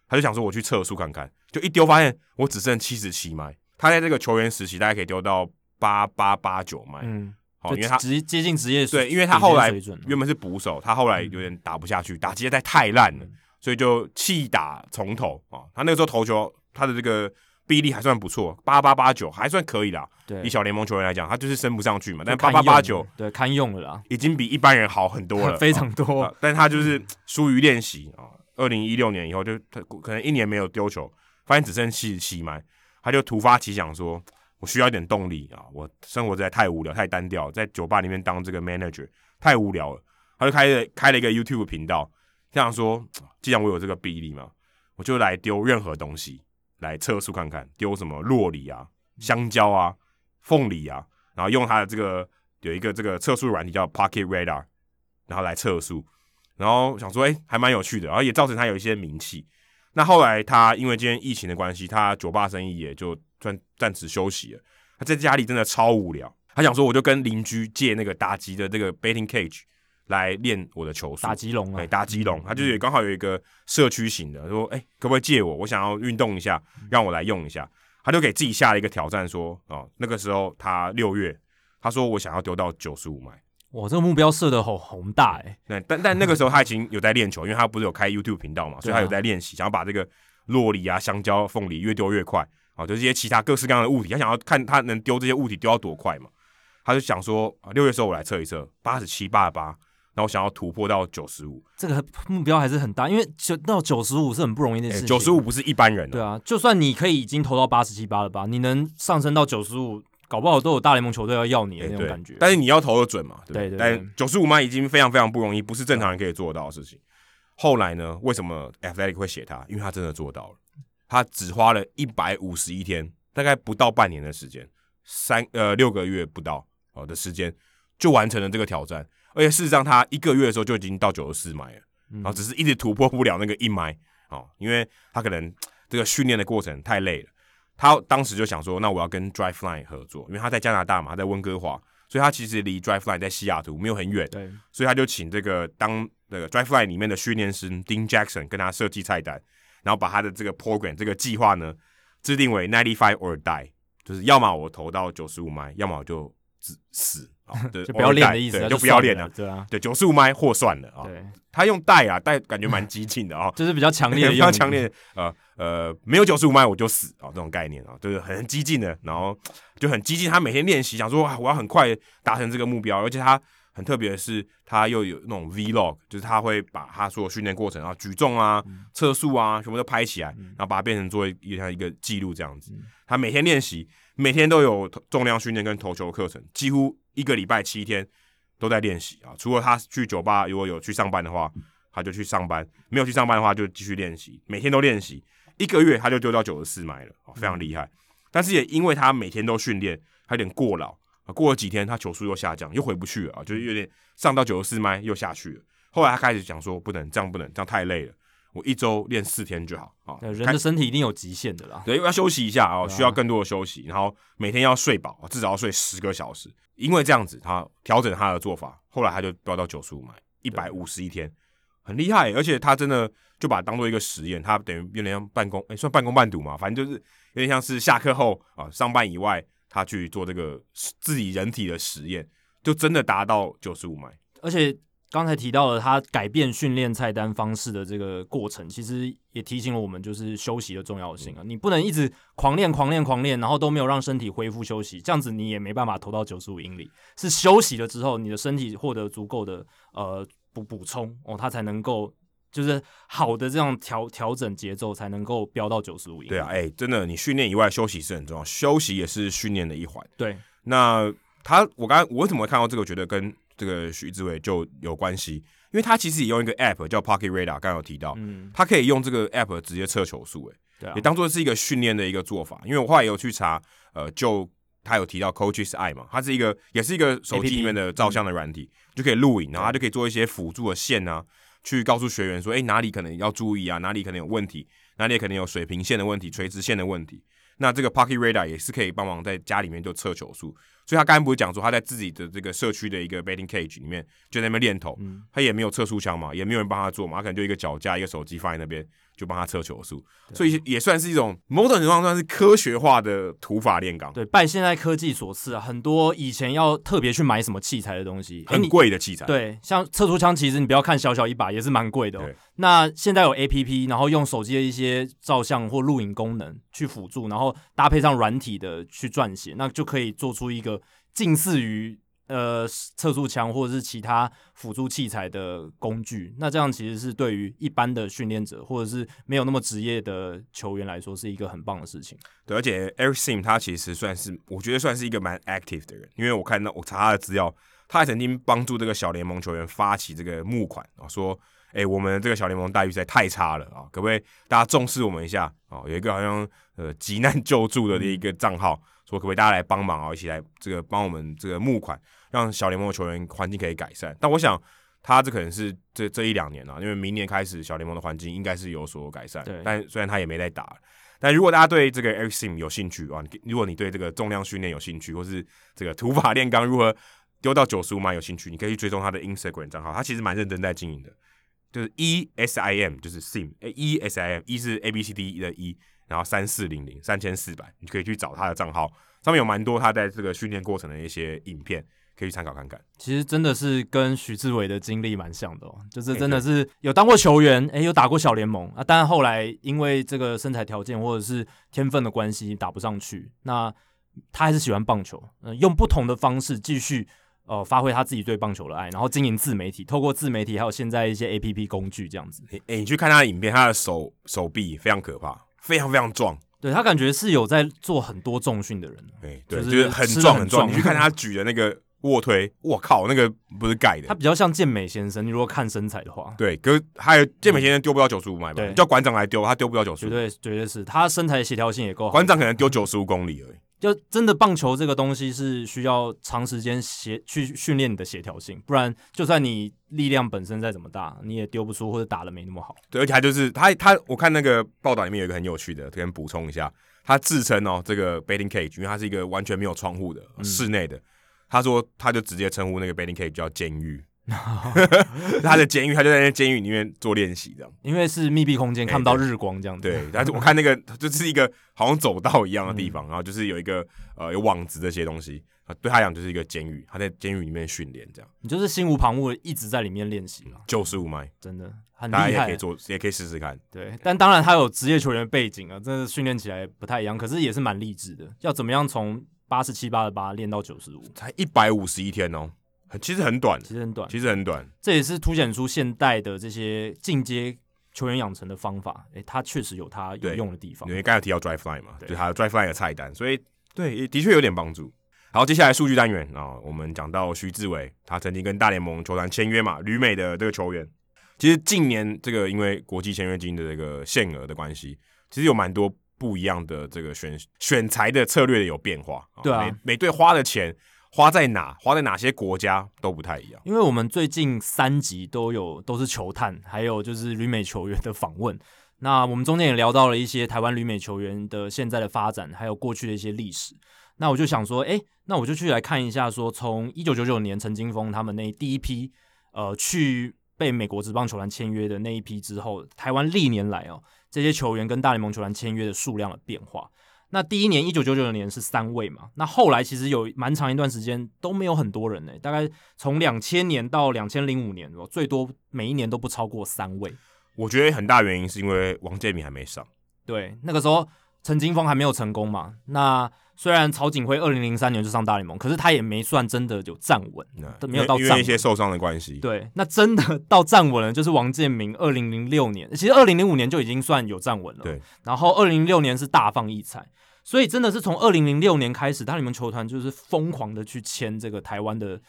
他就想说，我去测速看看，就一丢发现我只剩七十七迈。他在这个球员时期大概可以丢到八八八九迈，嗯，好，因为他直接近职业对，因为他后来原本是捕手，他后来有点打不下去，打击实在太烂了，所以就弃打从头啊。他那个时候投球，他的这个。臂力还算不错，八八八九还算可以啦。对，以小联盟球员来讲，他就是升不上去嘛。但八八八九，对，堪用了啦，已经比一般人好很多了，(laughs) 非常多。啊、但他就是疏于练习啊。二零一六年以后就，就他可能一年没有丢球，发现只剩七十七迈，他就突发奇想说：“我需要一点动力啊！我生活实在太无聊、太单调，在酒吧里面当这个 manager 太无聊了。”他就开了开了一个 YouTube 频道，这样说：“既然我有这个臂力嘛，我就来丢任何东西。”来测速看看，丢什么洛梨啊、香蕉啊、凤梨啊，然后用他的这个有一个这个测速软体叫 Pocket Radar，然后来测速，然后想说，哎、欸，还蛮有趣的，然后也造成他有一些名气。那后来他因为今天疫情的关系，他酒吧生意也就暂暂时休息了。他在家里真的超无聊，他想说，我就跟邻居借那个打击的这个 Batting Cage。来练我的球速，打击龙啊，欸、打击龙，他就是刚好有一个社区型的，说，哎、欸，可不可以借我？我想要运动一下，让我来用一下。他就给自己下了一个挑战，说，哦，那个时候他六月，他说我想要丢到九十五迈。哇，这个目标设的好宏大哎。对，但但那个 (laughs) 时候他已经有在练球，因为他不是有开 YouTube 频道嘛，所以他有在练习，想要把这个洛梨啊、香蕉、凤梨越丢越快啊，就是一些其他各式各样的物体，他想要看他能丢这些物体丢到多快嘛。他就想说，六月时候我来测一测，八十七、八十八。然后我想要突破到九十五，这个目标还是很大，因为九到九十五是很不容易的事情。九十五不是一般人，对啊，就算你可以已经投到八十七八了吧，你能上升到九十五，搞不好都有大联盟球队要要你的那种感觉。但是你要投的准嘛，对，对，九十五嘛已经非常非常不容易，不是正常人可以做到的事情。后来呢，为什么 Athletic 会写他？因为他真的做到了，他只花了一百五十一天，大概不到半年的时间，三呃六个月不到好的时间，就完成了这个挑战。而且事实上，他一个月的时候就已经到九十四迈了，然后只是一直突破不了那个一迈哦，因为他可能这个训练的过程太累了。他当时就想说，那我要跟 Driveline 合作，因为他在加拿大嘛，他在温哥华，所以他其实离 Driveline 在西雅图没有很远，对，所以他就请这个当那个 Driveline 里面的训练师 Dean Jackson 跟他设计菜单，然后把他的这个 program 这个计划呢制定为 ninety five or die，就是要么我投到九十五迈，要么我就死。哦、(laughs) 对就不要练的意思，就不要练了，对啊，对九十五迈或算了啊。对，他用带啊带，感觉蛮激进的啊，(laughs) 就是比较强烈的，(laughs) 比较强烈的，呃呃，没有九十五迈我就死啊，这种概念啊，就是很激进的，然后就很激进。他每天练习，想说我要很快达成这个目标，而且他很特别的是，他又有那种 Vlog，就是他会把他所有训练过程啊，举重啊、测速啊，全部都拍起来，然后把它变成作为一个一个记录这样子。他每天练习，每天都有重量训练跟投球课程，几乎。一个礼拜七天都在练习啊，除了他去酒吧，如果有去上班的话，他就去上班；没有去上班的话，就继续练习。每天都练习，一个月他就丢到九十四迈了，非常厉害。但是也因为他每天都训练，他有点过劳啊。过了几天，他球速又下降，又回不去了啊，就是有点上到九十四迈又下去了。后来他开始讲说，不能这样，不能这样，太累了。我一周练四天就好啊。人的身体一定有极限的啦，对，要休息一下啊，需要更多的休息，然后每天要睡饱，至少要睡十个小时。因为这样子，他调整他的做法，后来他就飙到九十五迈，一百五十一天，很厉害。而且他真的就把它当做一个实验，他等于有点像半工，哎、欸，算半工半读嘛，反正就是有点像是下课后啊上班以外，他去做这个自己人体的实验，就真的达到九十五迈，而且。刚才提到了他改变训练菜单方式的这个过程，其实也提醒了我们，就是休息的重要性啊！你不能一直狂练、狂练、狂练，然后都没有让身体恢复休息，这样子你也没办法投到九十五英里。是休息了之后，你的身体获得足够的呃补补充哦，它才能够就是好的这样调调整节奏，才能够飙到九十五英里。对啊，哎、欸，真的，你训练以外休息是很重要，休息也是训练的一环。对，那他我刚才我为什么会看到这个，觉得跟这个徐志伟就有关系，因为他其实也用一个 app 叫 Pocket Radar，刚刚有提到，嗯，他可以用这个 app 直接测球速，哎，也当做是一个训练的一个做法。因为我后来也有去查，呃，就他有提到 Coach's Eye 嘛，它是一个也是一个手机里面的照相的软体，就可以录影，然后他就可以做一些辅助的线啊，去告诉学员说，哎，哪里可能要注意啊，哪里可能有问题，哪里可能有水平线的问题、垂直线的问题。那这个 Pocket Radar 也是可以帮忙在家里面就测球速。所以他刚才不是讲说他在自己的这个社区的一个 betting cage 里面就在那边练投，嗯、他也没有测速枪嘛，也没有人帮他做嘛，他可能就一个脚架一个手机放在那边就帮他测球速，所以也算是一种某种情况算是科学化的土法炼钢。对，拜现在科技所赐啊，很多以前要特别去买什么器材的东西，很贵的器材。对，像测速枪，其实你不要看小小一把，也是蛮贵的、哦。那现在有 APP，然后用手机的一些照相或录影功能去辅助，然后搭配上软体的去撰写，那就可以做出一个。近似于呃测速枪或者是其他辅助器材的工具，那这样其实是对于一般的训练者或者是没有那么职业的球员来说是一个很棒的事情。对，而且 Eric Sim 他其实算是我觉得算是一个蛮 active 的人，因为我看到我查他的资料，他还曾经帮助这个小联盟球员发起这个募款啊，说哎、欸、我们这个小联盟待遇实在太差了啊，可不可以大家重视我们一下啊？有一个好像呃急难救助的一个账号。嗯说可不可以大家来帮忙啊？一起来这个帮我们这个募款，让小联盟的球员环境可以改善。但我想他这可能是这这一两年啊，因为明年开始小联盟的环境应该是有所改善。对。但虽然他也没在打，但如果大家对这个 Eric Sim 有兴趣啊，如果你对这个重量训练有兴趣，或是这个土法炼钢如何丢到九十五码有兴趣，你可以去追踪他的 Instagram 账号，他其实蛮认真在经营的。就是 E S I M，就是 Sim，E S I M，E 是 A B C D 的 E。然后三四零零三千四百，你可以去找他的账号，上面有蛮多他在这个训练过程的一些影片，可以去参考看看。其实真的是跟许志伟的经历蛮像的哦，就是真的是有当过球员，哎，有打过小联盟啊，但后来因为这个身材条件或者是天分的关系打不上去，那他还是喜欢棒球，嗯，用不同的方式继续呃发挥他自己对棒球的爱，然后经营自媒体，透过自媒体还有现在一些 APP 工具这样子。诶，你去看他的影片，他的手手臂非常可怕。非常非常壮，对，他感觉是有在做很多重训的人，对，对，就是很壮很壮。你去看他 (laughs) 举的那个卧推，我靠，那个不是盖的。他比较像健美先生，你如果看身材的话，对，可是还有健美先生丢不到九十五迈吧？叫馆长来丢，他丢不到九十五，绝对绝对是他身材协调性也够好。馆长可能丢九十五公里而已。就真的棒球这个东西是需要长时间协去训练你的协调性，不然就算你力量本身再怎么大，你也丢不出或者打的没那么好。对，而且他就是他他，我看那个报道里面有一个很有趣的，可以补充一下，他自称哦这个 batting cage，因为他是一个完全没有窗户的室内的，嗯、他说他就直接称呼那个 batting cage 叫监狱。(laughs) (laughs) 他的监狱，他就在那监狱里面做练习，这样，因为是密闭空间，看不到日光，这样子。对，但是我看那个就是一个好像走道一样的地方，嗯、然后就是有一个呃有网子这些东西啊，对他讲就是一个监狱，他在监狱里面训练，这样。你就是心无旁骛，一直在里面练习嘛。九十五迈，真的很厉害，大家也可以做，也可以试试看。对，但当然他有职业球员背景啊，真的训练起来不太一样，可是也是蛮励志的。要怎么样从八十七八的八练到九十五？才一百五十一天哦。其实很短，其实很短，其实很短。这也是凸显出现代的这些进阶球员养成的方法。诶，它确实有它有用的地方。因为刚才提到 Drive Fly 嘛，对，就它有 Dry Fly 的菜单，所以对，的确有点帮助。好，接下来数据单元啊，我们讲到徐志伟，他曾经跟大联盟球团签约嘛，旅美的这个球员。其实近年这个因为国际签约金的这个限额的关系，其实有蛮多不一样的这个选选材的策略有变化。对啊，每每队花的钱。花在哪，花在哪些国家都不太一样。因为我们最近三集都有都是球探，还有就是旅美球员的访问。那我们中间也聊到了一些台湾旅美球员的现在的发展，还有过去的一些历史。那我就想说，诶，那我就去来看一下说，说从一九九九年陈金峰他们那第一批呃去被美国职棒球团签约的那一批之后，台湾历年来哦这些球员跟大联盟球员签约的数量的变化。那第一年一九九九年是三位嘛，那后来其实有蛮长一段时间都没有很多人呢、欸，大概从两千年到两千零五年，最多每一年都不超过三位。我觉得很大原因是因为王建民还没上，对，那个时候陈金峰还没有成功嘛。那虽然曹景辉二零零三年就上大联盟，可是他也没算真的有站稳，都没有到站稳，因为一些受伤的关系。对，那真的 (laughs) 到站稳了，就是王建民二零零六年，其实二零零五年就已经算有站稳了。对，然后二零零六年是大放异彩，所以真的是从二零零六年开始，大联盟球团就是疯狂的去签这个台湾的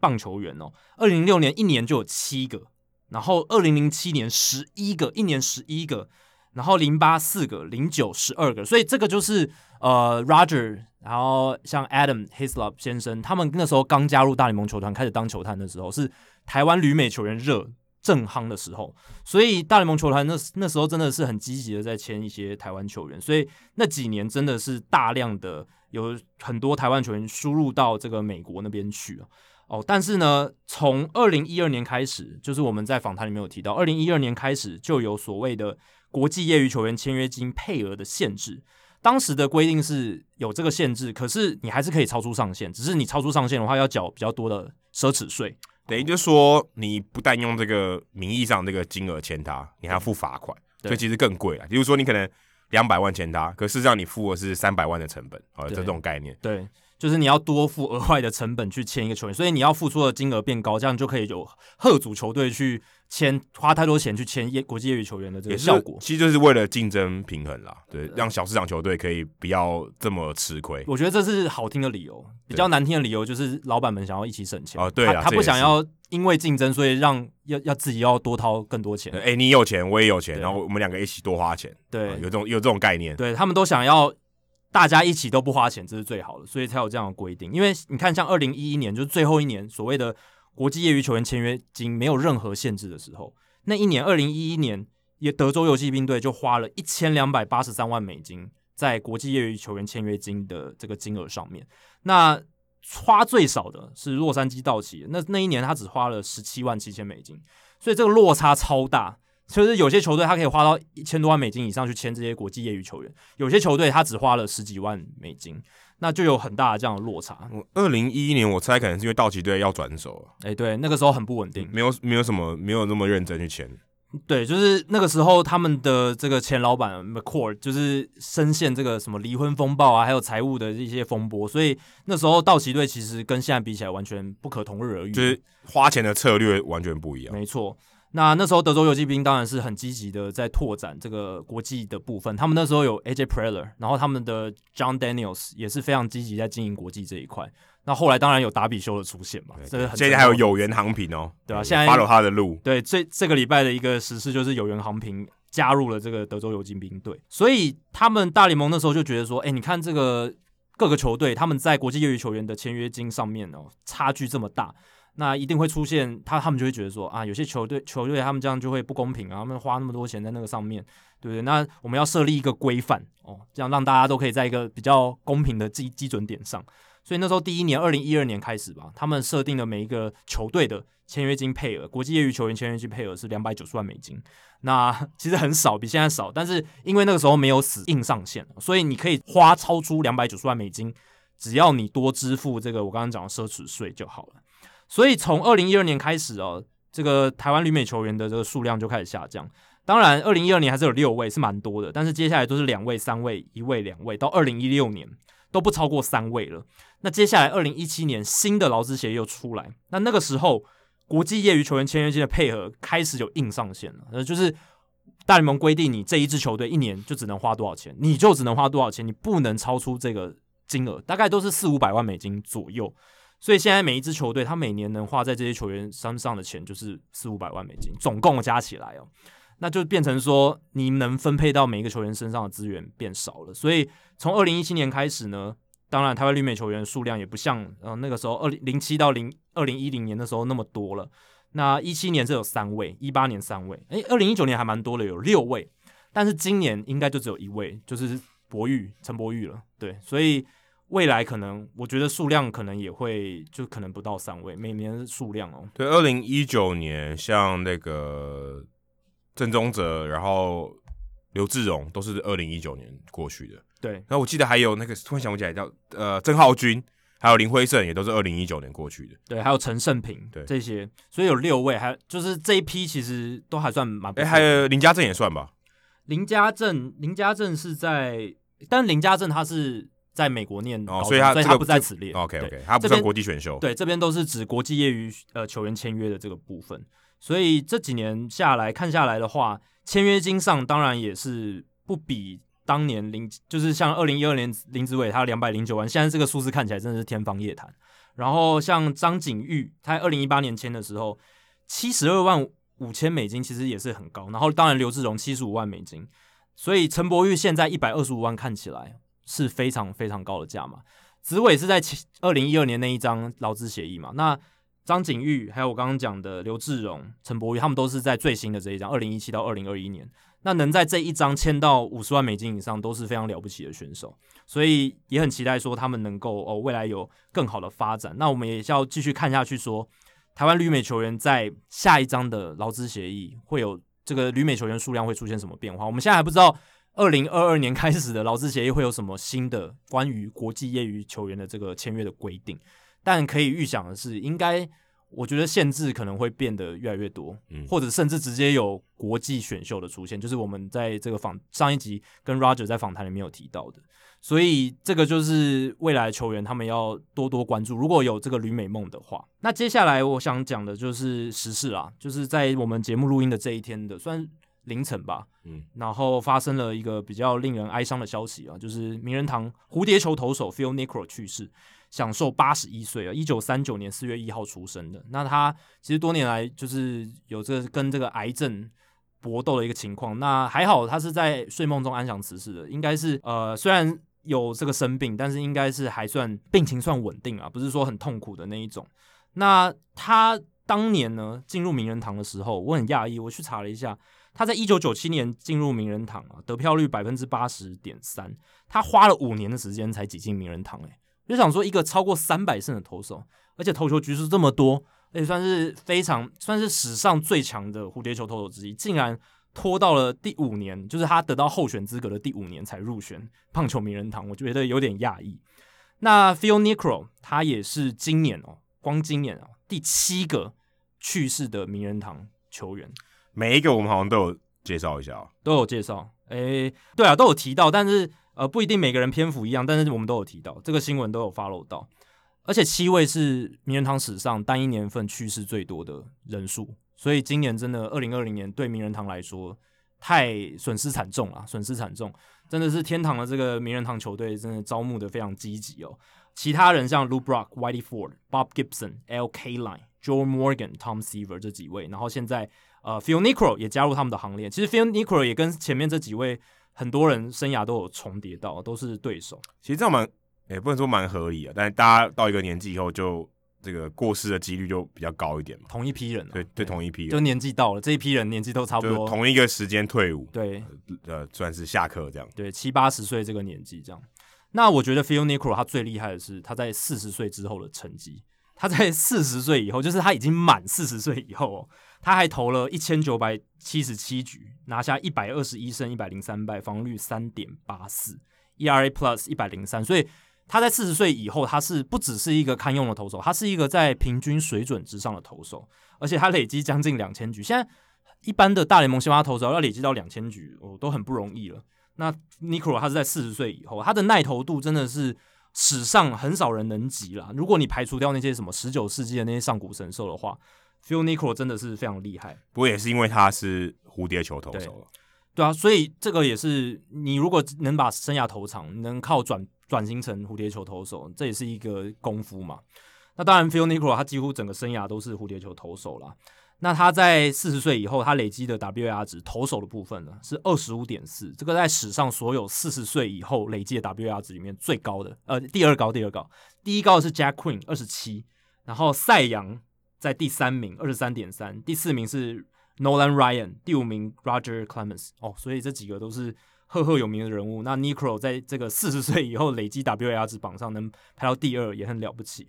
棒球员哦。二零零六年一年就有七个，然后二零零七年十一个，一年十一个。然后零八四个，零九十二个，所以这个就是呃，Roger，然后像 Adam Hislop 先生，他们那时候刚加入大联盟球团，开始当球探的时候，是台湾旅美球员热正夯的时候，所以大联盟球团那那时候真的是很积极的在签一些台湾球员，所以那几年真的是大量的有很多台湾球员输入到这个美国那边去哦，但是呢，从二零一二年开始，就是我们在访谈里面有提到，二零一二年开始就有所谓的。国际业余球员签约金配额的限制，当时的规定是有这个限制，可是你还是可以超出上限，只是你超出上限的话要缴比较多的奢侈税。等于就是说，你不但用这个名义上这个金额签他，你还要付罚款，所以其实更贵啊。比如说你可能两百万签他，可事实上你付的是三百万的成本，啊，这种概念。对。就是你要多付额外的成本去签一个球员，所以你要付出的金额变高，这样就可以有吓阻球队去签花太多钱去签业国际业余球员的这个效果。其实就是为了竞争平衡啦，对，让小市场球队可以不要这么吃亏。我觉得这是好听的理由，比较难听的理由就是老板们想要一起省钱哦，对啊，他，不想要因为竞争，所以让要要自己要多掏更多钱。哎、欸，你有钱，我也有钱，然后我们两个一起多花钱，对，有这种有这种概念，对他们都想要。大家一起都不花钱，这是最好的，所以才有这样的规定。因为你看，像二零一一年，就是最后一年，所谓的国际业余球员签约金没有任何限制的时候，那一年二零一一年，也德州游骑兵队就花了一千两百八十三万美金在国际业余球员签约金的这个金额上面。那花最少的是洛杉矶道奇，那那一年他只花了十七万七千美金，所以这个落差超大。就是有些球队他可以花到一千多万美金以上去签这些国际业余球员，有些球队他只花了十几万美金，那就有很大的这样的落差。二零一一年我猜可能是因为道奇队要转手，哎、欸，对，那个时候很不稳定，没有没有什么没有那么认真去签。对，就是那个时候他们的这个前老板 McCourt 就是深陷这个什么离婚风暴啊，还有财务的一些风波，所以那时候道奇队其实跟现在比起来完全不可同日而语，就是花钱的策略完全不一样。没错。那那时候德州游骑兵当然是很积极的在拓展这个国际的部分，他们那时候有 AJ Preller，然后他们的 John Daniels 也是非常积极在经营国际这一块。那后来当然有达比修的出现嘛，这个很现在还有有缘航平哦，对吧？现在 follow 他的路，对，这这个礼拜的一个实事就是有缘航平加入了这个德州游骑兵队，所以他们大联盟那时候就觉得说，哎，你看这个各个球队他们在国际业余球员的签约金上面哦，差距这么大。那一定会出现，他他们就会觉得说啊，有些球队球队他们这样就会不公平啊，他们花那么多钱在那个上面，对不对？那我们要设立一个规范哦，这样让大家都可以在一个比较公平的基基准点上。所以那时候第一年，二零一二年开始吧，他们设定的每一个球队的签约金配额，国际业余球员签约金配额是两百九十万美金。那其实很少，比现在少，但是因为那个时候没有死硬上限，所以你可以花超出两百九十万美金，只要你多支付这个我刚刚讲的奢侈税就好了。所以从二零一二年开始哦，这个台湾旅美球员的这个数量就开始下降。当然，二零一二年还是有六位，是蛮多的。但是接下来都是两位、三位、一位、两位，到二零一六年都不超过三位了。那接下来二零一七年新的劳资协议又出来，那那个时候国际业余球员签约金的配合开始有硬上限了，呃，就是大联盟规定你这一支球队一年就只能花多少钱，你就只能花多少钱，你不能超出这个金额，大概都是四五百万美金左右。所以现在每一支球队，他每年能花在这些球员身上的钱就是四五百万美金，总共加起来哦，那就变成说你能分配到每一个球员身上的资源变少了。所以从二零一七年开始呢，当然台湾绿美球员数量也不像呃那个时候二零零七到零二零一零年的时候那么多了。那一七年是有三位，一八年三位，诶，二零一九年还蛮多的，有六位，但是今年应该就只有一位，就是博玉陈博玉了。对，所以。未来可能，我觉得数量可能也会，就可能不到三位，每年数量哦。对，二零一九年像那个郑宗哲，然后刘志荣都是二零一九年过去的。对，然后我记得还有那个突然想不起来叫呃郑浩钧，还有林辉胜也都是二零一九年过去的。对，还有陈胜平，对这些，所以有六位，还就是这一批其实都还算蛮。哎，还有林家正也算吧。林家正，林家正是在，但林家正他是在美国念高中，哦，所以他所以他不在此列。OK OK，他不算国际选秀。对，这边都是指国际业余呃球员签约的这个部分。所以这几年下来看下来的话，签约金上当然也是不比。当年林就是像二零一二年林子伟他两百零九万，现在这个数字看起来真的是天方夜谭。然后像张景玉，他二零一八年签的时候七十二万五千美金，其实也是很高。然后当然刘志荣七十五万美金，所以陈柏宇现在一百二十五万看起来是非常非常高的价嘛。子伟是在二零一二年那一张劳资协议嘛？那张景玉还有我刚刚讲的刘志荣、陈柏宇，他们都是在最新的这一张二零一七到二零二一年。那能在这一张签到五十万美金以上都是非常了不起的选手，所以也很期待说他们能够哦未来有更好的发展。那我们也要继续看下去说，台湾旅美球员在下一张的劳资协议会有这个旅美球员数量会出现什么变化？我们现在还不知道二零二二年开始的劳资协议会有什么新的关于国际业余球员的这个签约的规定，但可以预想的是应该。我觉得限制可能会变得越来越多，嗯，或者甚至直接有国际选秀的出现，就是我们在这个访上一集跟 Roger 在访谈里面有提到的，所以这个就是未来球员他们要多多关注。如果有这个旅美梦的话，那接下来我想讲的就是时事啦，就是在我们节目录音的这一天的，算凌晨吧，嗯，然后发生了一个比较令人哀伤的消息啊，就是名人堂蝴蝶球投手 Phil Niekro 去世。享受八十一岁啊，一九三九年四月一号出生的。那他其实多年来就是有这个跟这个癌症搏斗的一个情况。那还好，他是在睡梦中安详辞世的。应该是呃，虽然有这个生病，但是应该是还算病情算稳定啊，不是说很痛苦的那一种。那他当年呢进入名人堂的时候，我很讶异，我去查了一下，他在一九九七年进入名人堂啊，得票率百分之八十点三，他花了五年的时间才挤进名人堂，诶。就想说，一个超过三百胜的投手，而且投球局数这么多，也算是非常算是史上最强的蝴蝶球投手之一，竟然拖到了第五年，就是他得到候选资格的第五年才入选棒球名人堂，我觉得有点讶异。那 Phil Niekro 他也是今年哦，光今年哦第七个去世的名人堂球员，每一个我们好像都有介绍一下，都有介绍，诶，对啊，都有提到，但是。呃，不一定每个人篇幅一样，但是我们都有提到这个新闻，都有 follow 到，而且七位是名人堂史上单一年份去世最多的人数，所以今年真的二零二零年对名人堂来说太损失惨重了，损失惨重，真的是天堂的这个名人堂球队真的招募的非常积极哦。其他人像 Lou Brock、Whitey Ford、Bob Gibson、L. K. Line、Joe Morgan、Tom Seaver 这几位，然后现在呃 Phil Niekro 也加入他们的行列。其实 Phil Niekro 也跟前面这几位。很多人生涯都有重叠到，都是对手。其实这样蛮，也、欸、不能说蛮合理的，但是大家到一个年纪以后，就这个过世的几率就比较高一点嘛。同一批人、啊，对对，同一批人，就年纪到了，这一批人年纪都差不多，同一个时间退伍，对，呃，算是下课这样。对，七八十岁这个年纪这样。那我觉得 Phil Niekro 他最厉害的是他在四十岁之后的成绩。他在四十岁以后，就是他已经满四十岁以后哦。他还投了一千九百七十七局，拿下一百二十一胜一百零三败，防率三点八四，ERA Plus 一百零三。所以他在四十岁以后，他是不只是一个堪用的投手，他是一个在平均水准之上的投手，而且他累积将近两千局。现在一般的大联盟先发投手要累积到两千局哦，都很不容易了。那 Niekro 他是在四十岁以后，他的耐投度真的是史上很少人能及了。如果你排除掉那些什么十九世纪的那些上古神兽的话。Phil Niekro 真的是非常厉害，不过也是因为他是蝴蝶球投手对，对啊，所以这个也是你如果能把生涯投长，能靠转转型成蝴蝶球投手，这也是一个功夫嘛。那当然，Phil Niekro 他几乎整个生涯都是蝴蝶球投手啦。那他在四十岁以后，他累积的 WAR 值投手的部分呢是二十五点四，这个在史上所有四十岁以后累积的 WAR 值里面最高的，呃，第二高，第二高，第一高的是 Jack Queen 二十七，然后赛扬。在第三名二十三点三，第四名是 Nolan Ryan，第五名 Roger Clemens 哦，所以这几个都是赫赫有名的人物。那 Niekro 在这个四十岁以后累积 WAR 值榜上能排到第二，也很了不起。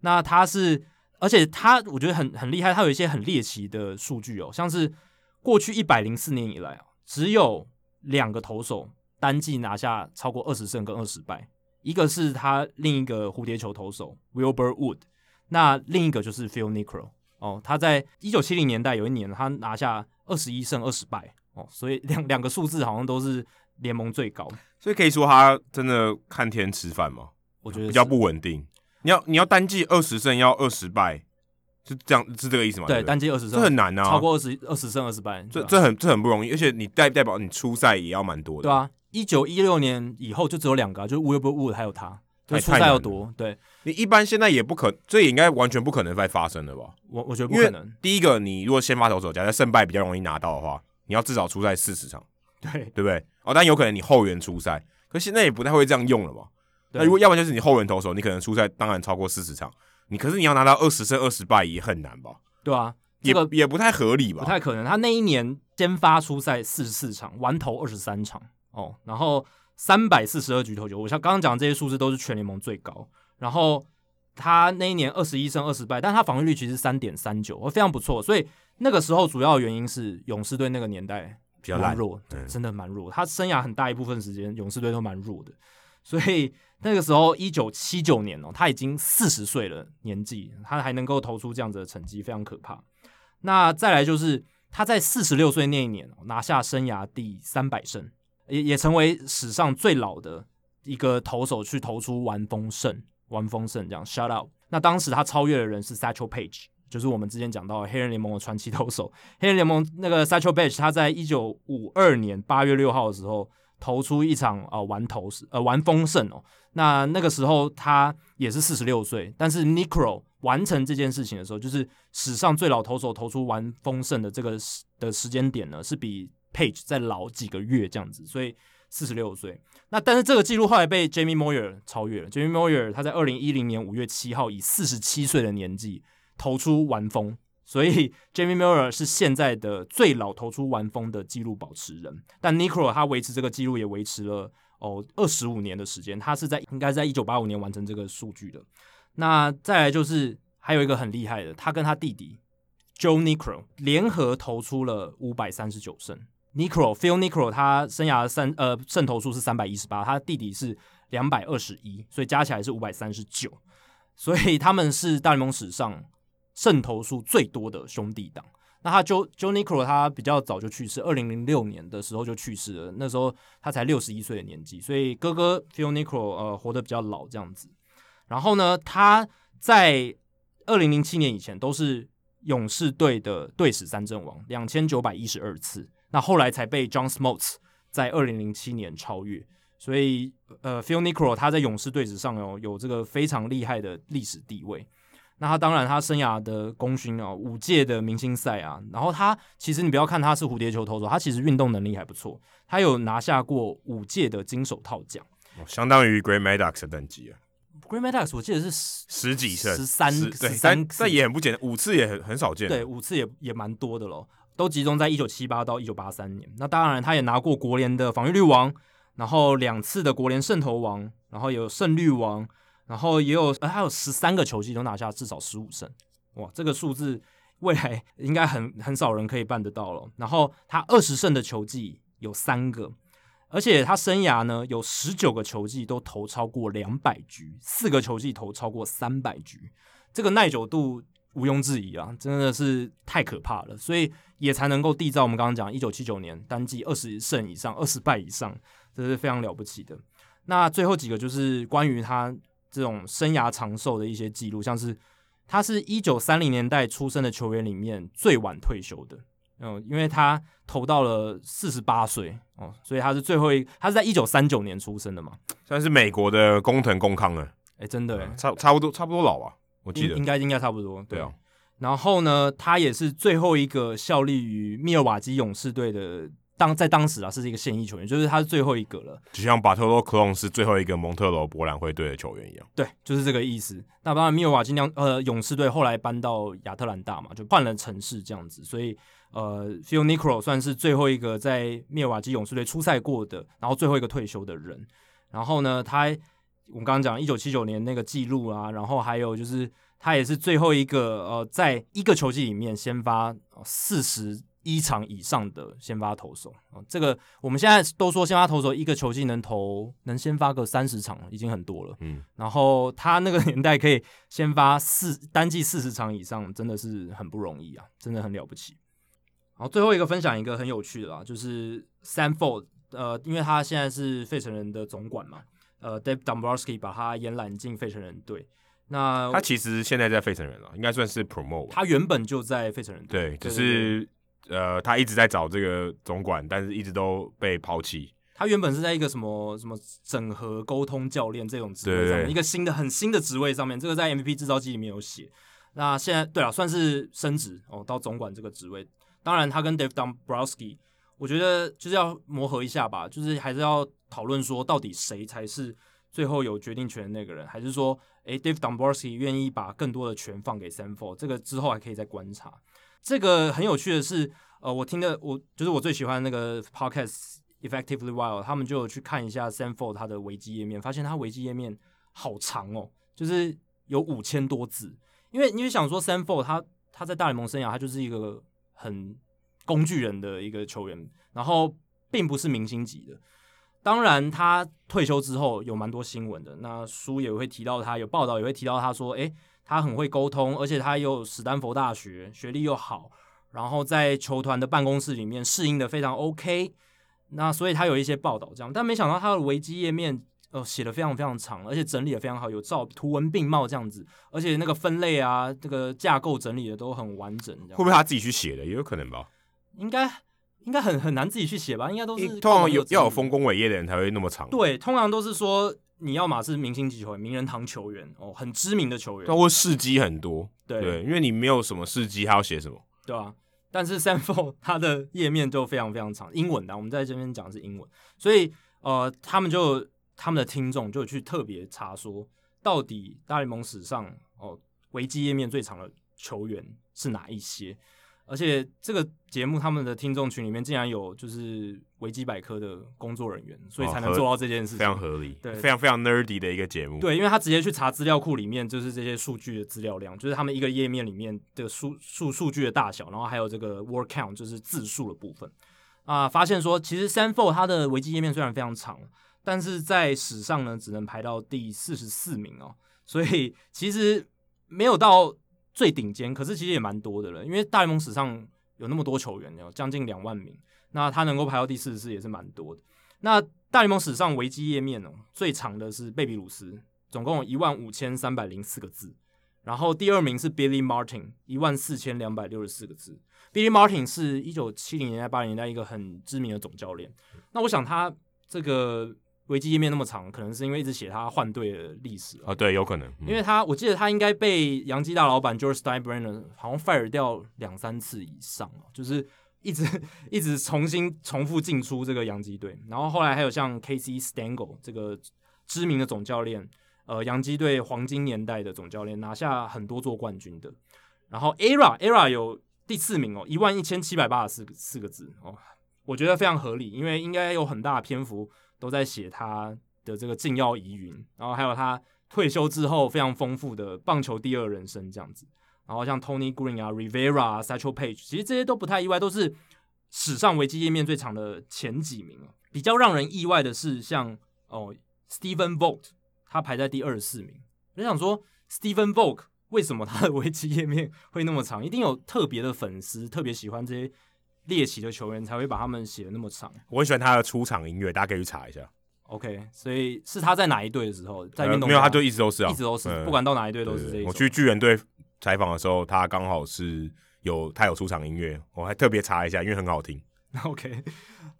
那他是，而且他我觉得很很厉害，他有一些很猎奇的数据哦，像是过去一百零四年以来啊，只有两个投手单季拿下超过二十胜跟二十败，一个是他另一个蝴蝶球投手 Wilbur Wood，那另一个就是 Phil Niekro 哦，他在一九七零年代有一年他拿下二十一胜二十败哦，所以两 (laughs) 两个数字好像都是联盟最高，所以可以说他真的看天吃饭吗？我觉得比较不稳定。你要你要单季二十胜要二十败。是这样，是这个意思吗？对，单季二十胜，这很难啊，超过二十二十胜二十败，这这很这很不容易，而且你代代表你初赛也要蛮多的。对啊，一九一六年以后就只有两个，就是 Wilbur Wood 还有他，就出赛要多。对，你一般现在也不可，这也应该完全不可能再发生了吧？我我觉得不可能。第一个，你如果先发投手，假设胜败比较容易拿到的话，你要至少出赛四十场，对对不对？哦，但有可能你后援出赛，可是现在也不太会这样用了吧。那如果要不然就是你后援投手，你可能出赛当然超过四十场，你可是你要拿到二十胜二十败也很难吧？对啊，这个也，也不太合理吧？不太可能。他那一年先发出赛四十四场，完投二十三场哦，然后三百四十二局投球。我像刚刚讲的这些数字都是全联盟最高。然后他那一年二十一胜二十败，但他防御率其实三点三九，非常不错。所以那个时候主要原因是勇士队那个年代比较弱，对，真的蛮弱。他生涯很大一部分时间勇士队都蛮弱的，所以。那个时候，一九七九年哦，他已经四十岁了，年纪他还能够投出这样子的成绩，非常可怕。那再来就是他在四十六岁那一年拿下生涯第三百胜，也也成为史上最老的一个投手去投出完封胜、完封胜这样 shutout。那当时他超越的人是 Satchel Page，就是我们之前讲到黑人联盟的传奇投手。(laughs) 黑人联盟那个 Satchel Page，他在一九五二年八月六号的时候投出一场、呃、完投呃完封胜哦。那那个时候他也是四十六岁，但是 n i c r o 完成这件事情的时候，就是史上最老投手投出完封胜的这个时的时间点呢，是比 Page 再老几个月这样子，所以四十六岁。那但是这个记录后来被 Jamie Moyer 超越了。Jamie Moyer 他在二零一零年五月七号以四十七岁的年纪投出完封，所以 (laughs) Jamie Moyer 是现在的最老投出完封的记录保持人。但 Niekro 他维持这个记录也维持了。哦，二十五年的时间，他是在应该在一九八五年完成这个数据的。那再来就是还有一个很厉害的，他跟他弟弟 Joe Niekro 联合投出了五百三十九胜。N i c r o Phil n i c r o 他生涯三呃胜投数是三百一十八，他弟弟是两百二十一，所以加起来是五百三十九。所以他们是大联盟史上胜投数最多的兄弟档。那他 Joe Joe Niekro 他比较早就去世，二零零六年的时候就去世了。那时候他才六十一岁的年纪，所以哥哥 Phil n i c r o 呃活得比较老这样子。然后呢，他在二零零七年以前都是勇士队的队史三阵王，两千九百一十二次。那后来才被 John Smoltz 在二零零七年超越。所以呃，Phil Niekro 他在勇士队史上有有这个非常厉害的历史地位。那他当然，他生涯的功勋哦，五届的明星赛啊，然后他其实你不要看他是蝴蝶球投手，他其实运动能力还不错，他有拿下过五届的金手套奖，相当于 Greg Maddux 的等级啊。Greg Maddux 我记得是十十几胜，十三，对，但但也很不简单，五次也很很少见，对，五次也也蛮多的咯，都集中在一九七八到一九八三年。那当然，他也拿过国联的防御率王，然后两次的国联胜投王，然后有胜率王。然后也有，呃，他有十三个球季都拿下至少十五胜，哇，这个数字未来应该很 (laughs) 很少人可以办得到了。然后他二十胜的球季有三个，而且他生涯呢有十九个球季都投超过两百局，四个球季投超过三百局，这个耐久度毋庸置疑啊，真的是太可怕了，所以也才能够缔造我们刚刚讲一九七九年单季二十胜以上、二十败以上，这是非常了不起的。那最后几个就是关于他。这种生涯长寿的一些记录，像是他是一九三零年代出生的球员里面最晚退休的，嗯，因为他投到了四十八岁哦，所以他是最后一，他是在一九三九年出生的嘛，算是美国的工藤公康了，哎，真的，差差不多差不多老啊，我记得应该应该差不多，对，啊，然后呢，他也是最后一个效力于密尔瓦基勇士队的。当在当时啊，是一个现役球员，就是他是最后一个了，就像巴特罗·克隆是最后一个蒙特罗博览会队的球员一样。对，就是这个意思。那当然，密尔瓦基酿呃勇士队后来搬到亚特兰大嘛，就换了城市这样子，所以呃，Phil Niekro 算是最后一个在密尔瓦基勇士队出赛过的，然后最后一个退休的人。然后呢，他我们刚刚讲一九七九年那个记录啊，然后还有就是他也是最后一个呃，在一个球季里面先发四十。一场以上的先发投手啊，这个我们现在都说先发投手一个球季能投能先发个三十场已经很多了，嗯，然后他那个年代可以先发四单季四十场以上，真的是很不容易啊，真的很了不起。好，最后一个分享一个很有趣的啦，就是 Sanford，呃，因为他现在是费城人的总管嘛，呃，Dave Dombrowski 把他延揽进费城人队。那他其实现在在费城人了，应该算是 promote。他原本就在费城人队，对，只是呃，他一直在找这个总管，但是一直都被抛弃。他原本是在一个什么什么整合沟通教练这种职位上面，一个新的很新的职位上面，这个在 MVP 制造机里面有写。那现在对啊，算是升职哦，到总管这个职位。当然，他跟 Dave Dombrowski，我觉得就是要磨合一下吧，就是还是要讨论说，到底谁才是最后有决定权的那个人，还是说，诶，Dave Dombrowski 愿意把更多的权放给 Sanford，这个之后还可以再观察。这个很有趣的是，呃，我听的我就是我最喜欢那个 Podcast Effectively Wild，他们就有去看一下 Sanford 他的维基页面，发现他维基页面好长哦，就是有五千多字。因为因为想说 Sanford 他他在大联盟生涯，他就是一个很工具人的一个球员，然后并不是明星级的。当然，他退休之后有蛮多新闻的。那书也会提到他，有报道也会提到他说，诶，他很会沟通，而且他有史丹佛大学，学历又好，然后在球团的办公室里面适应的非常 OK。那所以他有一些报道这样，但没想到他的维基页面呃写的非常非常长，而且整理的非常好，有照图文并茂这样子，而且那个分类啊，这个架构整理的都很完整。会不会他自己去写的？也有可能吧。应该。应该很很难自己去写吧？应该都是通常有要有丰功伟业的人才会那么长。对，通常都是说你要嘛是明星级球员、名人堂球员哦，很知名的球员，包括事迹很多。对，对，因为你没有什么事迹，他要写什么？对啊。但是 Sanford (laughs) 他的页面就非常非常长，英文的。我们在这边讲的是英文，所以呃，他们就他们的听众就去特别查说，到底大联盟史上哦维基页面最长的球员是哪一些？而且这个节目他们的听众群里面竟然有就是维基百科的工作人员，所以才能做到这件事情，非常合理，对，非常非常 nerdy 的一个节目。对，因为他直接去查资料库里面，就是这些数据的资料量，就是他们一个页面里面的数数数据的大小，然后还有这个 word count，就是字数的部分啊，发现说其实 Sanford 它的维基页面虽然非常长，但是在史上呢只能排到第四十四名哦，所以其实没有到。最顶尖，可是其实也蛮多的了，因为大联盟史上有那么多球员，有将近两万名，那他能够排到第四十四也是蛮多的。那大联盟史上维基页面哦，最长的是贝比鲁斯，总共有一万五千三百零四个字，然后第二名是 Billy Martin，一万四千两百六十四个字。Billy Martin 是一九七零年代八零年代一个很知名的总教练，那我想他这个。维基页面那么长，可能是因为一直写他换队的历史啊，对，有可能，因为他我记得他应该被洋基大老板 George Steinbrenner 好像 fire 掉两三次以上，就是一直一直重新重复进出这个洋基队，然后后来还有像 Casey Stengel 这个知名的总教练，呃，洋基队黄金年代的总教练，拿下很多座冠军的，然后 ERA ERA 有第四名哦，一万一千七百八十四个四个字哦，我觉得非常合理，因为应该有很大的篇幅。都在写他的这个禁药疑云，然后还有他退休之后非常丰富的棒球第二人生这样子，然后像 Tony Green 啊、Rivera 啊、Satchel Page，其实这些都不太意外，都是史上维基页面最长的前几名。比较让人意外的是像，哦 Stephen Vogt，他排在第二十四名。我想说，Stephen Vogt 为什么他的维基页面会那么长？一定有特别的粉丝，特别喜欢这些。猎奇的球员才会把他们写的那么长。我很喜欢他的出场音乐，大家可以去查一下。OK，所以是他在哪一队的时候，在运动、呃、没有，他就一直都是啊，一直都是，嗯、不管到哪一队都是这一。我去巨人队采访的时候，他刚好是有他有出场音乐，我还特别查一下，因为很好听。(laughs) OK，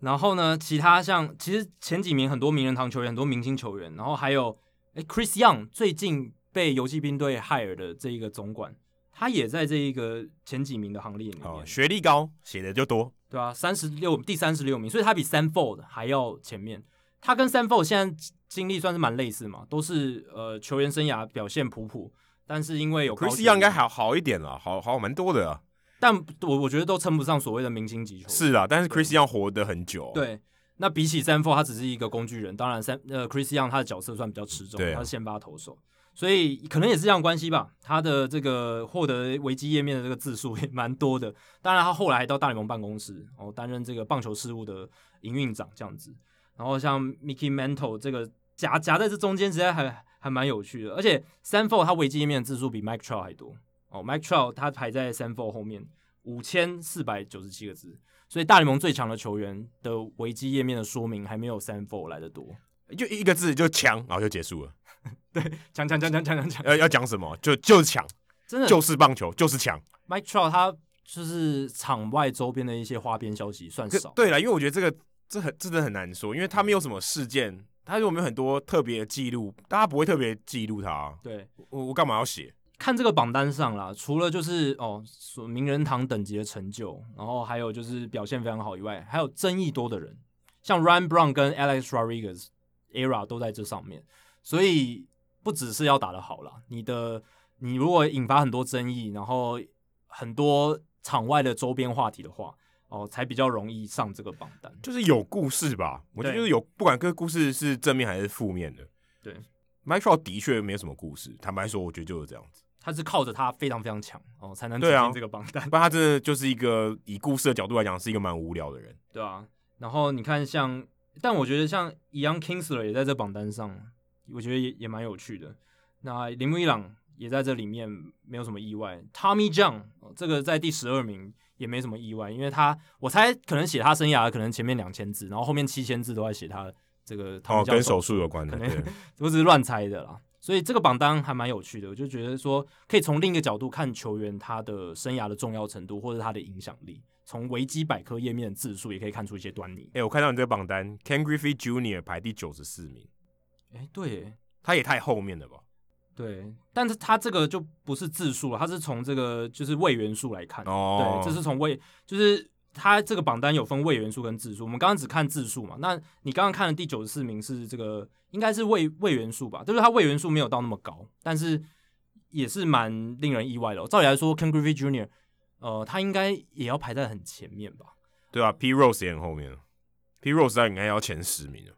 然后呢，其他像其实前几名很多名人堂球员，很多明星球员，然后还有诶 Chris Young 最近被游骑兵队 hire 的这一个总管。他也在这一个前几名的行列里面，哦、学历高，写的就多，对啊，三十六，第三十六名，所以他比 Sanford 还要前面。他跟 Sanford 现在经历算是蛮类似嘛，都是呃球员生涯表现普普，但是因为有 Chris Young 应该好好一点了，好好蛮多的啊。但我我觉得都称不上所谓的明星级球员。是啊，但是 Chris Young 活得很久。对，那比起 Sanford，他只是一个工具人。当然，三呃 Chris Young 他的角色算比较持重，他是先发投手。所以可能也是这样关系吧。他的这个获得维基页面的这个字数也蛮多的。当然，他后来还到大联盟办公室哦，担任这个棒球事务的营运长这样子。然后像 Mickey Mantle 这个夹夹在这中间，实在还还蛮有趣的。而且 Seinfeld 他维基页面的字数比 Mike Trout 还多哦，Mike Trout 他排在 Seinfeld 后面五千四百九十七个字。所以大联盟最强的球员的维基页面的说明还没有 Seinfeld 来得多，就一个字就强，然后就结束了。(laughs) 对，强强强强强强强，要要讲什么？就就是抢，真的就是棒球，就是抢。Mike Trout 他就是场外周边的一些花边消息算少。对了，因为我觉得这个这很真的很难说，因为他没有什么事件，他有没有很多特别的记录，大家不会特别记录他啊。对，我我干嘛要写？看这个榜单上啦，除了就是哦，名人堂等级的成就，然后还有就是表现非常好以外，还有争议多的人，像 Ryan Brown 跟 Alex Rodriguez era 都在这上面，所以不只是要打得好啦，你的你如果引发很多争议，然后很多场外的周边话题的话，哦，才比较容易上这个榜单。就是有故事吧，我觉得就是有，不管这个故事是正面还是负面的。对，Mike Trout 的确没有什么故事，坦白说，我觉得就是这样子。他是靠着他非常非常强哦，才能走进这个榜单。不然他真的就是一个以故事的角度来讲，是一个蛮无聊的人，对啊。然后你看像，但我觉得像 Young Kingsler 也在这榜单上，我觉得也也蛮有趣的。那铃木一朗也在这里面，没有什么意外。Tommy John 这个在第十二名也没什么意外，因为他我猜可能写他生涯可能前面两千字，然后后面七千字都在写他这个哦跟手术有关的，可能我只是乱猜的啦。所以这个榜单还蛮有趣的，我就觉得说可以从另一个角度看球员他的生涯的重要程度，或者他的影响力。从维基百科页面的字数也可以看出一些端倪。哎、欸，我看到你这个榜单，Ken Griffey Jr. 排第九十四名。哎、欸，对，他也太后面了吧？对，但是他这个就不是字数了，他是从这个就是位元素来看。哦，对，这是从位，就是他这个榜单有分位元素跟字数。我们刚刚只看字数嘛，那你刚刚看的第九十四名是这个。应该是位位元素吧，就是他位元素没有到那么高，但是也是蛮令人意外的。照理来说，Ken Griffey Jr.，呃，他应该也要排在很前面吧？对啊，P Rose 也很后面，P Rose 他应该要前十名了。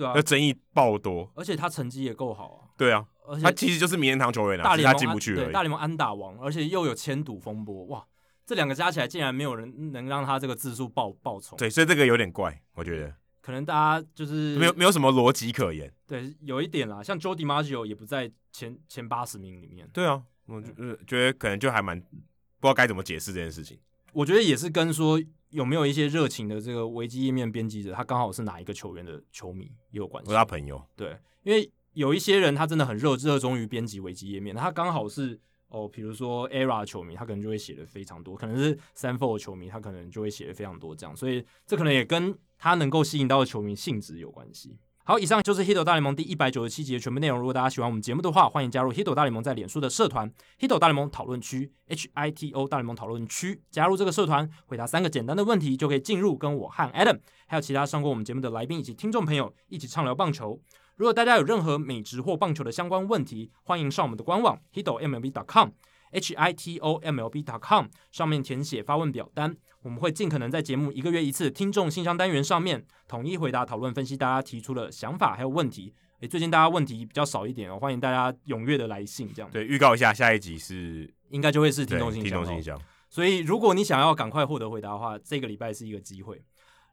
对啊，那争议爆多，而且他成绩也够好啊。对啊，而且他其实就是名人堂球员啊，大联盟他进不去了。对，大联盟安打王，而且又有签赌风波，哇，这两个加起来竟然没有人能让他这个字数爆爆冲。对，所以这个有点怪，我觉得。可能大家就是没有没有什么逻辑可言，对，有一点啦，像 Joe DiMaggio 也不在前前八十名里面。对啊，我就觉得可能就还蛮不知道该怎么解释这件事情。我觉得也是跟说有没有一些热情的这个维基页面编辑者，他刚好是哪一个球员的球迷也有关系。是他朋友对，因为有一些人他真的很热热衷于编辑维基页面，他刚好是。哦，比如说 ERA 球迷，他可能就会写的非常多；可能是 Seinfeld 球迷，他可能就会写的非常多。这样，所以这可能也跟他能够吸引到的球迷性质有关系。好，以上就是《h i t 大联盟》第一百九十七集的全部内容。如果大家喜欢我们节目的话，欢迎加入《h i t 大联盟》在脸书的社团 h i t 大联盟讨论区 H I T O 大联盟讨论区。加入这个社团，回答三个简单的问题，就可以进入跟我和 Adam 还有其他上过我们节目的来宾以及听众朋友一起畅聊棒球。如果大家有任何美职或棒球的相关问题，欢迎上我们的官网 hitomlb.com。I t o m l b dot com 上面填写发问表单，我们会尽可能在节目一个月一次听众信箱单元上面统一回答、讨论、分析大家提出的想法还有问题。诶，最近大家问题比较少一点哦，欢迎大家踊跃的来信，这样对，预告一下，下一集是应该就会是听众信箱，听众信箱。所以如果你想要赶快获得回答的话，这个礼拜是一个机会。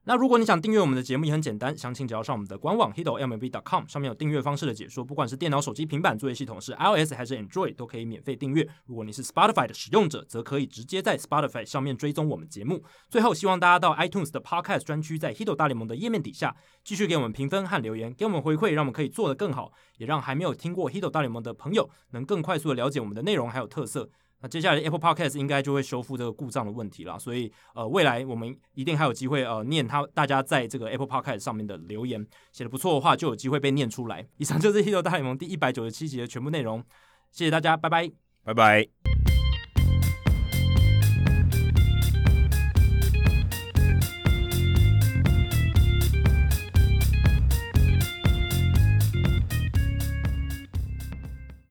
那如果你想订阅我们的节目也很简单，详情只要上我们的官网 hitomlb.com，上面有订阅方式的解说，不管是电脑、手机、平板作业系统是 iOS 还是 Android，都可以免费订阅。如果你是 Spotify 的使用者，则可以直接在 Spotify 上面追踪我们节目。最后，希望大家到 iTunes 的 Podcast 专区，在 Hito 大联盟的页面底下继续给我们评分和留言，给我们回馈，让我们可以做得更好，也让还没有听过 Hito 大联盟的朋友能更快速的了解我们的内容还有特色。那接下来 Apple Podcast 应该就会修复这个故障的问题了，所以呃，未来我们一定还有机会呃念他大家在这个 Apple Podcast 上面的留言，写的不错的话就有机会被念出来。以上就是《h i t 大联盟》第一百九十七集的全部内容，谢谢大家，拜拜，拜拜。